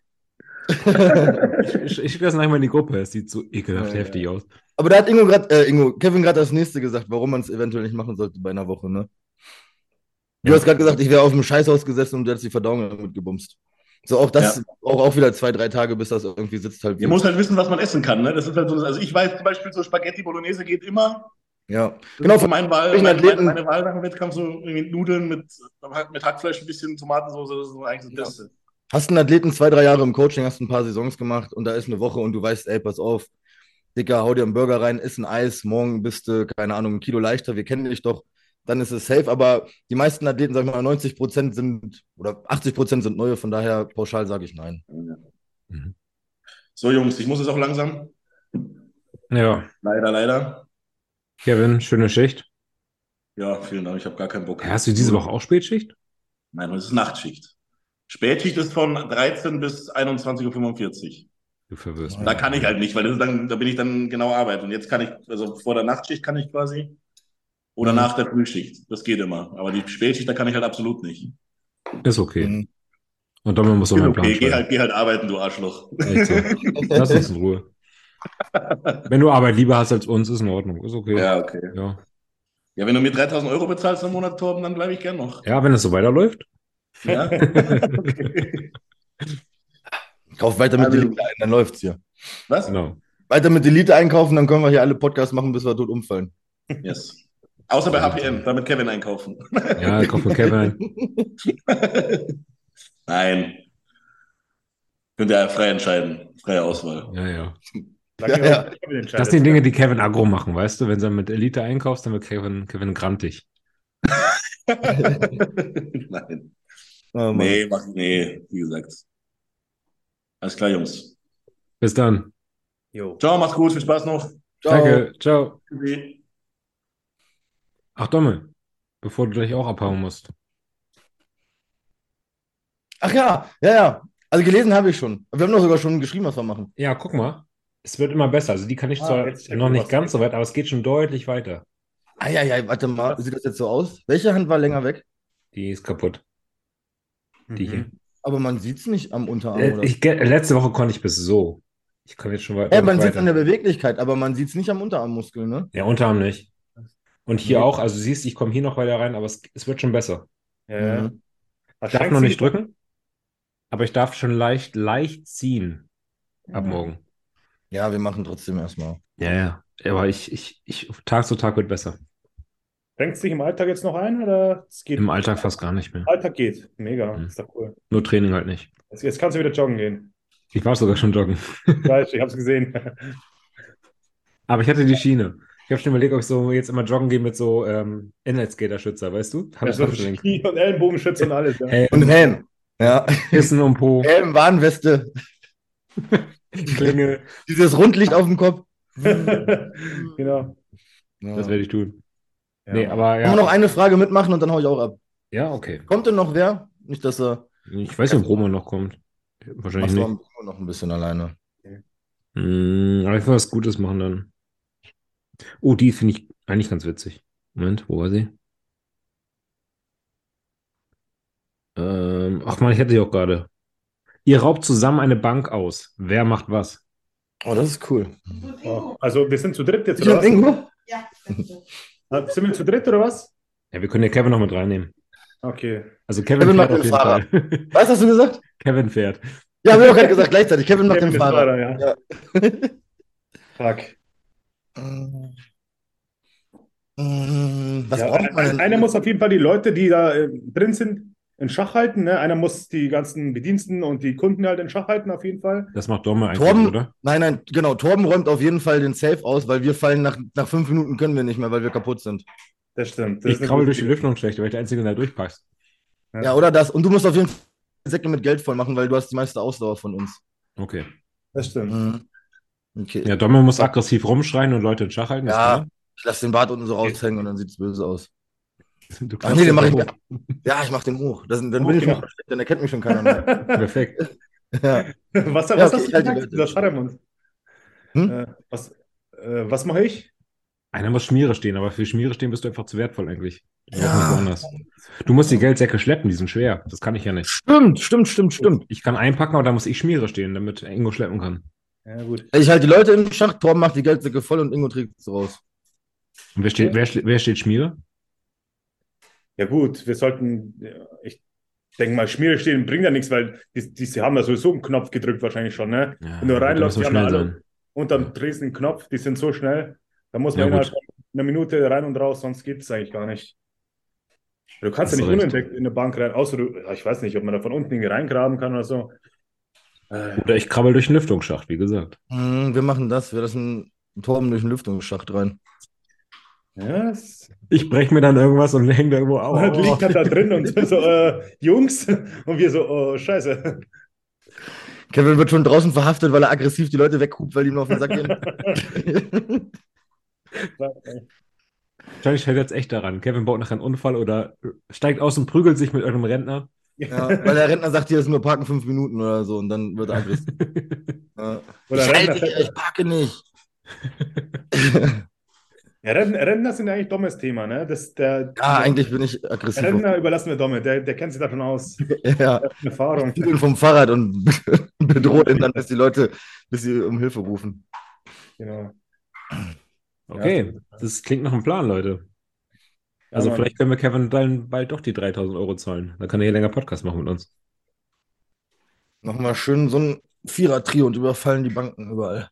(laughs) Ich, ich, ich schicke das nachher mal in die Gruppe, es sieht so ekelhaft Ja, heftig aus. Aber da hat Ingo gerade, äh, Ingo, Kevin gerade das nächste gesagt, warum man es eventuell nicht machen sollte bei einer Woche, ne? Du Ja. hast gerade gesagt, ich wäre auf dem Scheißhaus gesessen und du hättest die Verdauung damit gebumst. So, auch das Ja. auch, auch wieder zwei, drei Tage, bis das irgendwie sitzt halt. Ihr muss halt wissen, was man essen kann. Ne? Das ist halt so, also ich weiß zum Beispiel, so Spaghetti Bolognese geht immer. ja. Das Genau, ist so mein Wahl, meine, meine, meine Wahl nach dem Wettkampf, so Nudeln mit, mit Hackfleisch, ein bisschen Tomatensauce, das ist so eigentlich das Ja. Beste. Hast einen Athleten zwei, drei Jahre im Coaching, hast ein paar Saisons gemacht und da ist eine Woche und du weißt, ey, pass auf, Dicker, hau dir einen Burger rein, iss ein Eis, morgen bist du, keine Ahnung, ein Kilo leichter, wir kennen dich doch, dann ist es safe. Aber die meisten Athleten, sag ich mal, 90 Prozent sind oder 80 Prozent sind neue, von daher pauschal sage ich nein. So, Jungs, ich muss jetzt auch langsam. Ja, Leider, leider. Kevin, schöne Schicht. Ja, vielen Dank, ich habe gar keinen Bock. Ja, hast du diese Woche auch Spätschicht? Nein, es ist Nachtschicht. Spätschicht ist von 13 bis 21.45 Uhr. Du verwirrst Da kann ich halt nicht, weil das ist dann, da bin ich dann genau arbeiten. Und jetzt kann ich, also vor der Nachtschicht kann ich quasi. Oder Mhm. nach der Frühschicht. Das geht immer. Aber die Spätschicht, da kann ich halt absolut nicht. Ist okay. Mhm. Und dann muss so mein Plan Okay, geh halt, geh halt arbeiten, du Arschloch. Echt so. (laughs) Lass uns in Ruhe. Wenn du Arbeit lieber hast als uns, ist in Ordnung. Ist okay. Ja, okay. Ja, Ja, wenn du mir 3000 Euro bezahlst im Monat, Torben, dann bleibe ich gern noch. ja wenn es so weiterläuft. Ja? (laughs) okay. Kauf weiter mit Also- Elite ein, dann läuft's hier. Was? Genau. Weiter mit Elite einkaufen, dann können wir hier alle Podcasts machen, bis wir tot umfallen. Yes. Außer bei HPM, da mit Kevin einkaufen. Ja, ich hoffe, Kevin. (laughs) Nein. Könnt ihr frei entscheiden. Freie Auswahl. Ja, ja. Ja, entscheidet. Das sind die Dinge, die Kevin aggro machen, weißt du? Wenn du mit Elite einkaufst, dann wird Kevin, Kevin grantig. (laughs) Nein. Oh, Mann. Nee, mach, nee, wie gesagt. Alles klar, Jungs. Bis dann. Jo. Ciao, macht's gut, viel Spaß noch. Ciao. Danke. Ciao. Tschüssi. Ach, Dommel, bevor du gleich auch abhauen musst. Ach ja, ja, ja. Also gelesen habe ich schon. Wir haben doch sogar schon geschrieben, was wir machen. Ja, guck mal. Es wird immer besser. Also die kann ich Ah, zwar jetzt noch ich, nicht ganz so weit, aber es geht schon deutlich weiter. Eieiei, warte mal, sieht das jetzt so aus? Welche Hand war länger weg? Die ist kaputt. Die hier. Mhm. Aber man sieht es nicht am Unterarm, Äh, oder? ich, letzte Woche konnte ich bis so. Ich komme jetzt schon weit, Ey, man deutlich sieht es an der weiter. Beweglichkeit, aber man sieht es nicht am Unterarmmuskel, ne? Ja, Unterarm nicht. Und hier Nee. auch. Also du siehst, ich komme hier noch weiter rein, aber es, es wird schon besser. Ja, ja. Mhm. Ich darf noch nicht drücken, aber ich darf schon leicht, leicht ziehen ab Mhm. morgen. Ja, wir machen trotzdem erstmal. Ja, ja. Aber ich, ich, ich, Tag zu Tag wird besser. Fängt sich im Alltag jetzt noch ein oder es geht? Im Alltag fast gar nicht mehr. Alltag geht. Mega, Mhm. ist doch cool. Nur Training halt nicht. Jetzt, jetzt kannst du wieder joggen gehen. Ich war sogar schon joggen. Ich weiß, ich habe es gesehen. (laughs) Aber ich hatte die Schiene. Ich habe schon überlegt, ob ich so jetzt immer joggen gehe mit so ähm, Inlineskater-Schützer, weißt du? Hab ich Also Handgelenk. Knie und Ellenbogenschütze und alles. Ja. Helm, Und Helm. Ja. Kissen und Po, Helm, Warnweste, (laughs) Klinge. dieses Rundlicht auf dem Kopf. (laughs) genau. Ja. Das werde ich tun. Ja. Nee, aber Können wir noch ja. eine Frage mitmachen und dann hau ich auch ab. Ja, okay. Kommt denn noch wer? Nicht, dass er. Ich weiß nicht, ob Roman noch kommt. Wahrscheinlich Machst du nicht. am- noch ein bisschen alleine. Mm, aber ich will was Gutes machen dann. Oh, die finde ich eigentlich ganz witzig. Moment, wo war sie? Ähm, ach man, ich hätte sie auch gerade. Ihr raubt zusammen eine Bank aus. Wer macht was? Oh, das ist cool. Oh, also wir sind zu dritt jetzt, Ich oder was? Ingo? Ja. (laughs) Ah, Sind wir zu dritt oder was? Ja, wir können ja Kevin noch mit reinnehmen. Okay. Also Kevin, Kevin macht fährt auf den Fahrer. Fall. Was hast du gesagt? (laughs) Kevin fährt. Ja, habe ich auch gerade gesagt, gleichzeitig. Kevin macht Kevin den ist Fahrer. ja. Ja. Fuck. Mm, Was Ja, braucht man denn? Einer muss auf jeden Fall die Leute, die da äh, drin sind, in Schach halten. Ne? Einer muss die ganzen Bediensten und die Kunden halt in Schach halten, auf jeden Fall. Das macht Domme eigentlich, Torben, oder? nein, nein, genau. Torben räumt auf jeden Fall den Safe aus, weil wir fallen nach, nach fünf Minuten können wir nicht mehr, weil wir kaputt sind. Das stimmt. Das Ich krabbel durch die. Lüftung schlecht, weil ich der Einzige, der da durchpasst. Ja. Ja, oder das. Und du musst auf jeden Fall Säcke mit Geld voll machen, weil du hast die meiste Ausdauer von uns. Okay. Das stimmt. Mhm. Okay. Ja, Domme muss aggressiv rumschreien und Leute in Schach halten. Ja, klar. ich lasse den Bart unten so raushängen und dann sieht es böse aus. (laughs) Du Ach nee, den mache ich. hoch. Ja, ich mache den hoch. Das, dann bin ich genau. schon versteckt, dann erkennt mich schon keiner mehr. (laughs) Perfekt. (laughs) ja. Was, was okay, hast du die gesagt? Leute. Der Scharremund. Hm? Äh, was äh, was mache ich? Einer muss Schmiere stehen, aber für Schmiere stehen bist du einfach zu wertvoll eigentlich. Ja. Du musst die Geldsäcke schleppen, die sind schwer. Das kann ich ja nicht. Stimmt, stimmt, stimmt, stimmt. Ich kann einpacken, aber da muss ich Schmiere stehen, damit Ingo schleppen kann. Ja, gut. Ich halte die Leute im Schacht, Torben macht die Geldsäcke voll und Ingo trägt es raus. Und wer steht, wer, wer steht Schmiere? Ja, gut, wir sollten, ich denke mal, Schmiere stehen bringt ja nichts, weil die, die, sie haben da sowieso einen Knopf gedrückt wahrscheinlich schon, ne? Ja, Wenn du reinläufst, die haben schnell alle sein. und dann drehst du den Knopf, die sind so schnell, da muss man Ja, innerhalb einer Minute rein und raus, sonst geht es eigentlich gar nicht. Du kannst Hast ja nicht unentdeckt in eine Bank rein, außer du, ich weiß nicht, ob man da von unten irgendwie reingraben kann oder so. Äh, Oder ich krabbel durch den Lüftungsschacht, wie gesagt. Hm, wir machen das, wir lassen Torben durch den Lüftungsschacht rein. ja, es Ich breche mir dann irgendwas und hänge da irgendwo auf. Und liegt halt da drin und (laughs) so, äh, Jungs, und wir so, oh, scheiße. Kevin wird schon draußen verhaftet, weil er aggressiv die Leute weghupt, weil die ihm auf den Sack gehen. (laughs) Wahrscheinlich hält jetzt echt daran. Kevin baut nachher einen Unfall oder steigt aus und prügelt sich mit irgendeinem Rentner. Ja, weil der Rentner sagt, hier ist nur parken fünf Minuten oder so und dann wird (laughs) er aggressiv. Ja. Oder ich, halte Rentner- hier, ich parke nicht. (laughs) Ja, Rentner, sind eigentlich dummes Thema, ne? Das, der, Ja, eigentlich bin ich aggressiv. Rentner überlassen wir Domme, der, der kennt sich da schon aus. (laughs) Ja, hat Erfahrung. ich ihn vom Fahrrad und bedroht ihn dann, bis die Leute, bis sie um Hilfe rufen. Genau. Okay, das klingt nach einem Plan, Leute. Also Mann. vielleicht können wir Kevin dann bald doch die 3000 Euro zahlen. Dann kann er hier länger Podcast machen mit uns. Nochmal schön so ein Vierer-Trio und überfallen die Banken überall.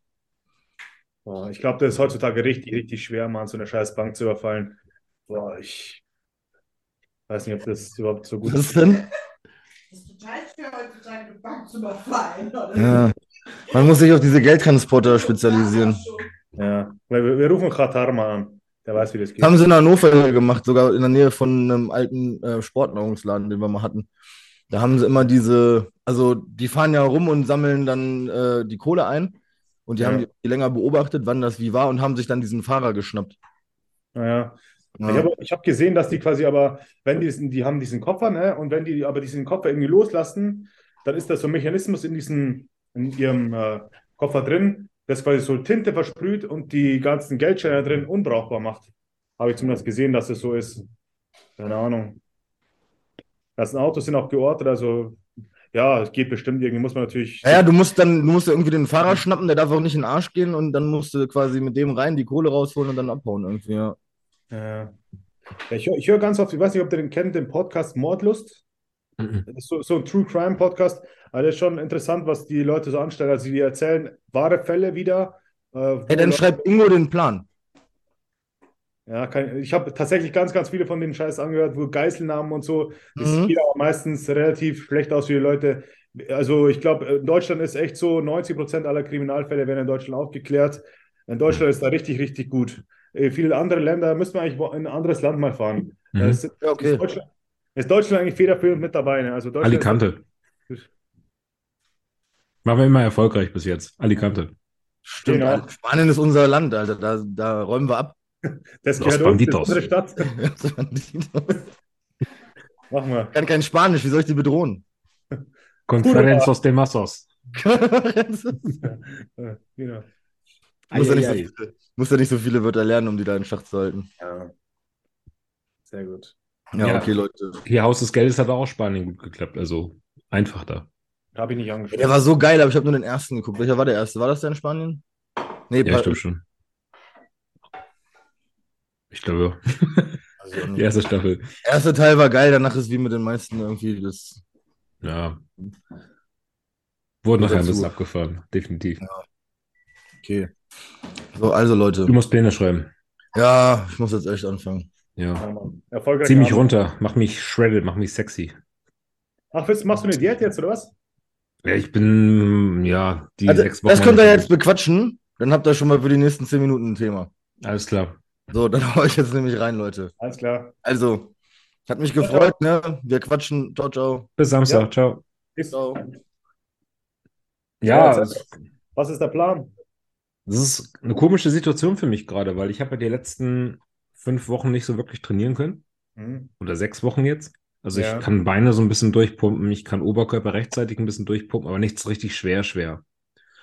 Boah, ich glaube, das ist heutzutage richtig, richtig schwer, mal so eine scheiß Bank zu überfallen. Boah, ich weiß nicht, ob das überhaupt so gut Was ist. denn? Das ist total schwer, heutzutage eine Bank zu überfallen. Oder? Ja. Man muss sich auf diese Geldtransporter spezialisieren. Ja, weil wir, wir rufen Katar mal an. Der weiß, wie das geht. Das haben sie in Hannover gemacht, sogar in der Nähe von einem alten äh, Sportnahrungsladen, den wir mal hatten. Da haben sie immer diese, also die fahren ja rum und sammeln dann äh, die Kohle ein. Und die Ja. haben die länger beobachtet, wann das wie war und haben sich dann diesen Fahrer geschnappt. Naja. Ja. Ich habe ich hab gesehen, dass die quasi aber, wenn die, die haben diesen Koffer, ne, und wenn die aber diesen Koffer irgendwie loslassen, dann ist da so ein Mechanismus in diesem, in ihrem äh, Koffer drin, das quasi so Tinte versprüht und die ganzen Geldscheine drin unbrauchbar macht. Habe ich zumindest gesehen, dass es so ist. Keine Ahnung. Das Autos sind auch geortet, also ja, es geht bestimmt irgendwie, muss man natürlich. Ja, ja, du musst dann, du musst irgendwie den Fahrer schnappen, der darf auch nicht in den Arsch gehen und dann musst du quasi mit dem rein die Kohle rausholen und dann abhauen irgendwie. Ja. Ja. Ich höre hör ganz oft, ich weiß nicht, ob ihr den kennt, den Podcast Mordlust. Mhm. Das ist so, so ein True Crime Podcast. Aber das ist schon interessant, was die Leute so anstellen. Also, die erzählen wahre Fälle wieder. Äh, Hey, dann schreibt Ingo den Plan. ja, kein, ich habe tatsächlich ganz, ganz viele von den Scheiß angehört, wo Geiselnamen und so. Das Mhm. geht aber meistens relativ schlecht aus für die Leute. Also, ich glaube, in Deutschland ist echt so, 90 Prozent aller Kriminalfälle werden in Deutschland aufgeklärt. In Deutschland ist da richtig, richtig gut. Äh, viele andere Länder müssen wir eigentlich wo- in ein anderes Land mal fahren. Mhm. Äh, ist, okay. ist, Deutschland, ist Deutschland eigentlich federführend mit dabei? Ne? Also Deutschland Alicante. Waren wir immer erfolgreich bis jetzt. Alicante. Stimmt, Genau. Alter. Spanien ist unser Land, Alter. Da, da räumen wir ab. das Los gehört uns, das ist Banditos. unsere Stadt. ich Machen wir. kann kein Spanisch, wie soll ich die bedrohen? Conferencios de Massos. Äh, (laughs) genau. muss, ja nicht so muss ja nicht so viele Wörter lernen, um die da in Schach zu halten. Ja. Sehr gut. Ja, Ja. okay, Leute. Hier Haus des Geldes hat auch Spanien gut geklappt. Also einfach da. Habe ich nicht angeschaut. Der war so geil, aber ich habe nur den ersten geguckt. Welcher war der erste? War das der in Spanien? Nee, Ja, stimmt schon. Ich glaube, also, die (laughs) erste Staffel. der erste Teil war geil, danach ist wie mit den meisten irgendwie das. Ja. Wurde nachher ein bisschen abgefahren. Definitiv. Okay. So, also Leute. Du musst Pläne schreiben. Ja, ich muss jetzt echt anfangen. Ja. Ja. Zieh mich runter. Mach mich shredded. Mach mich sexy. Ach, willst, machst du eine Diät jetzt oder was? Ja, ich bin, ja, die Also, sechs Wochen. das könnt ihr jetzt bequatschen. Dann habt ihr schon mal für die nächsten zehn Minuten ein Thema. Alles klar. So, dann (laughs) hau ich jetzt nämlich rein, Leute. Alles klar. Also, hat mich gefreut, ne? Wir quatschen. Ciao, ciao. Bis Samstag. Ja. Ciao. Ist, Ciao. Ja, Ja, was ist der Plan? das ist eine komische Situation für mich gerade, weil ich habe ja die letzten fünf Wochen nicht so wirklich trainieren können. Mhm. oder sechs Wochen jetzt. Also Ja. ich kann Beine so ein bisschen durchpumpen, ich kann Oberkörper rechtzeitig ein bisschen durchpumpen, aber nichts richtig schwer, schwer.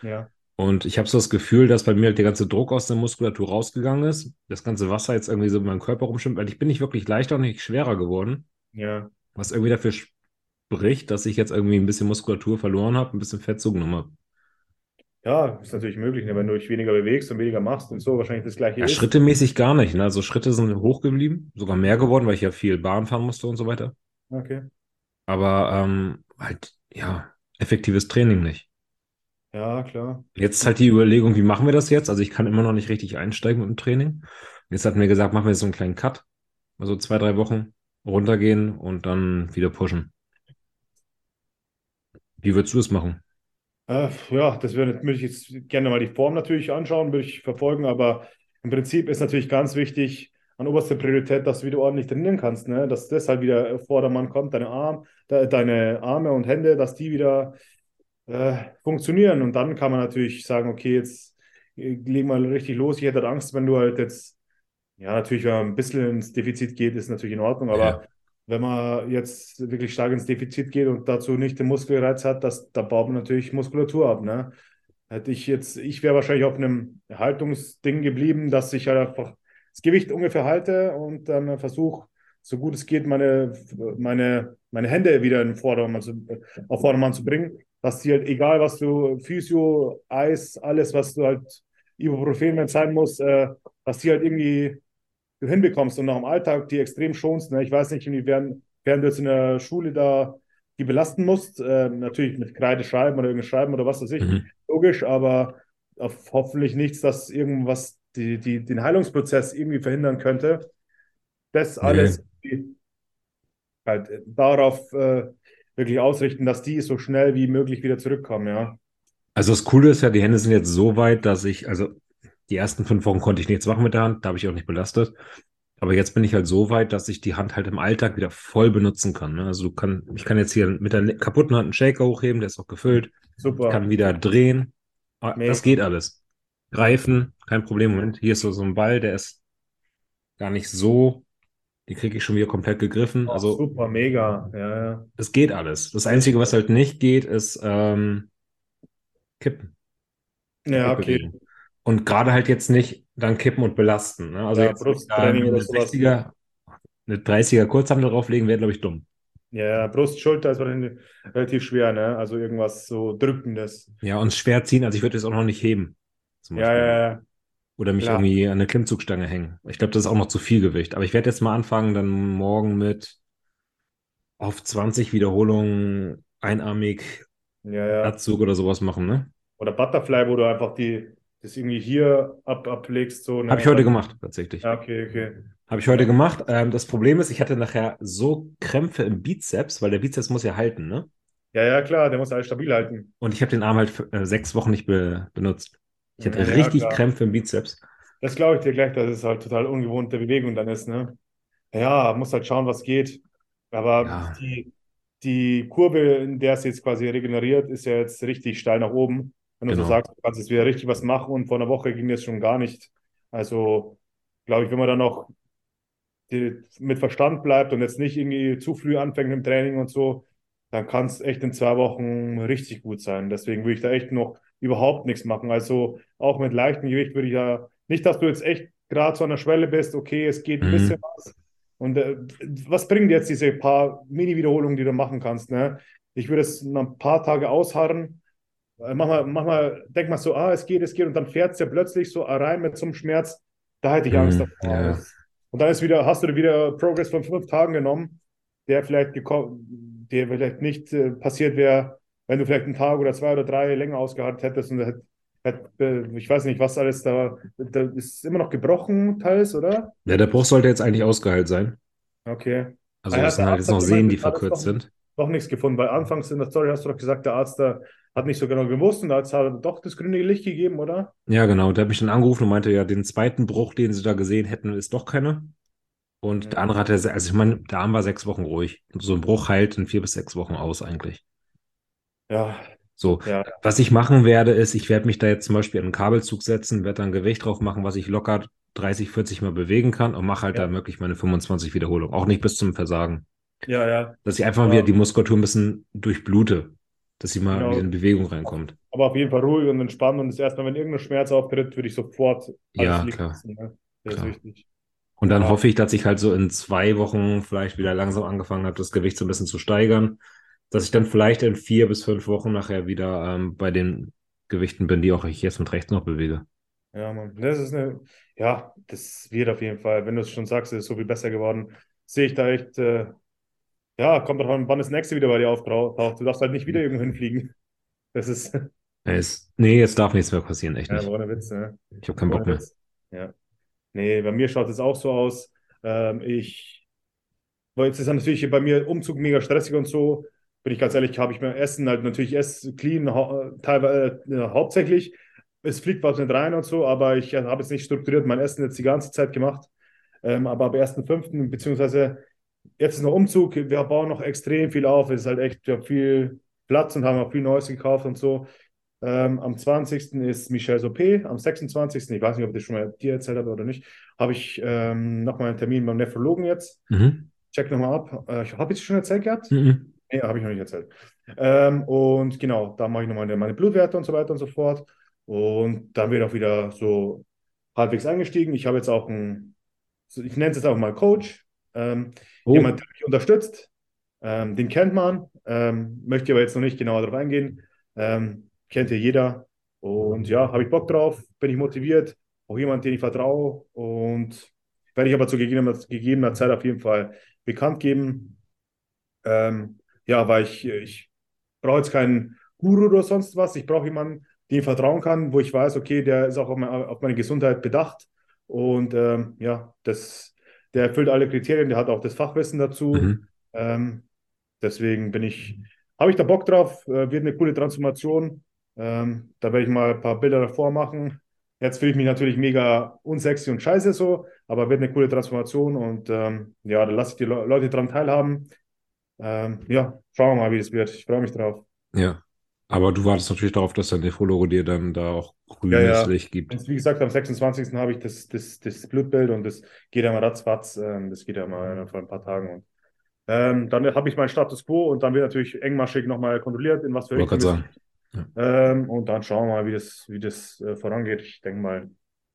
Ja. Und ich habe so das Gefühl, dass bei mir halt der ganze Druck aus der Muskulatur rausgegangen ist, das ganze Wasser jetzt irgendwie so in meinem Körper rumschwimmt, weil ich bin nicht wirklich leichter und nicht schwerer geworden, Ja. was irgendwie dafür spricht, dass ich jetzt irgendwie ein bisschen Muskulatur verloren habe, ein bisschen Fett zugenommen habe. Ja, ist natürlich möglich, ne? wenn du dich weniger bewegst und weniger machst und so, wahrscheinlich das gleiche Ja, ist. schrittemäßig gar nicht. Ne? Also Schritte sind hoch geblieben, sogar mehr geworden, weil ich ja viel Bahn fahren musste und so weiter. Okay. Aber ähm, halt, ja, effektives Training nicht. Ja, klar. Jetzt halt die Überlegung, wie machen wir das jetzt? Also ich kann immer noch nicht richtig einsteigen mit dem Training. Jetzt hatten wir gesagt, machen wir jetzt so einen kleinen Cut. Also zwei, drei Wochen runtergehen und dann wieder pushen. Wie würdest du das machen? Äh, ja, das würde würde ich jetzt gerne mal die Form natürlich anschauen, würde ich verfolgen, aber im Prinzip ist natürlich ganz wichtig, an oberster Priorität, dass du wieder ordentlich trainieren kannst, ne? Dass das halt wieder Vordermann kommt, deine Arm, de, deine Arme und Hände, dass die wieder äh, funktionieren. Und dann kann man natürlich sagen, okay, jetzt äh, leg mal richtig los. Ich hätte halt Angst, wenn du halt jetzt, ja, natürlich, wenn man ein bisschen ins Defizit geht, ist natürlich in Ordnung, aber Ja. wenn man jetzt wirklich stark ins Defizit geht und dazu nicht den Muskelreiz hat, das, da baut man natürlich Muskulatur ab, ne? Hätte ich jetzt, ich wäre wahrscheinlich auf einem Haltungsding geblieben, dass ich halt einfach das Gewicht ungefähr halte und dann versuche, so gut es geht, meine, meine, meine Hände wieder in Vordermann zu, auf Vordermann zu bringen, dass die halt, egal was du, Physio, Eis, alles, was du halt Ibuprofen, wenn es sein muss, äh, dass die halt irgendwie du hinbekommst und auch im Alltag die extrem schonst. Ne? Ich weiß nicht, inwiefern während du jetzt in der Schule da die belasten musst, äh, natürlich mit Kreide schreiben oder irgendwas schreiben oder was weiß ich, Mhm. logisch, aber hoffentlich nichts, dass irgendwas die, die, den Heilungsprozess irgendwie verhindern könnte. Das alles halt äh, darauf äh, wirklich ausrichten, dass die so schnell wie möglich wieder zurückkommen, ja. Also das Coole ist ja, die Hände sind jetzt so weit, dass ich, also die ersten fünf Wochen konnte ich nichts machen mit der Hand, da habe ich auch nicht belastet. Aber jetzt bin ich halt so weit, dass ich die Hand halt im Alltag wieder voll benutzen kann. Ne? Also du kann, ich kann jetzt hier mit der kaputten Hand einen Shaker hochheben, der ist auch gefüllt. Super. Ich kann wieder drehen. Ah, Mega. Das geht alles. Greifen, kein Problem. Moment, hier ist so, so ein Ball, der ist gar nicht so. Die kriege ich schon wieder komplett gegriffen. Oh, Also super, mega. Ja, ja. es geht alles. Das Einzige, was halt nicht geht, ist ähm, Kippen. Ja, okay. Und gerade halt jetzt nicht dann kippen und belasten. Ne? Also Ja, jetzt Brusttraining eine sowas. 60er, eine 30er Kurzhandel drauflegen, wäre, glaube ich, dumm. Ja, Brust, Schulter ist relativ schwer, ne? Also irgendwas so Drückendes. Ja, und schwer ziehen, also ich würde jetzt auch noch nicht heben. Zum Ja, Beispiel. ja, ja. Oder mich Klar. irgendwie an eine Klimmzugstange hängen. Ich glaube, das ist auch noch zu viel Gewicht. Aber ich werde jetzt mal anfangen, dann morgen mit auf 20 Wiederholungen einarmig Ja, ja. Latzug oder sowas machen, ne? Oder Butterfly, wo du einfach die, das irgendwie hier ab, ablegst. So, ne? Habe ich heute gemacht, tatsächlich. Ja, okay, okay. Habe ich heute gemacht. Ähm, das Problem ist, ich hatte nachher so Krämpfe im Bizeps, weil der Bizeps muss ja halten, ne? Ja, ja, klar, der muss alles stabil halten. Und ich habe den Arm halt äh, sechs Wochen nicht be benutzt. Ich hatte Ja, richtig klar. Krämpfe im Bizeps. Das glaube ich dir gleich, dass es halt total ungewohnte Bewegung dann ist, ne? Ja, muss halt schauen, was geht. Aber Ja. die, die Kurve, in der es jetzt quasi regeneriert, ist ja jetzt richtig steil nach oben. Wenn du so Genau. sagst, du kannst jetzt wieder richtig was machen und vor einer Woche ging das schon gar nicht. Also, glaube ich, wenn man dann noch die, mit Verstand bleibt und jetzt nicht irgendwie zu früh anfängt im Training und so, dann kann es echt in zwei Wochen richtig gut sein. Deswegen würde ich da echt noch überhaupt nichts machen. Also auch mit leichtem Gewicht würde ich ja nicht, dass du jetzt echt gerade so an der Schwelle bist, okay, es geht ein Mhm. bisschen was. Und äh, was bringen jetzt diese paar Mini-Wiederholungen, die du machen kannst, ne? Ich würde es ein paar Tage ausharren. Äh, Mach mal, mach mal, denk mal so, ah, es geht, es geht, und dann fährt es ja plötzlich so rein mit so einem Schmerz. Da hätte ich Angst Mhm, davor. ja. Und dann ist wieder, hast du wieder Progress von fünf Tagen genommen, der vielleicht gekommen, der vielleicht nicht äh, passiert wäre, wenn du vielleicht einen Tag oder zwei oder drei länger ausgeharrt hättest und hätt, ich weiß nicht, was alles da, da ist immer noch gebrochen, teils, oder? Ja, der Bruch sollte jetzt eigentlich ausgeheilt sein. Okay. Also ja, es sind der halt jetzt Arzt noch hat Sehnen, die verkürzt doch- sind. Noch nichts gefunden, weil anfangs in der Story hast du doch gesagt, der Arzt da hat nicht so genau gewusst und da hat es halt doch das grüne Licht gegeben, oder? Ja, genau. Der hat mich dann angerufen und meinte, ja, den zweiten Bruch, den sie da gesehen hätten, ist doch keiner. Und Mhm. der andere hatte, se- also ich meine, der Arm war sechs Wochen ruhig. Und so ein Bruch heilt in vier bis sechs Wochen aus eigentlich. Ja, So, ja, was ich machen werde, ist, ich werde mich da jetzt zum Beispiel in einen Kabelzug setzen, werde dann Gewicht drauf machen, was ich locker 30, 40 Mal bewegen kann und mache halt Ja. da wirklich meine 25 Wiederholungen. Auch nicht bis zum Versagen. Ja, ja. Dass ich einfach Ja. wieder die Muskulatur ein bisschen durchblute. Dass sie mal Genau. wieder in Bewegung reinkommt. Aber auf jeden Fall ruhig und entspannt. Und das erste Mal, wenn irgendein Schmerz auftritt, würde ich sofort alles Ja, klar. lassen, ne? Das Klar. ist wichtig. Und dann Ja. hoffe ich, dass ich halt so in zwei Wochen vielleicht wieder langsam angefangen habe, das Gewicht so ein bisschen zu steigern. Dass ich dann vielleicht in vier bis fünf Wochen nachher wieder ähm, bei den Gewichten bin, die auch ich jetzt mit rechts noch bewege. Ja, Mann. Das ist eine, ja, das wird auf jeden Fall, wenn du es schon sagst, es ist so viel besser geworden, sehe ich da echt, äh, ja, kommt drauf an, wann das nächste wieder bei dir auftaucht. Du darfst halt nicht wieder irgendwo hinfliegen. Das ist, Ja, (laughs) Es, nee, jetzt darf nichts mehr passieren, echt ja, nicht. ohne Witz, ne? Ich habe keinen Bock mehr. Ja. Nee, bei mir schaut es auch so aus. Ähm, ich, weil jetzt ist ja natürlich bei mir Umzug mega stressig und so. Bin ich ganz ehrlich, habe ich mir Essen halt natürlich ess clean, hau teilweise äh, hauptsächlich. Es fliegt was nicht rein und so, aber ich äh, habe jetzt nicht strukturiert mein Essen jetzt die ganze Zeit gemacht. Ähm, aber ab 1.5., beziehungsweise jetzt ist noch Umzug, wir bauen noch extrem viel auf. Es ist halt echt, wir haben viel Platz und haben auch viel Neues gekauft und so. Ähm, am 20. ist Michel Sopé, am 26. ich weiß nicht, ob ich das schon mal dir erzählt habe oder nicht, habe ich ähm, nochmal einen Termin beim Nephrologen jetzt. Mhm. Check nochmal ab. Äh, ich habe ich das schon erzählt gehabt? Mhm. Nee, habe ich noch nicht erzählt. Ähm, und genau, da mache ich nochmal meine, meine Blutwerte und so weiter und so fort. Und dann wird auch wieder so halbwegs eingestiegen. Ich habe jetzt auch einen, ich nenne es jetzt auch mal Coach, ähm, Oh, jemand, der mich unterstützt. Ähm, den kennt man, ähm, möchte aber jetzt noch nicht genauer darauf eingehen. Ähm, kennt ja jeder. Und ja, habe ich Bock drauf, bin ich motiviert, auch jemand, den ich vertraue. Und werde ich aber zu gegebener, gegebener Zeit auf jeden Fall bekannt geben. Ähm, ja, weil ich, ich brauche jetzt keinen Guru oder sonst was. Ich brauche jemanden, dem ich vertrauen kann, wo ich weiß, okay, der ist auch auf meine, auf meine Gesundheit bedacht. Und ähm, ja, das, der erfüllt alle Kriterien, der hat auch das Fachwissen dazu. mhm. Ähm, deswegen bin ich, habe ich da Bock drauf, äh, wird eine coole Transformation. Ähm, da werde ich mal ein paar Bilder davor machen. Jetzt fühle ich mich natürlich mega unsexy und scheiße so, aber wird eine coole Transformation und ähm, ja, da lasse ich die Le Leute dran teilhaben. Ähm, ja, schauen wir mal, wie das wird. Ich freue mich drauf. Ja. Aber du wartest natürlich darauf, dass der Nephrologe dir dann da auch grünes Ja, ja. Licht gibt. Jetzt, wie gesagt, am 26. habe ich das, das, das Blutbild und das geht ja mal ratzfatz. Ähm, das geht ja mal vor ein paar Tagen. Und ähm, dann habe ich meinen Status quo und dann wird natürlich engmaschig nochmal kontrolliert, in was für Richtung sagen. Ähm, und dann schauen wir mal, wie das, wie das äh, vorangeht. Ich denke mal,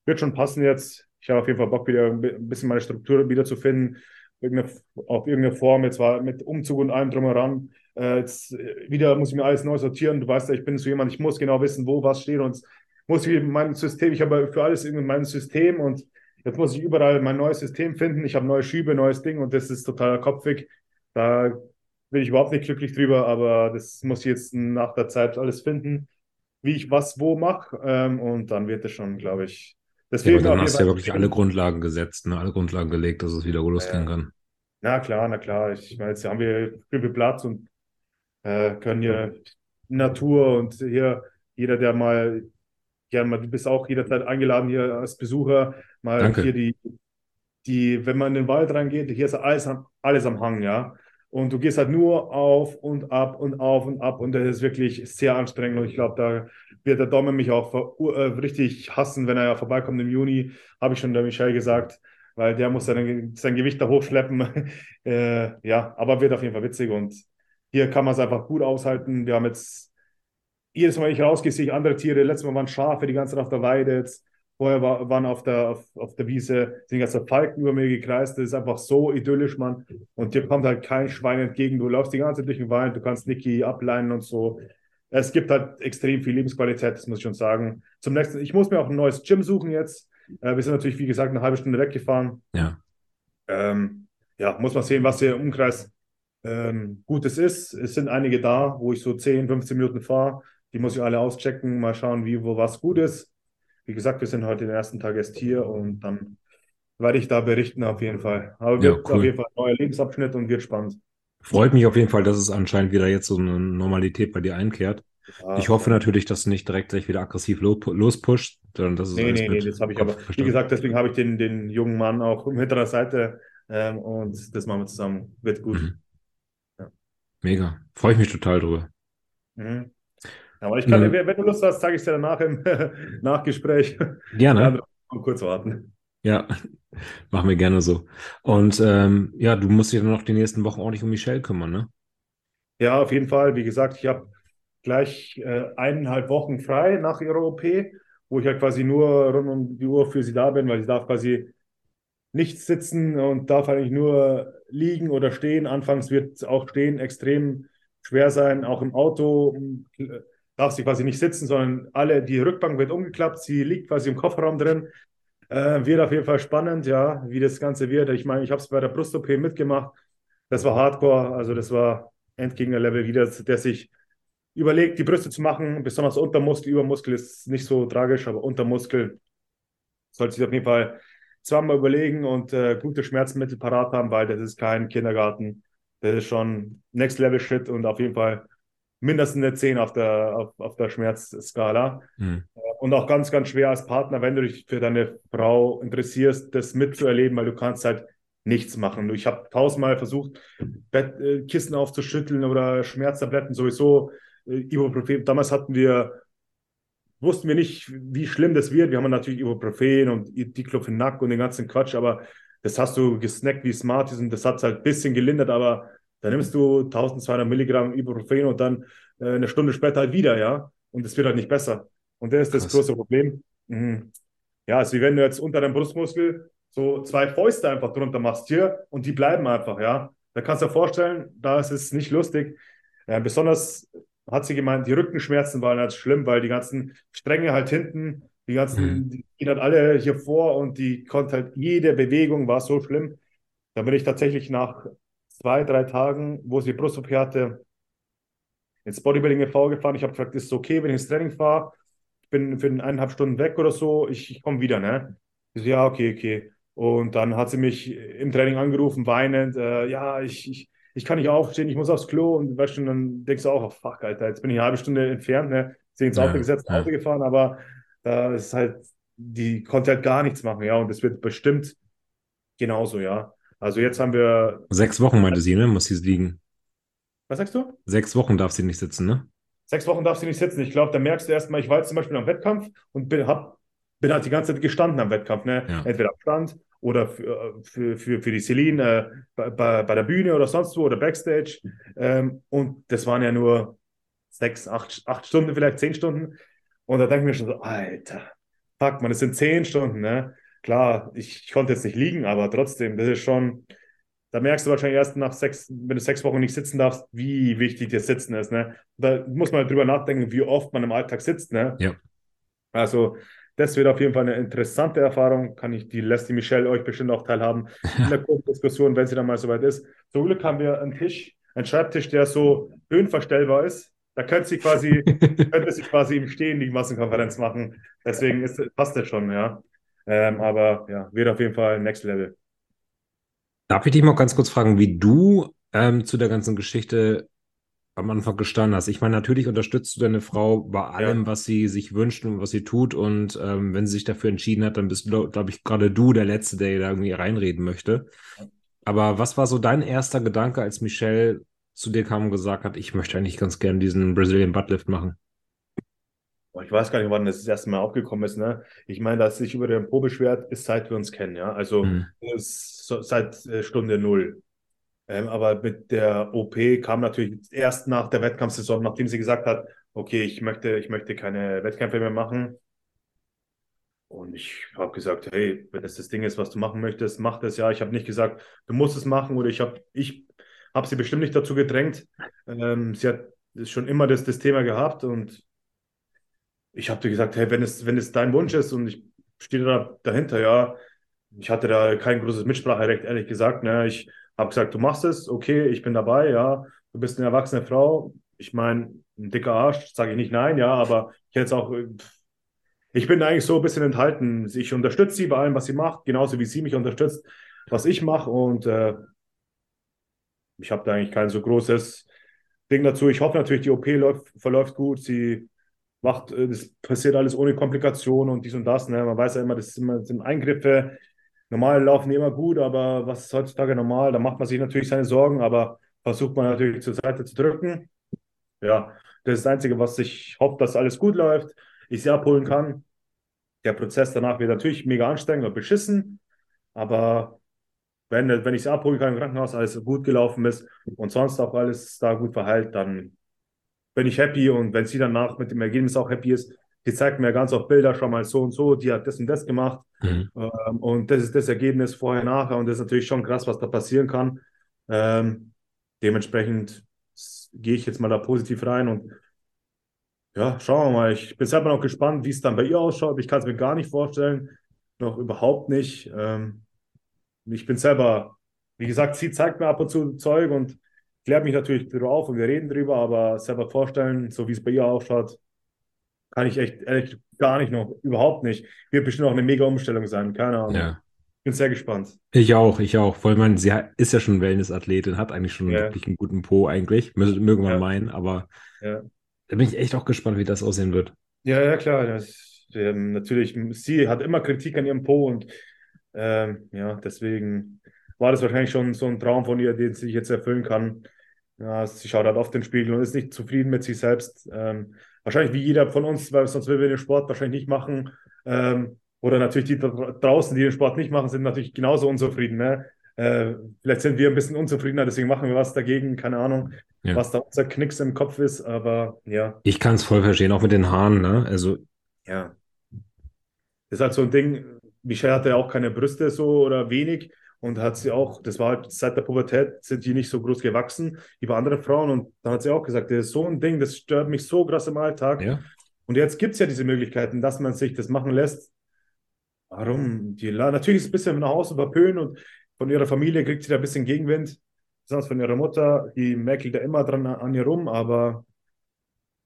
wird schon passen jetzt. Ich habe auf jeden Fall Bock, wieder ein bi- ein bisschen meine Struktur wieder zu finden. Irgendeine, auf irgendeine Form, jetzt war mit Umzug und allem drumheran. Äh, jetzt äh, wieder muss ich mir alles neu sortieren. Du weißt ja, ich bin so jemand, ich muss genau wissen, wo was steht und muss ich mein System, ich habe für alles irgendwie mein System und jetzt muss ich überall mein neues System finden. Ich habe neue Schübe, neues Ding und das ist total kopfig. Da bin ich überhaupt nicht glücklich drüber, aber das muss ich jetzt nach der Zeit alles finden, wie ich was wo mache. Ähm, und dann wird es schon, glaube ich. Das Ja, aber dann hast du ja wirklich alle Grundlagen gesetzt, ne? Alle Grundlagen gelegt, dass es wieder losgehen Ja. kann. Na klar, na klar. Ich meine, jetzt haben wir viel Platz und äh, können hier Natur und hier jeder, der mal, gerne mal, du bist auch jederzeit eingeladen hier als Besucher, mal Danke. hier die, die, wenn man in den Wald reingeht, hier ist alles am, alles am Hang, ja. Und du gehst halt nur auf und ab und auf und ab und das ist wirklich sehr anstrengend und ich glaube, da wird der Daumen mich auch äh, richtig hassen, wenn er ja vorbeikommt im Juni, habe ich schon der Michelle gesagt, weil der muss sein, sein Gewicht da hochschleppen. (laughs) äh, ja, aber wird auf jeden Fall witzig und hier kann man es einfach gut aushalten. Wir haben jetzt jedes Mal, wenn ich rausgehe, sehe ich andere Tiere. Letztes Mal waren Schafe die ganze Zeit auf der Weide. Jetzt, vorher war, waren auf der, auf, auf der Wiese, sind ganze Falken über mir gekreist. Das ist einfach so idyllisch, Mann. Und dir kommt halt kein Schwein entgegen. Du läufst die ganze Zeit durch den Wald, du kannst Niki ableinen und so. Es gibt halt extrem viel Lebensqualität, das muss ich schon sagen. Zum nächsten, ich muss mir auch ein neues Gym suchen jetzt. Äh, wir sind natürlich, wie gesagt, eine halbe Stunde weggefahren. Ja. Ähm, ja, muss man sehen, was hier im Umkreis ähm, Gutes ist. Es sind einige da, wo ich so 10, 15 Minuten fahre. Die muss ich alle auschecken, mal schauen, wie, wo was gut ist. Wie gesagt, wir sind heute den ersten Tag erst hier und dann werde ich da berichten auf jeden Fall. Aber Ja, wird cool. auf jeden Fall ein neuer Lebensabschnitt und wird spannend. Freut mich auf jeden Fall, dass es anscheinend wieder jetzt so eine Normalität bei dir einkehrt. Ja. Ich hoffe natürlich, dass du nicht direkt gleich wieder aggressiv lo lospusht, sondern dass es Nee, nee, nee, das habe ich aber. Wie verstanden. gesagt, deswegen habe ich den, den jungen Mann auch (laughs) mit an der Seite ähm, und das machen wir zusammen. Wird gut. Mhm. Ja. Mega. Freue ich mich total drüber. Mhm. Aber ich kann, Mhm. wenn du Lust hast, sage ich es dir danach im (laughs) Nachgespräch. Gerne. Ja, kurz warten. Ja, (laughs) machen wir gerne so. Und ähm, ja, du musst dich dann noch die nächsten Wochen ordentlich um Michelle kümmern, ne? Ja, auf jeden Fall. Wie gesagt, ich habe gleich äh, eineinhalb Wochen frei nach ihrer OP, wo ich halt quasi nur rund um die Uhr für sie da bin, weil sie darf quasi nicht sitzen und darf eigentlich nur liegen oder stehen. Anfangs wird auch stehen extrem schwer sein, auch im Auto darf sie quasi nicht sitzen, sondern alle, die Rückbank wird umgeklappt, sie liegt quasi im Kofferraum drin. Äh, wird auf jeden Fall spannend, ja, wie das Ganze wird. Ich meine, ich habe es bei der Brust-OP mitgemacht. Das war Hardcore, also das war Endgegner-Level wieder, der sich überlegt, die Brüste zu machen, besonders Untermuskel, Übermuskel ist nicht so tragisch, aber Untermuskel sollte sich auf jeden Fall zweimal überlegen und äh, gute Schmerzmittel parat haben, weil das ist kein Kindergarten. Das ist schon Next Level Shit und auf jeden Fall mindestens eine 10 auf der, auf, auf der Schmerzskala. Mhm. Und auch ganz, ganz schwer als Partner, wenn du dich für deine Frau interessierst, das mitzuerleben, weil du kannst halt nichts machen. Ich habe tausendmal versucht, Bett, äh, Kissen aufzuschütteln oder Schmerztabletten sowieso. Äh, Ibuprofen. Damals hatten wir, wussten wir nicht, wie schlimm das wird. Wir haben natürlich Ibuprofen und Diclofenac und den ganzen Quatsch, aber das hast du gesnackt wie Smarties und das hat es halt ein bisschen gelindert, aber dann nimmst du 1200 Milligramm Ibuprofen und dann äh, eine Stunde später halt wieder, ja. Und es wird halt nicht besser. Und das ist das Krass. große Problem. Mhm. Ja, also wie wenn du jetzt unter deinem Brustmuskel so zwei Fäuste einfach drunter machst hier und die bleiben einfach, ja. Da kannst du dir vorstellen, da ist es nicht lustig. Äh, besonders hat sie gemeint, die Rückenschmerzen waren halt schlimm, weil die ganzen Stränge halt hinten, die ganzen, mhm. die gehen halt alle hier vor und die konnte halt, jede Bewegung war so schlimm. Da bin ich tatsächlich nach zwei, drei Tagen, wo sie Brust-OP hatte, ins Bodybuilding e.V. gefahren. Ich habe gefragt, ist es okay, wenn ich ins Training fahre? Ich bin für eineinhalb Stunden weg oder so, ich, ich komme wieder, ne? Ich so, ja, okay, okay. Und dann hat sie mich im Training angerufen, weinend, äh, ja, ich, ich, ich kann nicht aufstehen, ich muss aufs Klo und weißt du, dann denkst du auch, oh, fuck, Alter, jetzt bin ich eine halbe Stunde entfernt, ne? Sie ins Auto ja, gesetzt, ja. Auto gefahren, aber da ist halt, die konnte halt gar nichts machen, ja, und das wird bestimmt genauso, ja. Also jetzt haben wir. Sechs Wochen meinte sie, ne? Muss sie liegen. Was sagst du? Sechs Wochen darf sie nicht sitzen, ne? Sechs Wochen darf sie nicht sitzen. Ich glaube, da merkst du erstmal, ich war jetzt zum Beispiel am Wettkampf und bin, hab, bin halt die ganze Zeit gestanden am Wettkampf, ne? Ja. Entweder am Stand oder für, für, für, für die Celine äh, bei, bei, bei, der Bühne oder sonst wo oder Backstage. Ähm, und das waren ja nur sechs, acht, acht Stunden, vielleicht zehn Stunden. Und da denke ich mir schon so, Alter, fuck, man, das sind zehn Stunden, ne? Klar, ich, ich konnte jetzt nicht liegen, aber trotzdem, das ist schon, da merkst du wahrscheinlich erst nach sechs, wenn du sechs Wochen nicht sitzen darfst, wie wichtig das Sitzen ist. Ne? Da muss man drüber nachdenken, wie oft man im Alltag sitzt. Ne? Ja. Also, das wird auf jeden Fall eine interessante Erfahrung. Kann ich, die lässt die Michelle euch bestimmt auch teilhaben in der (laughs) Diskussion, wenn sie dann mal soweit ist. Zum Glück haben wir einen Tisch, einen Schreibtisch, der so höhenverstellbar ist. Da könnte sie quasi, (laughs) könnte sie quasi im Stehen die Massenkonferenz machen. Deswegen ist, passt das schon, ja. Ähm, aber ja, wird auf jeden Fall Next Level. Darf ich dich mal ganz kurz fragen, wie du ähm, zu der ganzen Geschichte am Anfang gestanden hast? Ich meine, natürlich unterstützt du deine Frau bei allem, ja. was sie sich wünscht und was sie tut. Und ähm, wenn sie sich dafür entschieden hat, dann bist du, glaube ich, gerade du der Letzte, der da irgendwie reinreden möchte. Aber was war so dein erster Gedanke, als Michelle zu dir kam und gesagt hat, ich möchte eigentlich ganz gerne diesen Brazilian Buttlift machen? ich weiß gar nicht, wann das das erste Mal aufgekommen ist. Ne? Ich meine, dass sich über den Po beschwert, ist seit wir uns kennen. Ja? Also mhm. so, seit äh, Stunde null. Ähm, aber mit der OP kam natürlich erst nach der Wettkampfsaison, nachdem sie gesagt hat, okay, ich möchte, ich möchte keine Wettkämpfe mehr machen. Und ich habe gesagt, hey, wenn das das Ding ist, was du machen möchtest, mach das ja. Ich habe nicht gesagt, du musst es machen oder ich habe ich hab sie bestimmt nicht dazu gedrängt. Ähm, sie hat schon immer das, das Thema gehabt und ich habe dir gesagt, hey, wenn es, wenn es dein Wunsch ist und ich stehe da dahinter, ja, ich hatte da kein großes Mitspracherecht, ehrlich gesagt. Ne? Ich habe gesagt, du machst es, okay, ich bin dabei, ja, du bist eine erwachsene Frau. Ich meine, ein dicker Arsch, sage ich nicht nein, ja, aber ich hätte es auch, ich bin eigentlich so ein bisschen enthalten. Ich unterstütze sie bei allem, was sie macht, genauso wie sie mich unterstützt, was ich mache und äh, ich habe da eigentlich kein so großes Ding dazu. Ich hoffe natürlich, die OP läuft, verläuft gut. Sie macht, äh, das passiert alles ohne Komplikationen und dies und das. Ne? Man weiß ja immer, das sind, sind Eingriffe. Normal laufen die immer gut, aber was ist heutzutage normal? Da macht man sich natürlich seine Sorgen, aber versucht man natürlich zur Seite zu drücken. Ja, das ist das Einzige, was ich hoffe, dass alles gut läuft, ich sie abholen kann. Der Prozess danach wird natürlich mega anstrengend und beschissen, aber wenn, wenn ich es abholen kann im Krankenhaus, alles gut gelaufen ist und sonst auch alles da gut verheilt, dann bin ich happy und wenn sie danach mit dem Ergebnis auch happy ist, die zeigt mir ganz oft Bilder, schau mal so und so, die hat das und das gemacht Mhm. ähm, und das ist das Ergebnis vorher, nachher und das ist natürlich schon krass, was da passieren kann. Ähm, dementsprechend gehe ich jetzt mal da positiv rein und ja, schauen wir mal. Ich bin selber noch gespannt, wie es dann bei ihr ausschaut. Ich kann es mir gar nicht vorstellen, noch überhaupt nicht. Ähm, ich bin selber, wie gesagt, sie zeigt mir ab und zu Zeug und klärt mich natürlich darüber auf und wir reden drüber, aber selber vorstellen, so wie es bei ihr ausschaut, kann ich echt ehrlich gar nicht noch, überhaupt nicht. Wird bestimmt auch eine mega Umstellung sein, keine Ahnung. Ja. Bin sehr gespannt. Ich auch, ich auch. Vor allem, man, sie ist ja schon Wellness-Athletin, hat eigentlich schon Ja. wirklich einen guten Po eigentlich. Mö- Mögen wir Ja. meinen, aber Ja. da bin ich echt auch gespannt, wie das aussehen wird. Ja, ja, klar. Das, ähm, natürlich, sie hat immer Kritik an ihrem Po und ähm, ja, deswegen war das wahrscheinlich schon so ein Traum von ihr, den sie jetzt erfüllen kann. Ja, sie schaut halt auf den Spiegel und ist nicht zufrieden mit sich selbst. Ähm, wahrscheinlich wie jeder von uns, weil sonst will wir den Sport wahrscheinlich nicht machen. Ähm, oder natürlich die da draußen, die den Sport nicht machen, sind natürlich genauso unzufrieden. Ne? Äh, vielleicht sind wir ein bisschen unzufriedener, deswegen machen wir was dagegen. Keine Ahnung, Ja. was da unser Knicks im Kopf ist, aber ja. Ich kann es voll verstehen, auch mit den Haaren, ne? Also, Ja. Ist halt so ein Ding, Michelle hatte ja auch keine Brüste so oder wenig und hat sie auch, das war halt seit der Pubertät, sind die nicht so groß gewachsen wie bei anderen Frauen und dann hat sie auch gesagt, das ist so ein Ding, das stört mich so krass im Alltag. ja. Und jetzt gibt es ja diese Möglichkeiten, dass man sich das machen lässt. Warum? Die, natürlich ist es ein bisschen nach Hause verpönt und von ihrer Familie kriegt sie da ein bisschen Gegenwind. Besonders von ihrer Mutter, die mäkelt da immer dran an ihr rum, aber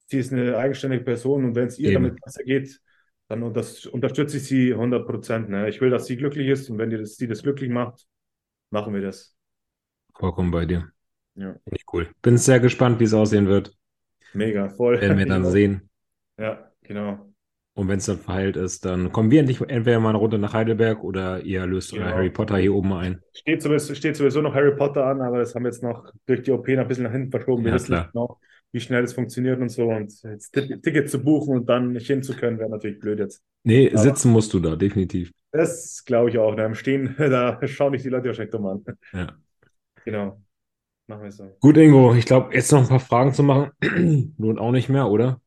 sie ist eine eigenständige Person und wenn es ihr Eben. damit besser geht, dann unters- unterstütze ich sie 100 Prozent. Ne? Ich will, dass sie glücklich ist und wenn die das, sie das glücklich macht, machen wir das. Vollkommen bei dir. Ja. Finde ich cool. Bin sehr gespannt, wie es aussehen wird. Mega, voll. Werden wir dann Ja. (laughs) sehen. Ja, genau. Und wenn es dann verheilt ist, dann kommen wir endlich entweder mal eine Runde nach Heidelberg oder ihr löst euer Genau. Harry Potter hier oben ein. Steht sowieso, steht sowieso noch Harry Potter an, aber das haben wir jetzt noch durch die OP noch ein bisschen nach hinten verschoben. Wir Ja, wissen klar. genau, wie schnell das funktioniert und so. Und jetzt Ti- Ticket zu buchen und dann nicht hin zu können, wäre natürlich blöd jetzt. Nee, Aber- sitzen musst du da, definitiv. Das glaube ich auch. Ne? Im Stehen, (laughs) da schauen dich die Leute wahrscheinlich dumm an. Ja. Genau. Machen wir so. Gut, Ingo, ich glaube, jetzt noch ein paar Fragen zu machen. (clears throat) Lohnt auch nicht mehr, oder?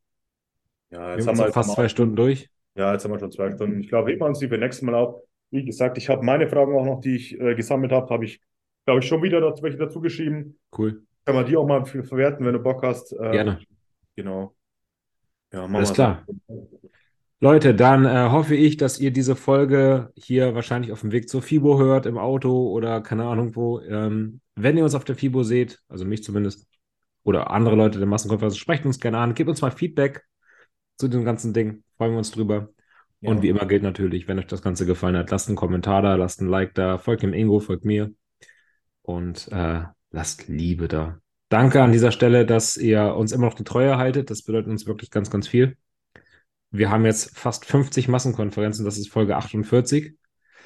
Ja, Wir jetzt haben haben uns wir fast zwei wir- Stunden durch. Ja, jetzt haben wir schon zwei Stunden. Ich glaube, heben wir uns die für nächstes Mal auf. Wie gesagt, ich habe meine Fragen auch noch, die ich äh, gesammelt habe, habe ich, glaube ich, schon wieder dazu, welche dazu geschrieben. Cool. Kann man die auch mal für- verwerten, wenn du Bock hast. Äh, Gerne. Genau. Ja, machen Alles klar. Leute, dann äh, hoffe ich, dass ihr diese Folge hier wahrscheinlich auf dem Weg zur FIBO hört, im Auto oder keine Ahnung wo. Ähm, wenn ihr uns auf der FIBO seht, also mich zumindest, oder andere Leute der Massenkonferenz, sprecht uns gerne an, gebt uns mal Feedback zu dem ganzen Ding. Freuen wir uns drüber. Ja. Und wie immer gilt natürlich, wenn euch das Ganze gefallen hat, lasst einen Kommentar da, lasst ein Like da, folgt dem Ingo, folgt mir und äh, lasst Liebe da. Danke an dieser Stelle, dass ihr uns immer noch die Treue haltet. Das bedeutet uns wirklich ganz, ganz viel. Wir haben jetzt fast 50 Massenkonferenzen, das ist Folge 48.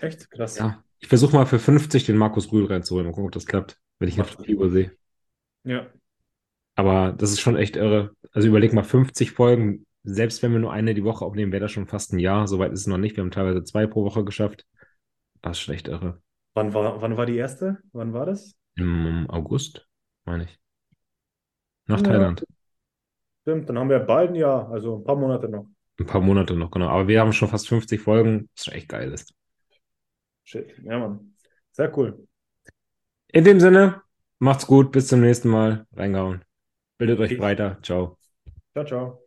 Echt krass. Ja, ich versuche mal für 50 den Markus Rühl reinzuholen. Mal gucken, ob das klappt, wenn ich noch Fibo sehe. Ja. Aber das ist schon echt irre. Also überleg mal, 50 Folgen, selbst wenn wir nur eine die Woche aufnehmen, wäre das schon fast ein Jahr. Soweit ist es noch nicht. Wir haben teilweise zwei pro Woche geschafft. Das ist schon echt irre. Wann war, wann war die erste? Wann war das? Im August, meine ich. Nach Ja. Thailand. Stimmt, dann haben wir bald ein Jahr, also ein paar Monate noch. Ein paar Monate noch, genau. Aber wir haben schon fast 50 Folgen, was schon echt geil ist. Shit. Ja, Mann. Sehr cool. In dem Sinne, macht's gut, bis zum nächsten Mal. Reingehauen. Bildet euch Peace. breiter. Ciao. Ciao, ciao.